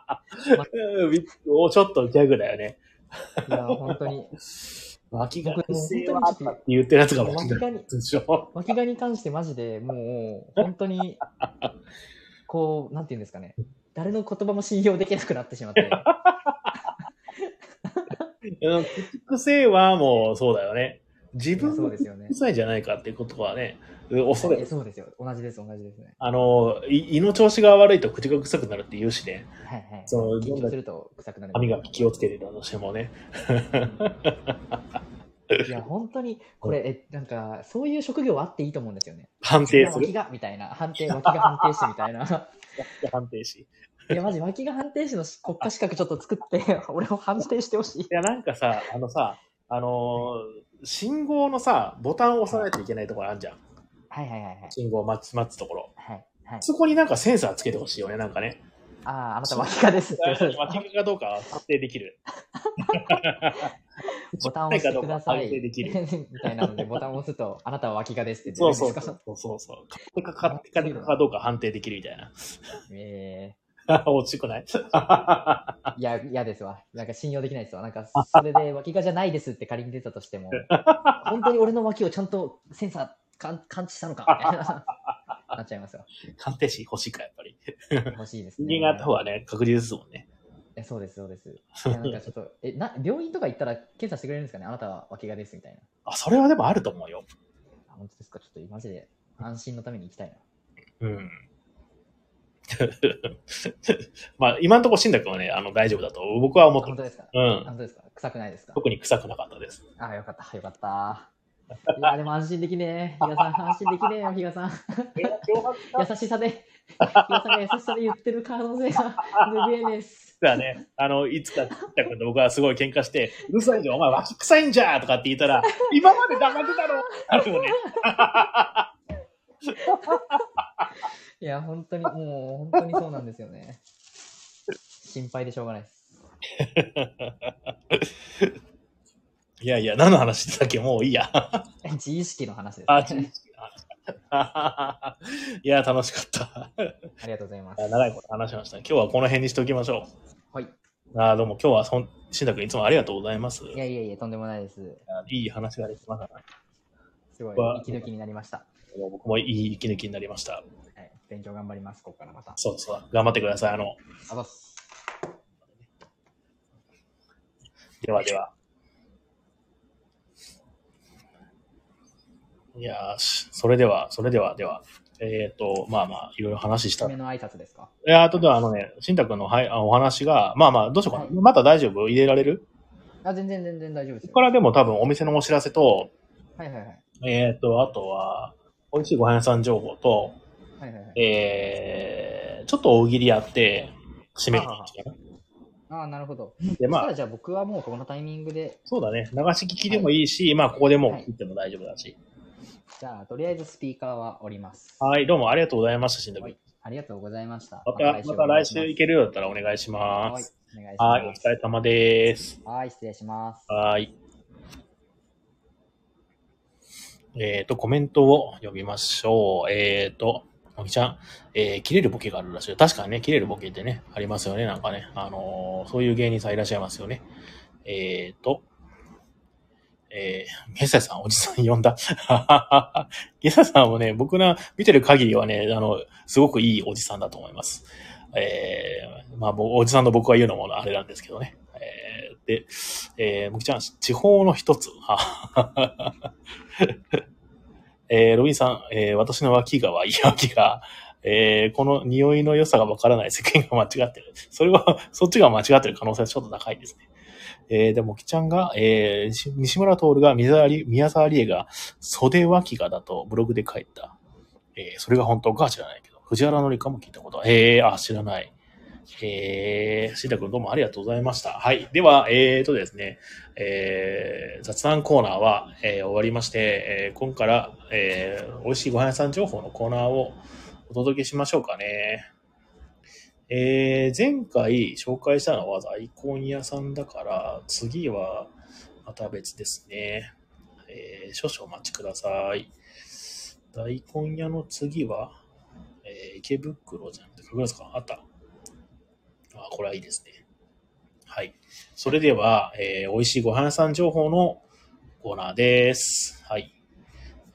[SPEAKER 1] うんびおちょっとギャグだよね。
[SPEAKER 2] いや、本当に。
[SPEAKER 1] 脇が
[SPEAKER 2] 僕もう
[SPEAKER 1] 不正
[SPEAKER 2] 本当に
[SPEAKER 1] はあったって言ってるやつが脇が
[SPEAKER 2] に、
[SPEAKER 1] でしょ。
[SPEAKER 2] 脇がに関してマジでもう、本当に、こう、なんていうんですかね。誰の言葉も信用できなくなってしまって。
[SPEAKER 1] うん癖はもうそうだよね。自分の
[SPEAKER 2] そうですよね。
[SPEAKER 1] 臭いじゃないかってことはね、恐れ
[SPEAKER 2] えそうですよ。同じです、同じですね。
[SPEAKER 1] あの、い胃の調子が悪いと口が臭くなるって言うしね。
[SPEAKER 2] はいはい。
[SPEAKER 1] そう
[SPEAKER 2] 緊張すると臭くなる。
[SPEAKER 1] 歯磨き気をつけてたとしてもね。
[SPEAKER 2] いや、本当に、これ、え、なんか、そういう職業あっていいと思うんですよね。
[SPEAKER 1] 判定する
[SPEAKER 2] 脇。が、みたいな。判定、脇が判定士みたいな。
[SPEAKER 1] 判定し。
[SPEAKER 2] いや、マジ、脇が判定士の国家資格ちょっと作って、俺を判定してほしい
[SPEAKER 1] い。や、なんかさ、あのさ、あのー信号のさ、ボタンを押さないといけないところあるじゃん。
[SPEAKER 2] はいはいはいはい。
[SPEAKER 1] 信号を待つ、待つところ。
[SPEAKER 2] はい。はい。
[SPEAKER 1] そこになんかセンサーつけてほしいよね、なんかね。
[SPEAKER 2] ああ、あなた脇がですってことですか
[SPEAKER 1] 間違いかどうかは判定できる。
[SPEAKER 2] ボタンを押してください。
[SPEAKER 1] 判定できる。
[SPEAKER 2] みたいなので、ボタンを押すと、あなたは脇がですって
[SPEAKER 1] そうそうそう そうそう。勝手か勝手かかどうか判定できるみたいな。
[SPEAKER 2] え
[SPEAKER 1] 落ちくない？
[SPEAKER 2] ー、いや、嫌ですわ。なんか信用できないですわ。なんか、それで脇がじゃないですって仮に出たとしても、本当に俺の脇をちゃんとセンサー感感知したのかな、なっちゃいますよ。
[SPEAKER 1] 鑑定士欲しいか、やっぱり。
[SPEAKER 2] 欲しいですね。
[SPEAKER 1] 人間があった方がね、確実ですもんね。
[SPEAKER 2] えそうです、そうです。なんかちょっと、え、な、病院とか行ったら検査してくれるんですかね？あなたは脇がですみたいな。
[SPEAKER 1] あ、それはでもあると思うよ。
[SPEAKER 2] あ本当ですか？ちょっとマジで安心のために行きたいな。
[SPEAKER 1] うん。まあ、今のところ、死んだ君はね、あの、大丈夫だと僕は思ってます。
[SPEAKER 2] 本当ですか？
[SPEAKER 1] うん。
[SPEAKER 2] 本当ですか？臭くないですか？
[SPEAKER 1] 特に臭くなかったです。
[SPEAKER 2] あ、よかった、よかった。いや、でも安心できねえ。比嘉さん、安心できねえよ、比嘉さん。優しさで、比嘉さんが優しさで言ってる可能性が拭えねえっす。
[SPEAKER 1] だね、あの、いつか、た君と僕はすごい喧嘩して、うるさいじゃん、お前脇臭いんじゃとかって言ったら、今まで黙ってたろあるもんね。
[SPEAKER 2] いや、本当に、もう、本当にそうなんですよね。心配でしょうがないです。
[SPEAKER 1] いやいや、何の話してたっけ？もういいや。
[SPEAKER 2] 自意識の話です、
[SPEAKER 1] あ、
[SPEAKER 2] ね。
[SPEAKER 1] いや、楽しかった。
[SPEAKER 2] ありがとうございます。
[SPEAKER 1] 長いこと話しました。今日はこの辺にしておきましょ
[SPEAKER 2] はい。
[SPEAKER 1] う。あどうも今日はそん、しんたくんいつもありがとうございます。
[SPEAKER 2] いやいやいや、とんでもないです。
[SPEAKER 1] いい話ができました。
[SPEAKER 2] すごい、
[SPEAKER 1] わ
[SPEAKER 2] 息抜きになりました。
[SPEAKER 1] 僕もいい息抜きになりました。
[SPEAKER 2] はい。勉強頑張ります、ここからまた。
[SPEAKER 1] そうそう。頑張ってください。あの、
[SPEAKER 2] あざっす。
[SPEAKER 1] ではでは。いやそれでは、それでは、では。えっ、と、まあまあ、いろいろ話した。
[SPEAKER 2] の挨拶ですか？
[SPEAKER 1] や、あとでは、あのね、しんたくんの、はい、あお話が、まあまあ、どうしようかな。
[SPEAKER 2] はい
[SPEAKER 1] また大丈夫？入れられる？
[SPEAKER 2] あ、全然全然大丈夫ですよ。
[SPEAKER 1] ここからでも多分お店のお知らせと、
[SPEAKER 2] はいはいはい。
[SPEAKER 1] えっ、と、あとは、美味しいご飯屋さん情報と、
[SPEAKER 2] はいはいはい。
[SPEAKER 1] えー、ちょっと大喜利やって、締める感じかな。
[SPEAKER 2] ああ、なるほど。
[SPEAKER 1] で、まあ
[SPEAKER 2] ら、じゃあ僕はもうこのタイミングで、
[SPEAKER 1] そうだね。流し聞きでもいいし、まあ、ここでもう切っても大丈夫だし。
[SPEAKER 2] じゃあとりあえずスピーカーはおります。
[SPEAKER 1] はい、どうもありがとうございました、しんたく
[SPEAKER 2] ありがとうございました。
[SPEAKER 1] また、また来週行けるようだったらお願いしま
[SPEAKER 2] はい
[SPEAKER 1] す。、
[SPEAKER 2] お願いし
[SPEAKER 1] はい、お
[SPEAKER 2] ます。
[SPEAKER 1] 疲れ様です。
[SPEAKER 2] はい、失礼します。
[SPEAKER 1] はい。えっ、と、コメントを読みましょう。えっ、と、もぎちゃん、えー、切れるボケがあるらしい。確かにね、切れるボケってね、ありますよね。なんかね、あのーそういう芸人さんいらっしゃいますよね。えっ、と、えー、ゲサさん、おじさん呼んだ。ゲサさんもね、僕の見てる限りはね、あの、すごくいいおじさんだと思います。えー、まあ、おじさんの僕が言うのもあれなんですけどね。えー、で、えー、もきちゃん、地方の一つ。えー、ロビンさん、えー、私の脇がはいい脇が、えー、この匂いの良さがわからない世間が間違ってる。それは、そっちが間違ってる可能性はちょっと高いですね。えー、でも、きちゃんが、えー、西村徹が宮沢り宮沢りえが袖脇がだとブログで書いた。えー、それが本当か知らないけど、藤原紀香も聞いたことは、えー、あ、知らない。えー、シータ君どうもありがとうございました。はい。では、えーとですね、えー、雑談コーナーは、えー終わりまして、えー今から、えー、美味しいご飯屋さん情報のコーナーをお届けしましょうかね。えー、前回紹介したのは大根屋さんだから、次はまた別ですね。えー、少々お待ちください。大根屋の次は、えー池袋じゃなくて、神楽坂あった。あ、これはいいですね。はい。それでは、えー美味しいご飯屋さん情報のコーナーです。はい。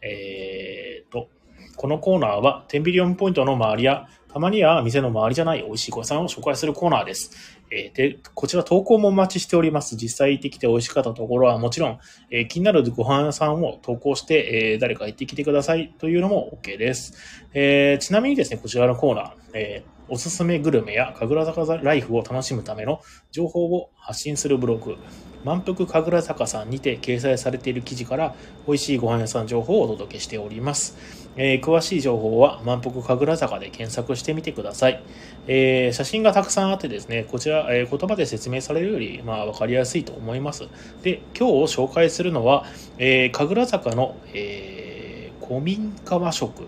[SPEAKER 1] えーと、このコーナーは、テンビリオンポイントの周りや、たまには店の周りじゃない美味しいご飯を紹介するコーナーです。えーで、こちら投稿もお待ちしております。実際行ってきて美味しかったところはもちろん、えー気になるご飯屋さんを投稿して、えー誰か行ってきてくださいというのも OK です。えーちなみにですね、こちらのコーナー、えーおすすめグルメや神楽坂ライフを楽しむための情報を発信するブログ、満腹神楽坂さんにて掲載されている記事から美味しいご飯屋さん情報をお届けしております。えー詳しい情報は満腹神楽坂で検索してみてください。えー写真がたくさんあってですね、こちら、えー言葉で説明されるより、まあ、わかりやすいと思います。で、今日紹介するのは、えー神楽坂の、えー古民家和食、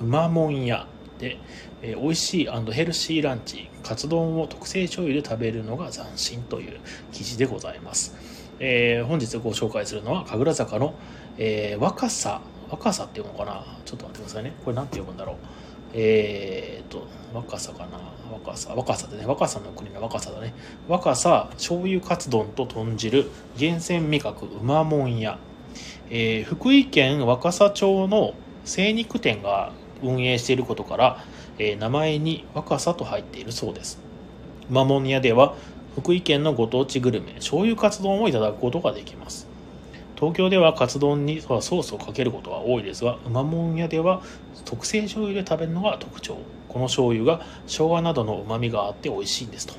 [SPEAKER 1] うまもん屋で、えー美味しいヘルシーランチ、カツ丼を特製醤油で食べるのが斬新という記事でございます。えー本日ご紹介するのは、神楽坂の、えー若さ、若さっていうのかな？ちょっと待ってくださいね。これなんて読むんだろう？えーと、若さかな？若さ、若さでね、若さの国の若さだね。若さ、醤油カツ丼と豚汁、厳選味覚、うまもん屋。えー福井県若狭町の精肉店が運営していることから、えー名前に若さと入っているそうです。うまもん屋では、福井県のご当地グルメ、醤油カツ丼をいただくことができます。東京ではカツ丼にソースをかけることが多いですが、うまもん屋では特製醤油で食べるのが特徴。この醤油が生姜などの旨味があって美味しいんですと。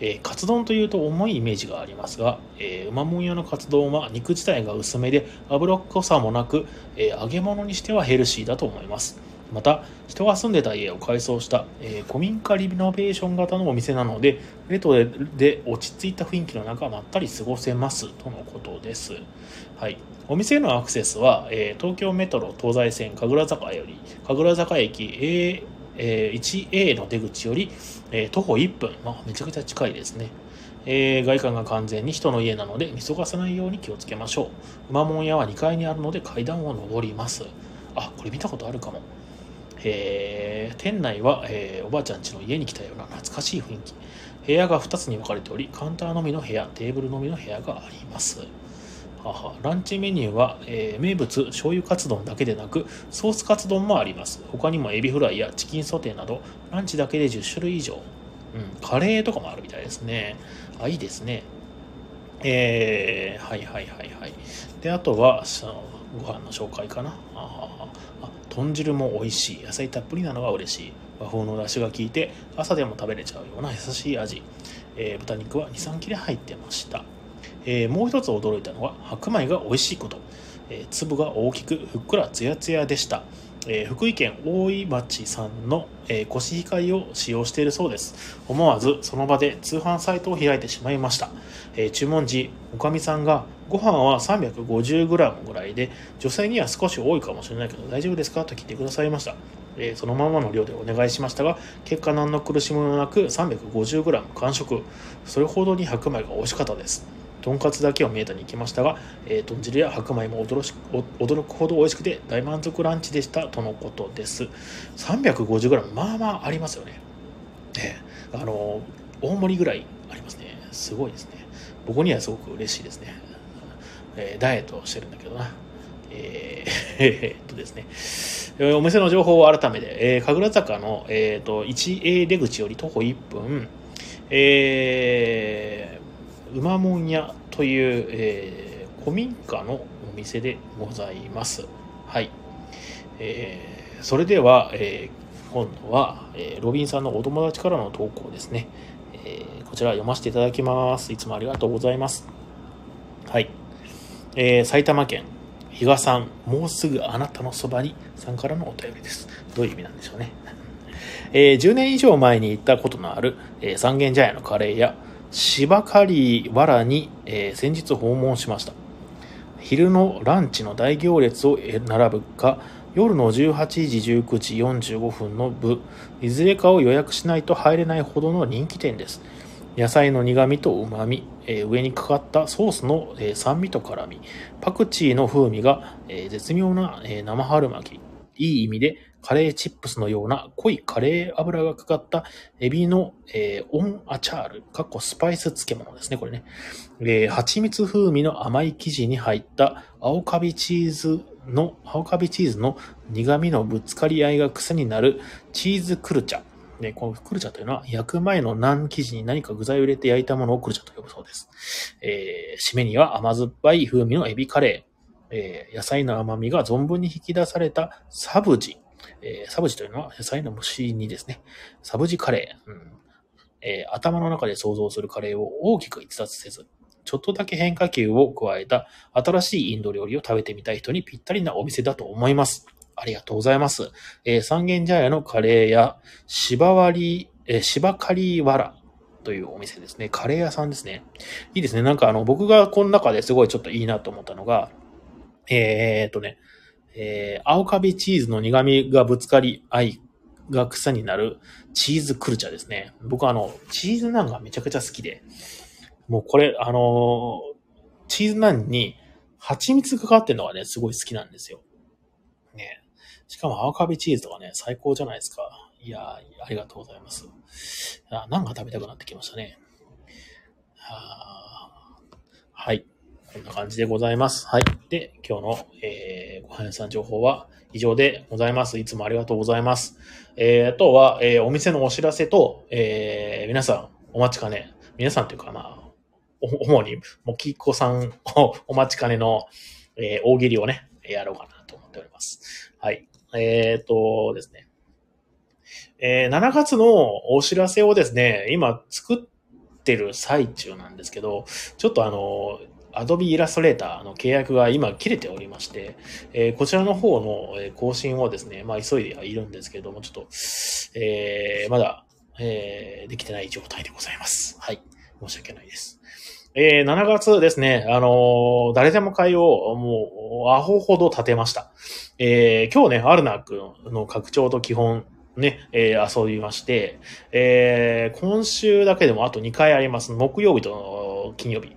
[SPEAKER 1] えーカツ丼というと重いイメージがありますが、えーうまもん屋のカツ丼は肉自体が薄めで脂っこさもなく、えー揚げ物にしてはヘルシーだと思います。また、人が住んでた家を改装した、えー古民家リノベーション型のお店なので、レトロで落ち着いた雰囲気の中、まったり過ごせますとのことです。はい。お店へのアクセスは、えー東京メトロ東西線神楽坂より、神楽坂駅 A えー 1A の出口より、えー徒歩1分、まあ、めちゃくちゃ近いですね。えー外観が完全に人の家なので見逃さないように気をつけましょう。うまもん屋は2階にあるので階段を上ります。あ、これ見たことあるかも。えー店内は、えーおばあちゃん家の家に来たような懐かしい雰囲気。部屋が2つに分かれており、カウンターのみの部屋、テーブルのみの部屋があります。はは。ランチメニューは、えー名物醤油カツ丼だけでなくソースカツ丼もあります。他にもエビフライやチキンソテーなどランチだけで10種類以上、うん、カレーとかもあるみたいですね。あいいですね。えー、はいはいはいはい。であとはそのご飯の紹介かな。豚汁も美味しい。野菜たっぷりなのが嬉しい。和風の出汁が効いて朝でも食べれちゃうような優しい味、えー豚肉は23切れ入ってました。えーもう一つ驚いたのは白米が美味しいこと、えー粒が大きくふっくらツヤツヤでした、えー福井県大井町さんの、えーコシヒカリを使用しているそうです。思わずその場で通販サイトを開いてしまいました、えー注文時おかみさんがご飯は 350g ぐらいで女性には少し多いかもしれないけど大丈夫ですか？と聞いてくださいました。えそのままの量でお願いしましたが結果何の苦しみもなく 350g 完食。それほどに白米が美味しかったです。とんかつだけを見えたに行きましたが、えー、豚汁や白米も驚し驚くほど美味しくて大満足ランチでしたとのことです。350g まあまあありますよね。えあの大盛りぐらいありますね。すごいですね。僕にはすごく嬉しいですね、えー、ダイエットしてるんだけどな。えー、えー、っとですね、えお店の情報を改めて、えー、神楽坂の、えーと、1A 出口より徒歩1分、えー、馬門屋という、えー、古民家のお店でございます。はい。えー、それでは、えー、今度は、えー、ロビンさんのお友達からの投稿ですね。えー、こちら読ませていただきます。いつもありがとうございます。はい。えー、埼玉県比嘉さん、もうすぐあなたのそばにさんからのお便りです。どういう意味なんでしょうね。えー、10年以上前に行ったことのある、えー、三軒茶屋のカレー屋、芝刈原に、えー、先日訪問しました。昼のランチの大行列を並ぶか、夜の18時19時45分の部、いずれかを予約しないと入れないほどの人気店です。野菜の苦味と旨味、えー、上にかかったソースの、えー、酸味と辛味、パクチーの風味が、えー、絶妙な、え生春巻き、いい意味でカレーチップスのような濃いカレー油がかかったエビの、えー、オンアチャール、かっこスパイス漬物ですね、これね。えー、蜂蜜風味の甘い生地に入った青カビチーズの、青カビチーズの苦味のぶつかり合いが癖になるチーズクルチャ。で、このクルチャというのは、焼く前のナン生地に何か具材を入れて焼いたものをクルチャと呼ぶそうです。えー、締めには甘酸っぱい風味のエビカレー、えー、野菜の甘みが存分に引き出されたサブジ。えー、サブジというのは野菜の蒸し煮ですね。サブジカレー。うんえー、頭の中で想像するカレーを大きく逸脱せず、ちょっとだけ変化球を加えた新しいインド料理を食べてみたい人にぴったりなお店だと思います。ありがとうございます。えー、三軒茶屋のカレー屋、芝割り、えー、芝刈原というお店ですね。カレー屋さんですね。いいですね。なんかあの、僕がこの中ですごいちょっといいなと思ったのが、えー、っとね、えー、青カビチーズの苦味がぶつかり合いが草になるチーズクルチャですね。僕あの、チーズナンがめちゃくちゃ好きで、もうこれ、あのチーズナンに蜂蜜がかかってるのがね、すごい好きなんですよ。ね。しかも青カビチーズとかね、最高じゃないですか。いやーありがとうございます。あなんか食べたくなってきましたね。ははい。こんな感じでございます。はい。で、今日の、えー、ごはん屋さん情報は以上でございます。いつもありがとうございます。えー、あとは、えー、お店のお知らせと、えー、皆さんお待ちかね、皆さんというか、まあ、主に、もきっこさんをお待ちかねの、えー、大喜利をね、やろうかなと思っております。はい。えっ、ー、とですね。えー、7月のお知らせをですね、今作ってる最中なんですけど、ちょっとあの、Adobe Illustrator の契約が今切れておりまして、えー、こちらの方の更新をですね、まあ急いではいるんですけれども、ちょっと、えー、まだ、えー、できてない状態でございます。はい。申し訳ないです。えー、7月ですね、あのー、誰でも会をもう、アホほど立てました。えー、今日ね、アルナックの拡張と基本、ね、えー、遊びまして、えー、今週だけでもあと2回あります。木曜日と金曜日。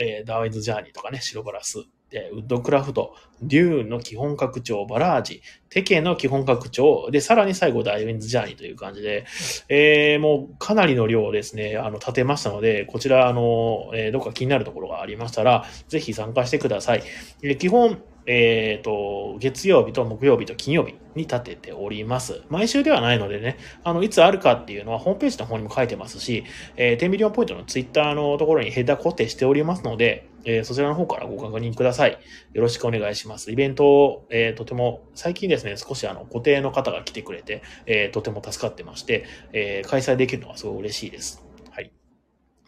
[SPEAKER 1] えー、ダーウィンズ・ジャーニーとかね、白ガラス。で、ウッドクラフト、デューンの基本拡張、バラージ、テケの基本拡張、で、さらに最後、ダイウィンズジャーニーという感じで、えー、もうかなりの量をですね、あの、立てましたので、こちら、あの、えー、どっか気になるところがありましたら、ぜひ参加してください。え基本、えっ、ー、と、月曜日と木曜日と金曜日に立てております。毎週ではないのでね、あの、いつあるかっていうのはホームページの方にも書いてますし、えー、10ミリオンポイントのツイッターのところにヘッダー固定しておりますので、えー、そちらの方からご確認ください。よろしくお願いします。イベントを、えー、とても、最近ですね、少しあの、固定の方が来てくれて、えー、とても助かってまして、えー、開催できるのはすごい嬉しいです。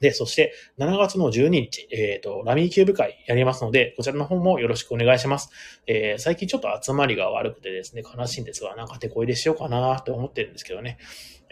[SPEAKER 1] で、そして、7月の12日、えっ、ー、と、ラミーキューブ会やりますので、こちらの方もよろしくお願いします。えー、最近ちょっと集まりが悪くてですね、悲しいんですが、なんか手こ入れしようかなと思ってるんですけどね。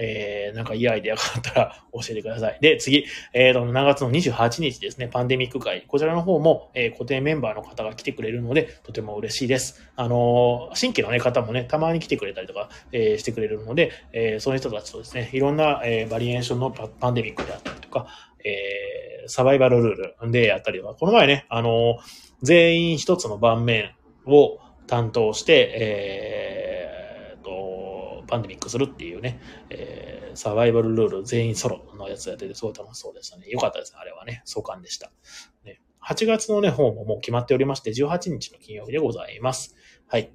[SPEAKER 1] えー、なんかいいアイデアがあったら教えてください。で、次、えっ、ー、と、7月の28日ですね、パンデミック会。こちらの方も、えー、固定メンバーの方が来てくれるので、とても嬉しいです。あのー、新規の、ね、方もね、たまに来てくれたりとか、えー、してくれるので、えー、そういう人たちとですね、いろんな、えー、バリエーションのパンデミックであったりとか、えー、サバイバルルールでやったりは、この前ね、あの、全員一つの盤面を担当して、えー、パンデミックするっていうね、えー、サバイバルルール全員ソロのやつやってて、すごい楽しそうでしたね。よかったです、あれはね。壮観でした。ね、8月のね、方ももう決まっておりまして、18日の金曜日でございます。はい。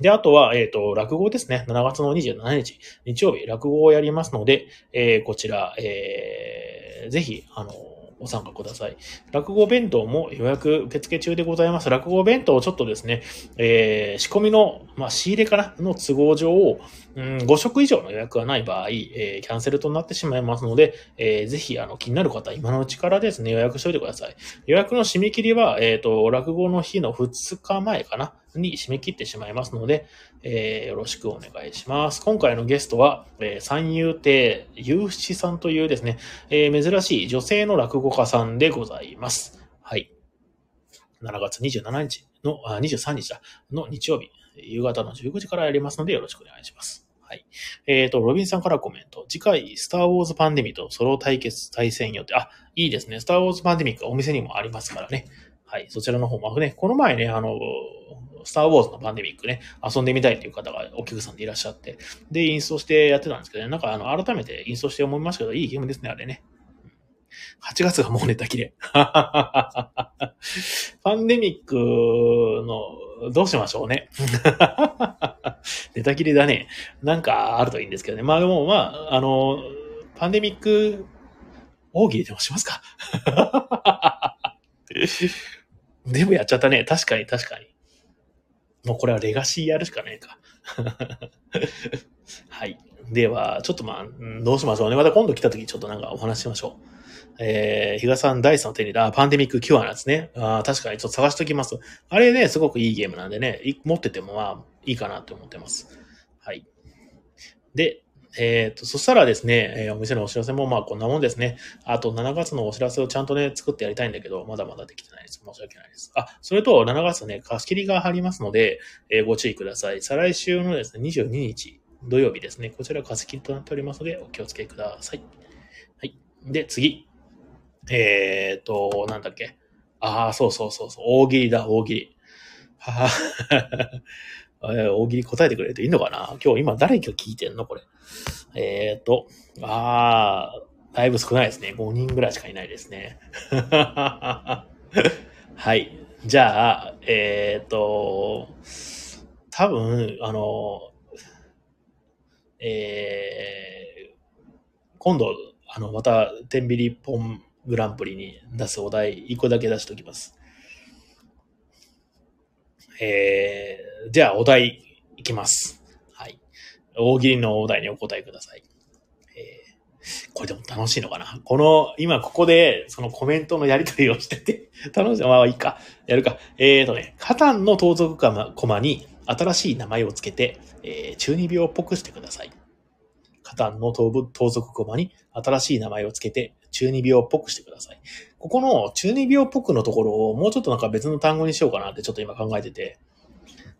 [SPEAKER 1] で、あとは、えっ、ー、と、落語ですね。7月の27日、日曜日、落語をやりますので、えー、こちら、えー、ぜひ、あの、ご参加ください。落語弁当も予約受付中でございます。落語弁当をちょっとですね、えー、仕込みの、まあ、仕入れかなの都合上を、うん、5食以上の予約がない場合、えー、キャンセルとなってしまいますので、えー、ぜひ、あの、気になる方、今のうちからですね、予約しておいてください。予約の締め切りは、えっ、ー、と、落語の日の2日前かなに締め切ってしまいますので、えー、よろしくお願いします。今回のゲストは、えー、三遊亭有七さんというですね、えー、珍しい女性の落語家さんでございます。はい。7月27日の、あ、23日だ、の日曜日、夕方の19時からやりますのでよろしくお願いします。はい。えっ、ー、と、ロビンさんからコメント。次回、スターウォーズパンデミックとソロ対決対戦予定。あ、いいですね。スターウォーズパンデミックお店にもありますからね。はい。そちらの方もね、この前ね、あの、スターウォーズのパンデミックね、遊んでみたいという方がお客さんでいらっしゃって、で、インストしてやってたんですけどね、なんかあの、改めてインストして思いましたけど、いいゲームですね、あれね。8月がもうネタ切れ。パンデミックの、どうしましょうね。ネタ切れだね。なんかあるといいんですけどね。まあでも、まあ、あの、パンデミック、大喜利でもしますか でもやっちゃったね。確かに確かに。もうこれはレガシーやるしかねえか。はい。では、ちょっとまあ、どうしましょうね。また今度来た時ちょっとなんかお話ししましょう。えー、比嘉さん第3の手に、あ、パンデミックキュアなんですね。あ確かにちょっと探しておきます。あれね、すごくいいゲームなんでね、持っててもまあ、いいかなと思ってます。はい。で、えっ、ー、と、そしたらですね、えー、お店のお知らせもまあこんなもんですね。あと7月のお知らせをちゃんとね、作ってやりたいんだけど、まだまだできてないです。申し訳ないです。あ、それと7月ね、貸し切りが入りますので、えー、ご注意ください。再来週のですね、22日土曜日ですね、こちら貸し切りとなっておりますので、お気をつけください。はい。で、次。えっ、と、なんだっけ？ああ、そうそうそうそう。大喜利だ、大喜利。はは 大喜利答えてくれるといいのかな？今日今誰今日聞いてんの？これ。えっ、と、ああ、だいぶ少ないですね。5人ぐらいしかいないですね。はい。じゃあ、えっ、ー、と、多分、あの、えー、今度、あの、また、天秤ポングランプリに出すお題、1個だけ出しておきます。えー、じゃあ、お題いきます。はい。大喜利のお題にお答えください。これでも楽しいのかな？この、今ここで、そのコメントのやり取りをしてて、楽しい。まあいいか。やるか。えーとね、カタンの盗賊コマに新しい名前をつけて、えー、中二病っぽくしてください。カタンの盗賊コマに新しい名前をつけて、中二病っぽくしてください。ここの中二病っぽくのところをもうちょっとなんか別の単語にしようかなってちょっと今考えてて、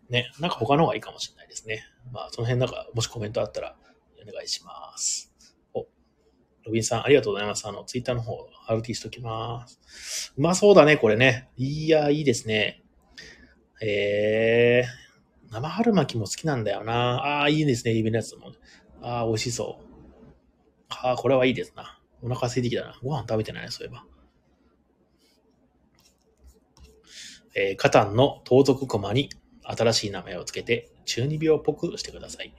[SPEAKER 1] ね、なんか他の方がいいかもしれないですね。まあその辺なんかもしコメントあったらお願いします。おロビンさん、ありがとうございます。あの、ツイッターの方、RT しときます。うまそうだね、これね。いや、いいですね。えー、生春巻きも好きなんだよな。ああ、いいですね、イベのやつも。ああ、美味しそう。ああ、これはいいですな。お腹空いてきたな。ご飯食べてない、そういえば。えー、カタンの盗賊コマに新しい名前をつけて、中二病っぽくしてください。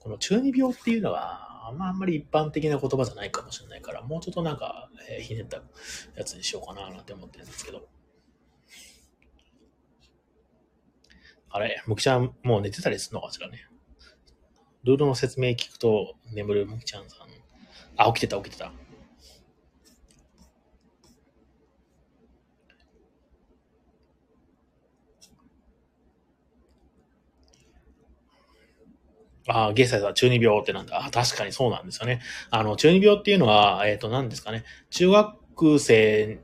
[SPEAKER 1] この中二病っていうのは、あんまあんまり一般的な言葉じゃないかもしれないから、もうちょっとなんか、えー、ひねったやつにしようかななんて思ってるんですけど。あれ、むきちゃん、もう寝てたりするのかしらね？ルールの説明聞くと眠るむきちゃんさん。あ、起きてた、起きてた。ああ、ゲイサイさん、中二病ってなんだ。あ確かにそうなんですよね。あの、中二病っていうのは、えっ、ー、と、何ですかね。中学生、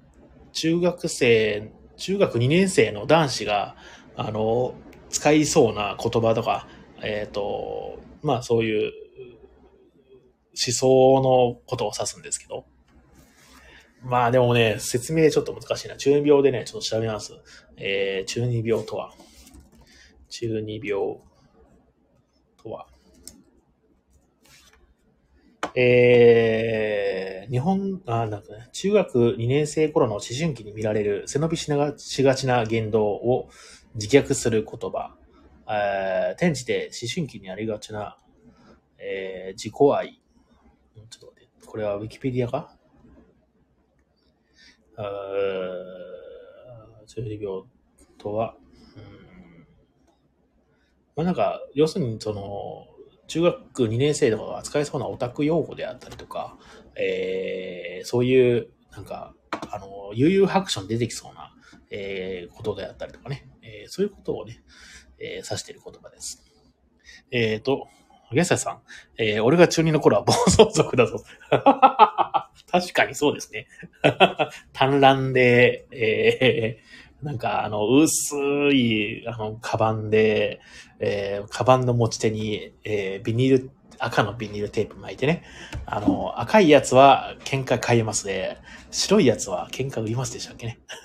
[SPEAKER 1] 中学生、中学2年生の男子が、あの、使いそうな言葉とか、えっ、ー、と、まあそういう思想のことを指すんですけど、まあでもね、説明ちょっと難しいな。中二病でね、ちょっと調べます。えー、中二病とは。中二病とは。えー、日本、あ、なんかね、中学2年生頃の思春期に見られる背伸びしながしがちな言動を自虐する言葉。えー、転じて思春期にありがちな、えー、自己愛。ちょっと待って、これはウィキペディアか？あー中二病とは、うんまあなんか、要するにその、中学2年生とかが扱えそうなオタク用語であったりとか、えー、そういう、なんか、あの、悠々白書に出てきそうな、えー、ことであったりとかね、えー、そういうことをね、えー、指している言葉です。えーと、ゲスタさん、えー、俺が中二の頃は暴走族だぞ。確かにそうですね。単乱で、えー、なんか、あの、薄い、あの、カバンで、えー、カバンの持ち手に、えー、ビニール、赤のビニールテープ巻いてね。あの、赤いやつは喧嘩買えますで、白いやつは喧嘩売りますでしたっけね。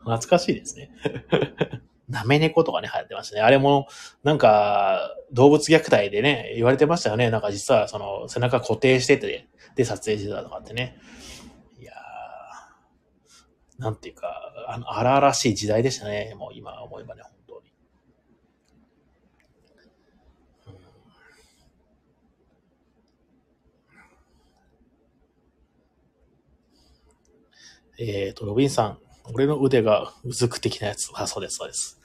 [SPEAKER 1] 懐かしいですね。なめ猫とかね、流行ってましたね。あれも、なんか、動物虐待でね、言われてましたよね。なんか実は、その、背中固定してて、で、撮影してたとかってね。いやー、なんていうか、あの、荒々しい時代でしたね。もう今思えばね、本当に。えっ、と、ロビンさん、俺の腕がうずく的なやつ。あ、そうです、そうです。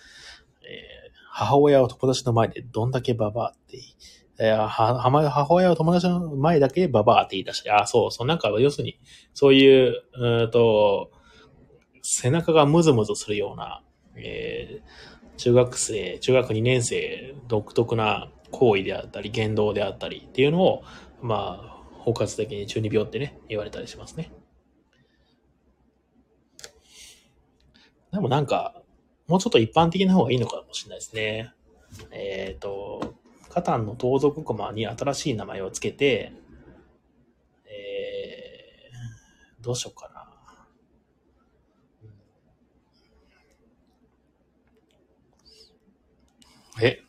[SPEAKER 1] えー母親を友達の前でどんだけババアって言い、えー母親を友達の前だけババアって言い出して、あ、そう、そう、なんか、要するに、そういう、うーんと、背中がムズムズするような、えー中学生、中学2年生独特な行為であったり、言動であったりっていうのを、まあ、包括的に中二病ってね、言われたりしますね。でもなんか、もうちょっと一般的な方がいいのかもしれないですね。えっ、と、カタンの盗賊駒に新しい名前をつけて、えー、どうしようかな。え？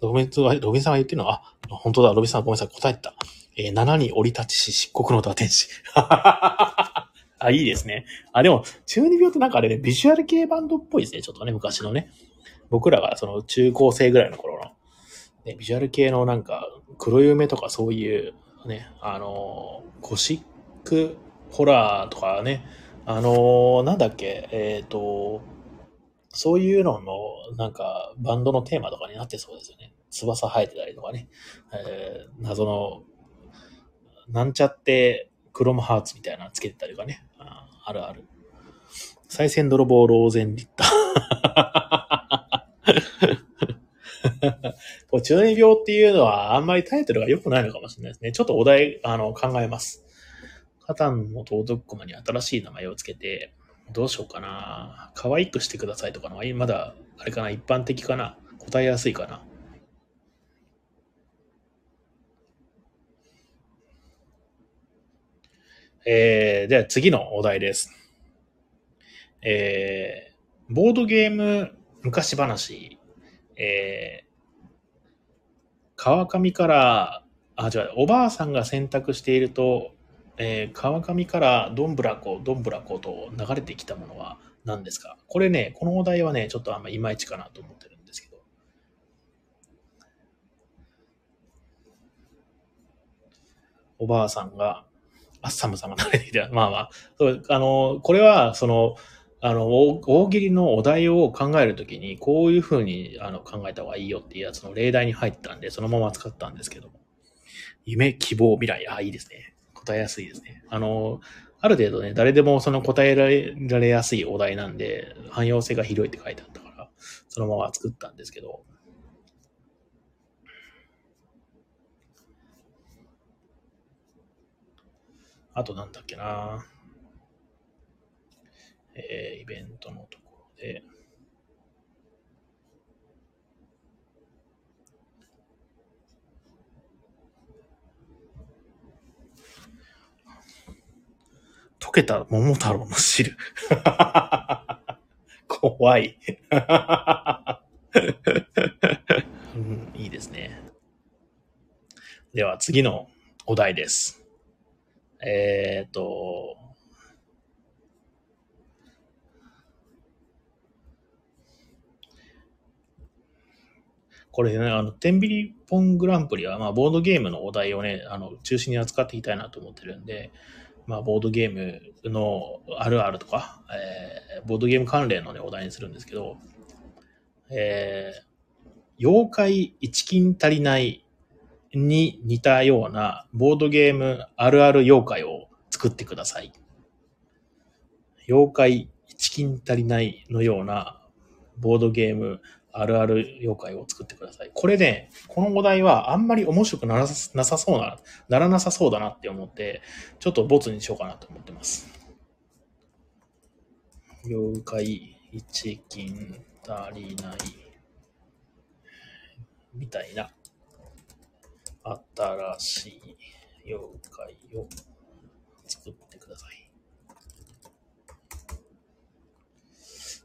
[SPEAKER 1] ロビンさんはロビンさんが言ってるの？は、あ、本当だ、ロビンさんごめんなさい、答えた。えー、7に降り立ちし、漆黒の打天使。あ、いいですね。あ、でも、中二病ってなんかあれね、ビジュアル系バンドっぽいですね、ちょっとね、昔のね。僕らがその中高生ぐらいの頃の、ね、ビジュアル系のなんか、黒夢とかそういう、ね、あのー、ゴシックホラーとかね、あのなんだっけ、えっ、と、そういうのの、なんか、バンドのテーマとかになってそうですよね。翼生えてたりとかね。えー謎の、なんちゃって、クロムハーツみたいなのつけてたりとかね。あるある。再銭泥棒ローゼンリッター。これ中二病っていうのはあんまりタイトルが良くないのかもしれないですね。ちょっとお題、あの、考えます。カタンの盗賊駒に新しい名前をつけて、どうしようかな。可愛くしてくださいとかのは、まだ、あれかな、一般的かな。答えやすいかな。えー、では次のお題です。えー、ボードゲーム昔話。えー、川上から、あ、違う、おばあさんが選択していると、えー川上からどんぶらこ、どんぶらこと流れてきたものは何ですか？これね、このお題はね、ちょっとあんまいまいちかなと思ってるんですけど。おばあさんが、アッサムさんが流れてきた。まあまあ、そうあの、これは、その、あの、大喜利のお題を考えるときに、こういうふうにあの考えた方がいいよっていうやつの例題に入ったんで、そのまま使ったんですけども。夢、希望、未来。あ、いいですね。答えやすいですね。あの、ある程度ね、誰でもその答えられられやすいお題なんで、汎用性が広いって書いてあったから、そのまま作ったんですけど。あとなんだっけなえー、イベントのところで。溶けた桃太郎の汁。怖い、うん。いいですね。では次のお題です。えっ、ー、と、これね、あの、テンビリポングランプリは、まあ、ボードゲームのお題をね、あの、中心に扱っていきたいなと思ってるんで、まあ、ボードゲームのあるあるとか、えー、ボードゲーム関連のね、お題にするんですけど、えー、妖怪一金足りないに似たようなボードゲームあるある妖怪を作ってください。妖怪一金足りないのようなボードゲームあるある妖怪を作ってください。これね、このお題はあんまり面白くならなさそうな、ならなさそうだなって思って、ちょっとボツにしようかなと思ってます。妖怪一金足りないみたいな新しい妖怪を作ってください。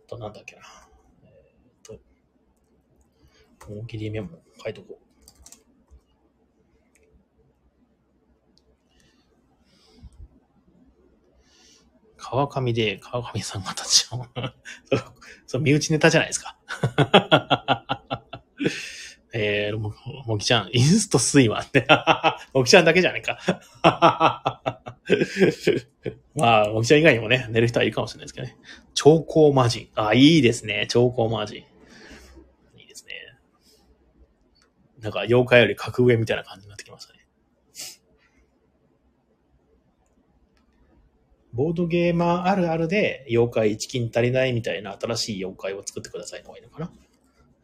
[SPEAKER 1] と、なんだっけな。えっと大喜利メモ書いとこう。川上で川上さんが立ちを そう、身内ネタじゃないですか。えー、も、もぎちゃん、インストスイマーって。もぎちゃんだけじゃねえか。まあ、もぎちゃん以外にもね、寝る人はいるかもしれないですけどね。超高マジン。あ、いいですね。超高マジン。なんか妖怪より格上みたいな感じになってきましたね。ボードゲーマーあるあるで妖怪一金足りないみたいな新しい妖怪を作ってくださいの方がいいのかな。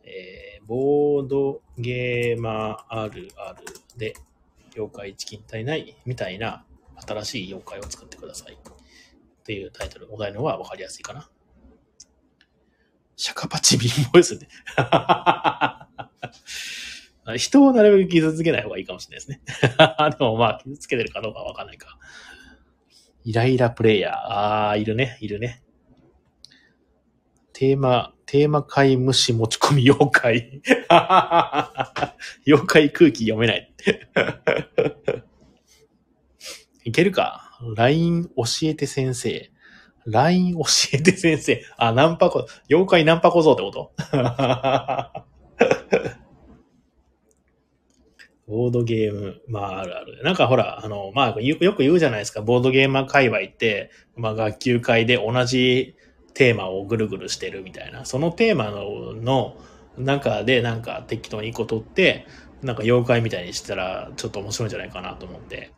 [SPEAKER 1] えー、ボードゲーマーあるあるで妖怪一金足りないみたいな新しい妖怪を作ってください。っていうタイトル、お題の方がわかりやすいかな。シャカパチ貧乏ですね。人をなるべく傷つけない方がいいかもしれないですね。でもまあ、傷つけてるかどうかわかんないか。イライラプレイヤー。ああ、いるね、いるね。テーマ、テーマ界虫持ち込み妖怪。妖怪空気読めない。いけるか ?LINE 教えて先生。LINE 教えて先生。あ、ナンパコ、妖怪ナンパ小僧ってこと？ボードゲーム、まああるある。なんかほら、あの、まあよく言うじゃないですか、ボードゲーマー界隈って、まあ学級会で同じテーマをぐるぐるしてるみたいな。そのテーマの、の中でなんか適当に一個取って、なんか妖怪みたいにしたらちょっと面白いんじゃないかなと思って。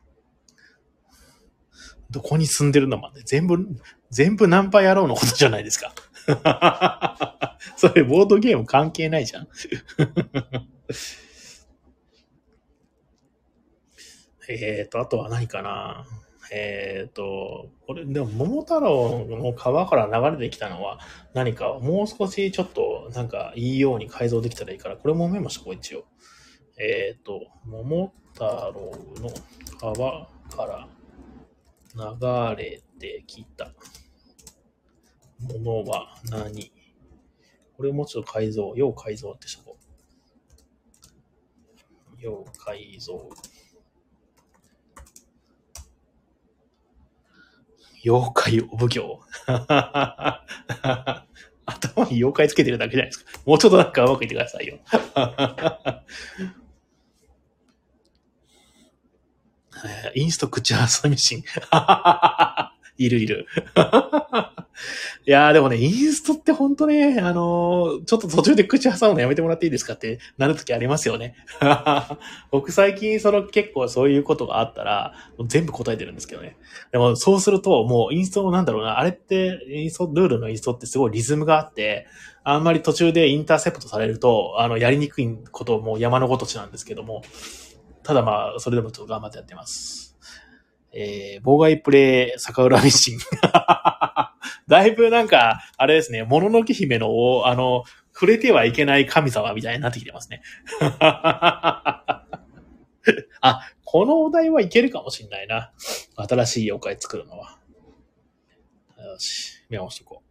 [SPEAKER 1] どこに住んでるのまで全部、全部ナンパ野郎のことじゃないですか。それボードゲーム関係ないじゃん。えっ、と、あとは何かな。えっ、ー、と、これ、でも、桃太郎の川から流れてきたのは、何か、もう少しちょっと、なんか、いいように改造できたらいいから、これもメモしとこう、一応。えっ、ー、と、桃太郎の川から流れてきたものは何？これもちょっと改造、要改造ってしとこう。要改造。妖怪お奉行。頭に妖怪つけてるだけじゃないですか。もうちょっとなんかうまくいってくださいよ。インスト口挟みシン。いるいる。いやーでもね、インストってほんとね、あのー、ちょっと途中で口挟むのやめてもらっていいですかってなるときありますよね。僕最近その結構そういうことがあったら、全部答えてるんですけどね。でもそうすると、もうインストなんだろうな、あれって、インスト、ルールのインストってすごいリズムがあって、あんまり途中でインターセプトされると、あの、やりにくいことも山のごとしなんですけども、ただまあ、それでもちょっと頑張ってやってます。えー、妨害プレイ、逆恨みシン。だいぶなんか、あれですね、もののけ姫の、あの、触れてはいけない神様みたいになってきてますね。あ、このお題はいけるかもしんないな。新しい妖怪作るのは。よし、見直しとこう。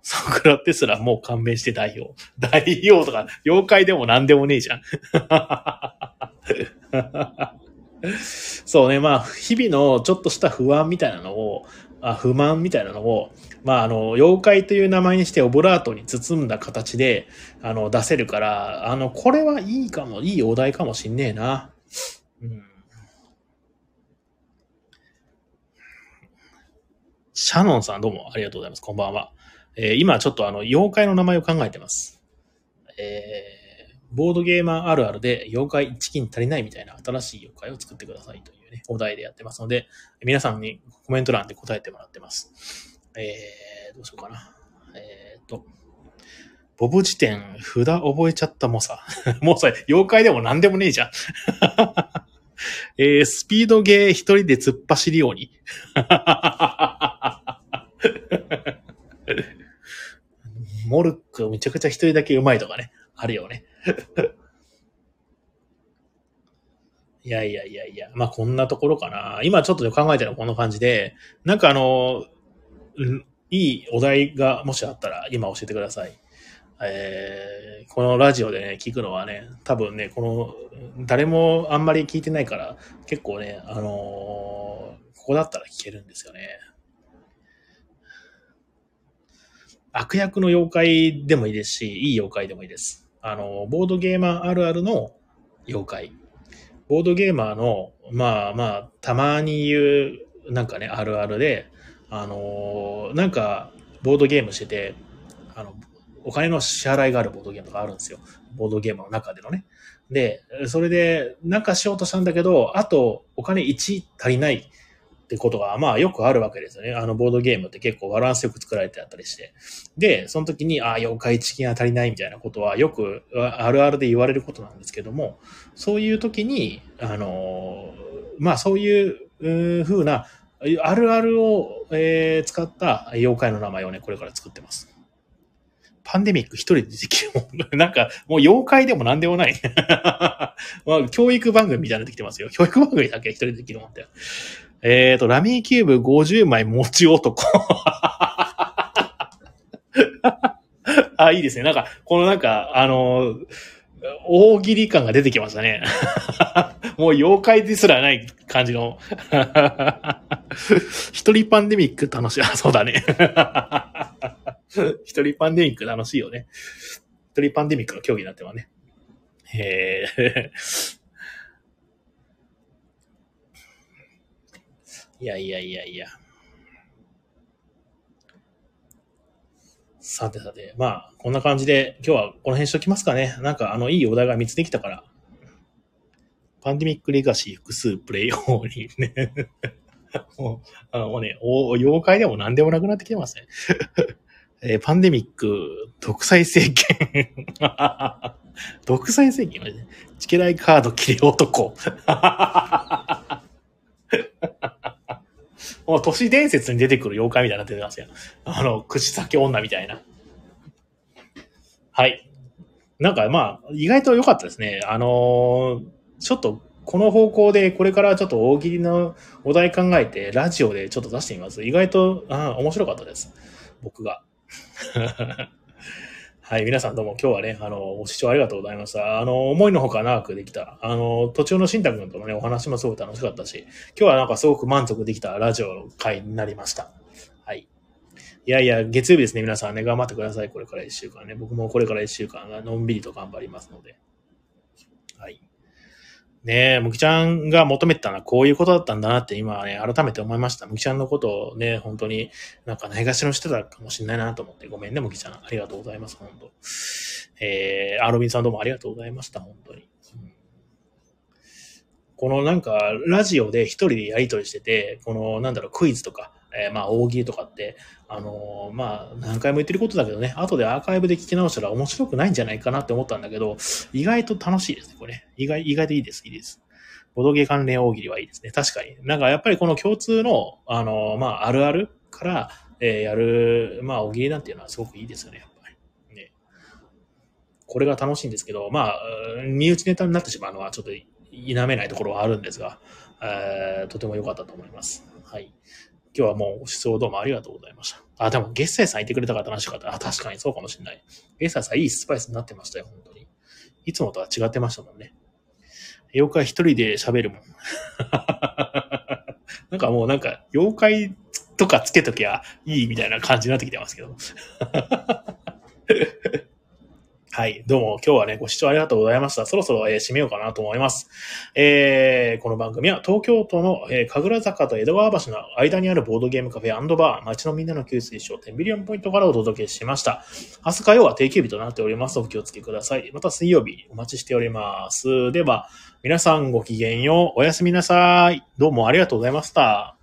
[SPEAKER 1] ソクラテスラもう勘弁して代表。代表とか、妖怪でも何でもねえじゃん。そうね、まあ、日々のちょっとした不安みたいなのを、あ不満みたいなのを、まあ、あの、妖怪という名前にしてオブラートに包んだ形で、あの、出せるから、あの、これはいいかも、いいお題かもしんねえな。うん。シャノンさんどうもありがとうございます。こんばんは。えー今ちょっとあの、妖怪の名前を考えてます。えーボードゲーマーあるあるで妖怪1金足りないみたいな新しい妖怪を作ってくださいというね、お題でやってますので、皆さんにコメント欄で答えてもらってます。えー、どうしようかな。えーと、ボブ辞典、札覚えちゃったもさ。もうそれ、妖怪でも何でもねえじゃん。えー、スピードゲー一人で突っ走りように。モルックめちゃくちゃ一人だけ上手いとかね。あるよね。いやいやいやいや。まあこんなところかな。今ちょっと考えてるのはこんな感じで、なんかあの、うんいいお題がもしあったら今教えてください。えーこのラジオでね、聞くのはね、多分ね、この、誰もあんまり聞いてないから、結構ね、あのーここだったら聞けるんですよね。悪役の妖怪でもいいですし、いい妖怪でもいいです。あの、ボードゲーマーあるあるの妖怪。ボードゲーマーの、まあまあ、たまに言う、なんかね、あるあるで、あの、なんか、ボードゲームしてて、あの、お金の支払いがあるボードゲームとかあるんですよ。ボードゲームの中でのね。で、それで、なんかしようとしたんだけど、あと、お金1足りないってことが、まあよくあるわけですよね。あの、ボードゲームって結構バランスよく作られてあったりして。で、その時に、ああ、妖怪チキンが足りないみたいなことはよくあるあるで言われることなんですけども、そういう時に、あのまあそういう風な、あるあるを、えー使った妖怪の名前をね、これから作ってます。パンデミック一人でできるもん。なんか、もう妖怪でも何でもない。まあ、教育番組みたいになってきてますよ。教育番組だけ一人でできるもんって。えーと、ラミーキューブ50枚持ち男。あ、いいですね。なんか、このなんか、あのー大喜利感が出てきましたね。もう妖怪ですらない感じの。一人パンデミック楽しい。あ、そうだね。一人パンデミック楽しいよね。一人パンデミックの競技になってはね。えーいやいやいやいや。さてさて、まあ、こんな感じで、今日はこの辺しときますかね。なんか、あの、いいお題が見つできたから。パンデミックレガシー複数プレイ用にね。もう、あのもうね、お妖怪でも何でもなくなってきてますね。えーパンデミック、独裁政権。独裁政権？チケライカード切れ男。もう都市伝説に出てくる妖怪みたいになってますよ。あの、口先女みたいな。はい。なんかまあ、意外と良かったですね。あのーちょっとこの方向でこれからちょっと大喜利のお題考えて、ラジオでちょっと出してみます。意外と、あ面白かったです。僕が。はい、皆さんどうも今日はね、あの、ご視聴ありがとうございました。あの、思いのほか長くできた。あの、途中の新太くんとのね、お話もすごく楽しかったし、今日はなんかすごく満足できたラジオの回になりました。はい。いやいや、月曜日ですね、皆さんね、頑張ってください。これから一週間ね。僕もこれから一週間、のんびりと頑張りますので。ねえ、むきちゃんが求めてたのはこういうことだったんだなって今ね、改めて思いました。むきちゃんのことをね、本当になんかないがしろしてたかもしれないなと思って、ごめんね、むきちゃん。ありがとうございます、本当。えー、アーロビンさんどうもありがとうございました、本当に。このなんか、ラジオで一人でやりとりしてて、このなんだろう、クイズとか、えーまあ、大喜利とかって、あのーまあ、何回も言ってることだけどね、後でアーカイブで聞き直したら面白くないんじゃないかなって思ったんだけど、意外と楽しいですね、これ。意外、意外といいです、いいです。ボドゲ関連大喜利はいいですね。確かに。なんかやっぱりこの共通の、あのまあ、あるあるから、えーやる、まあ、大喜利なんていうのはすごくいいですよね、やっぱり。ね。これが楽しいんですけど、まあ、身内ネタになってしまうのはちょっと否めないところはあるんですが、えーとても良かったと思います。はい。今日はもうご視聴どうもありがとうございました。あ、でも、ゲッセイさんいてくれたから楽しかった。あ、確かにそうかもしれない。ゲッセイさんいいスパイスになってましたよ、本当に。いつもとは違ってましたもんね。妖怪一人で喋るもん。なんかもうなんか、妖怪とかつけときゃいいみたいな感じになってきてますけど。はい。どうも今日はね、ご視聴ありがとうございました。そろそろ、えー締めようかなと思います。えーこの番組は東京都の、えー神楽坂と江戸川橋の間にあるボードゲームカフェバー、街のみんなの給水所、テンビリオンポイントからお届けしました。明日火曜は定休日となっております。お気をつけください。また水曜日お待ちしております。では、皆さんごきげんよう。おやすみなさい。どうもありがとうございました。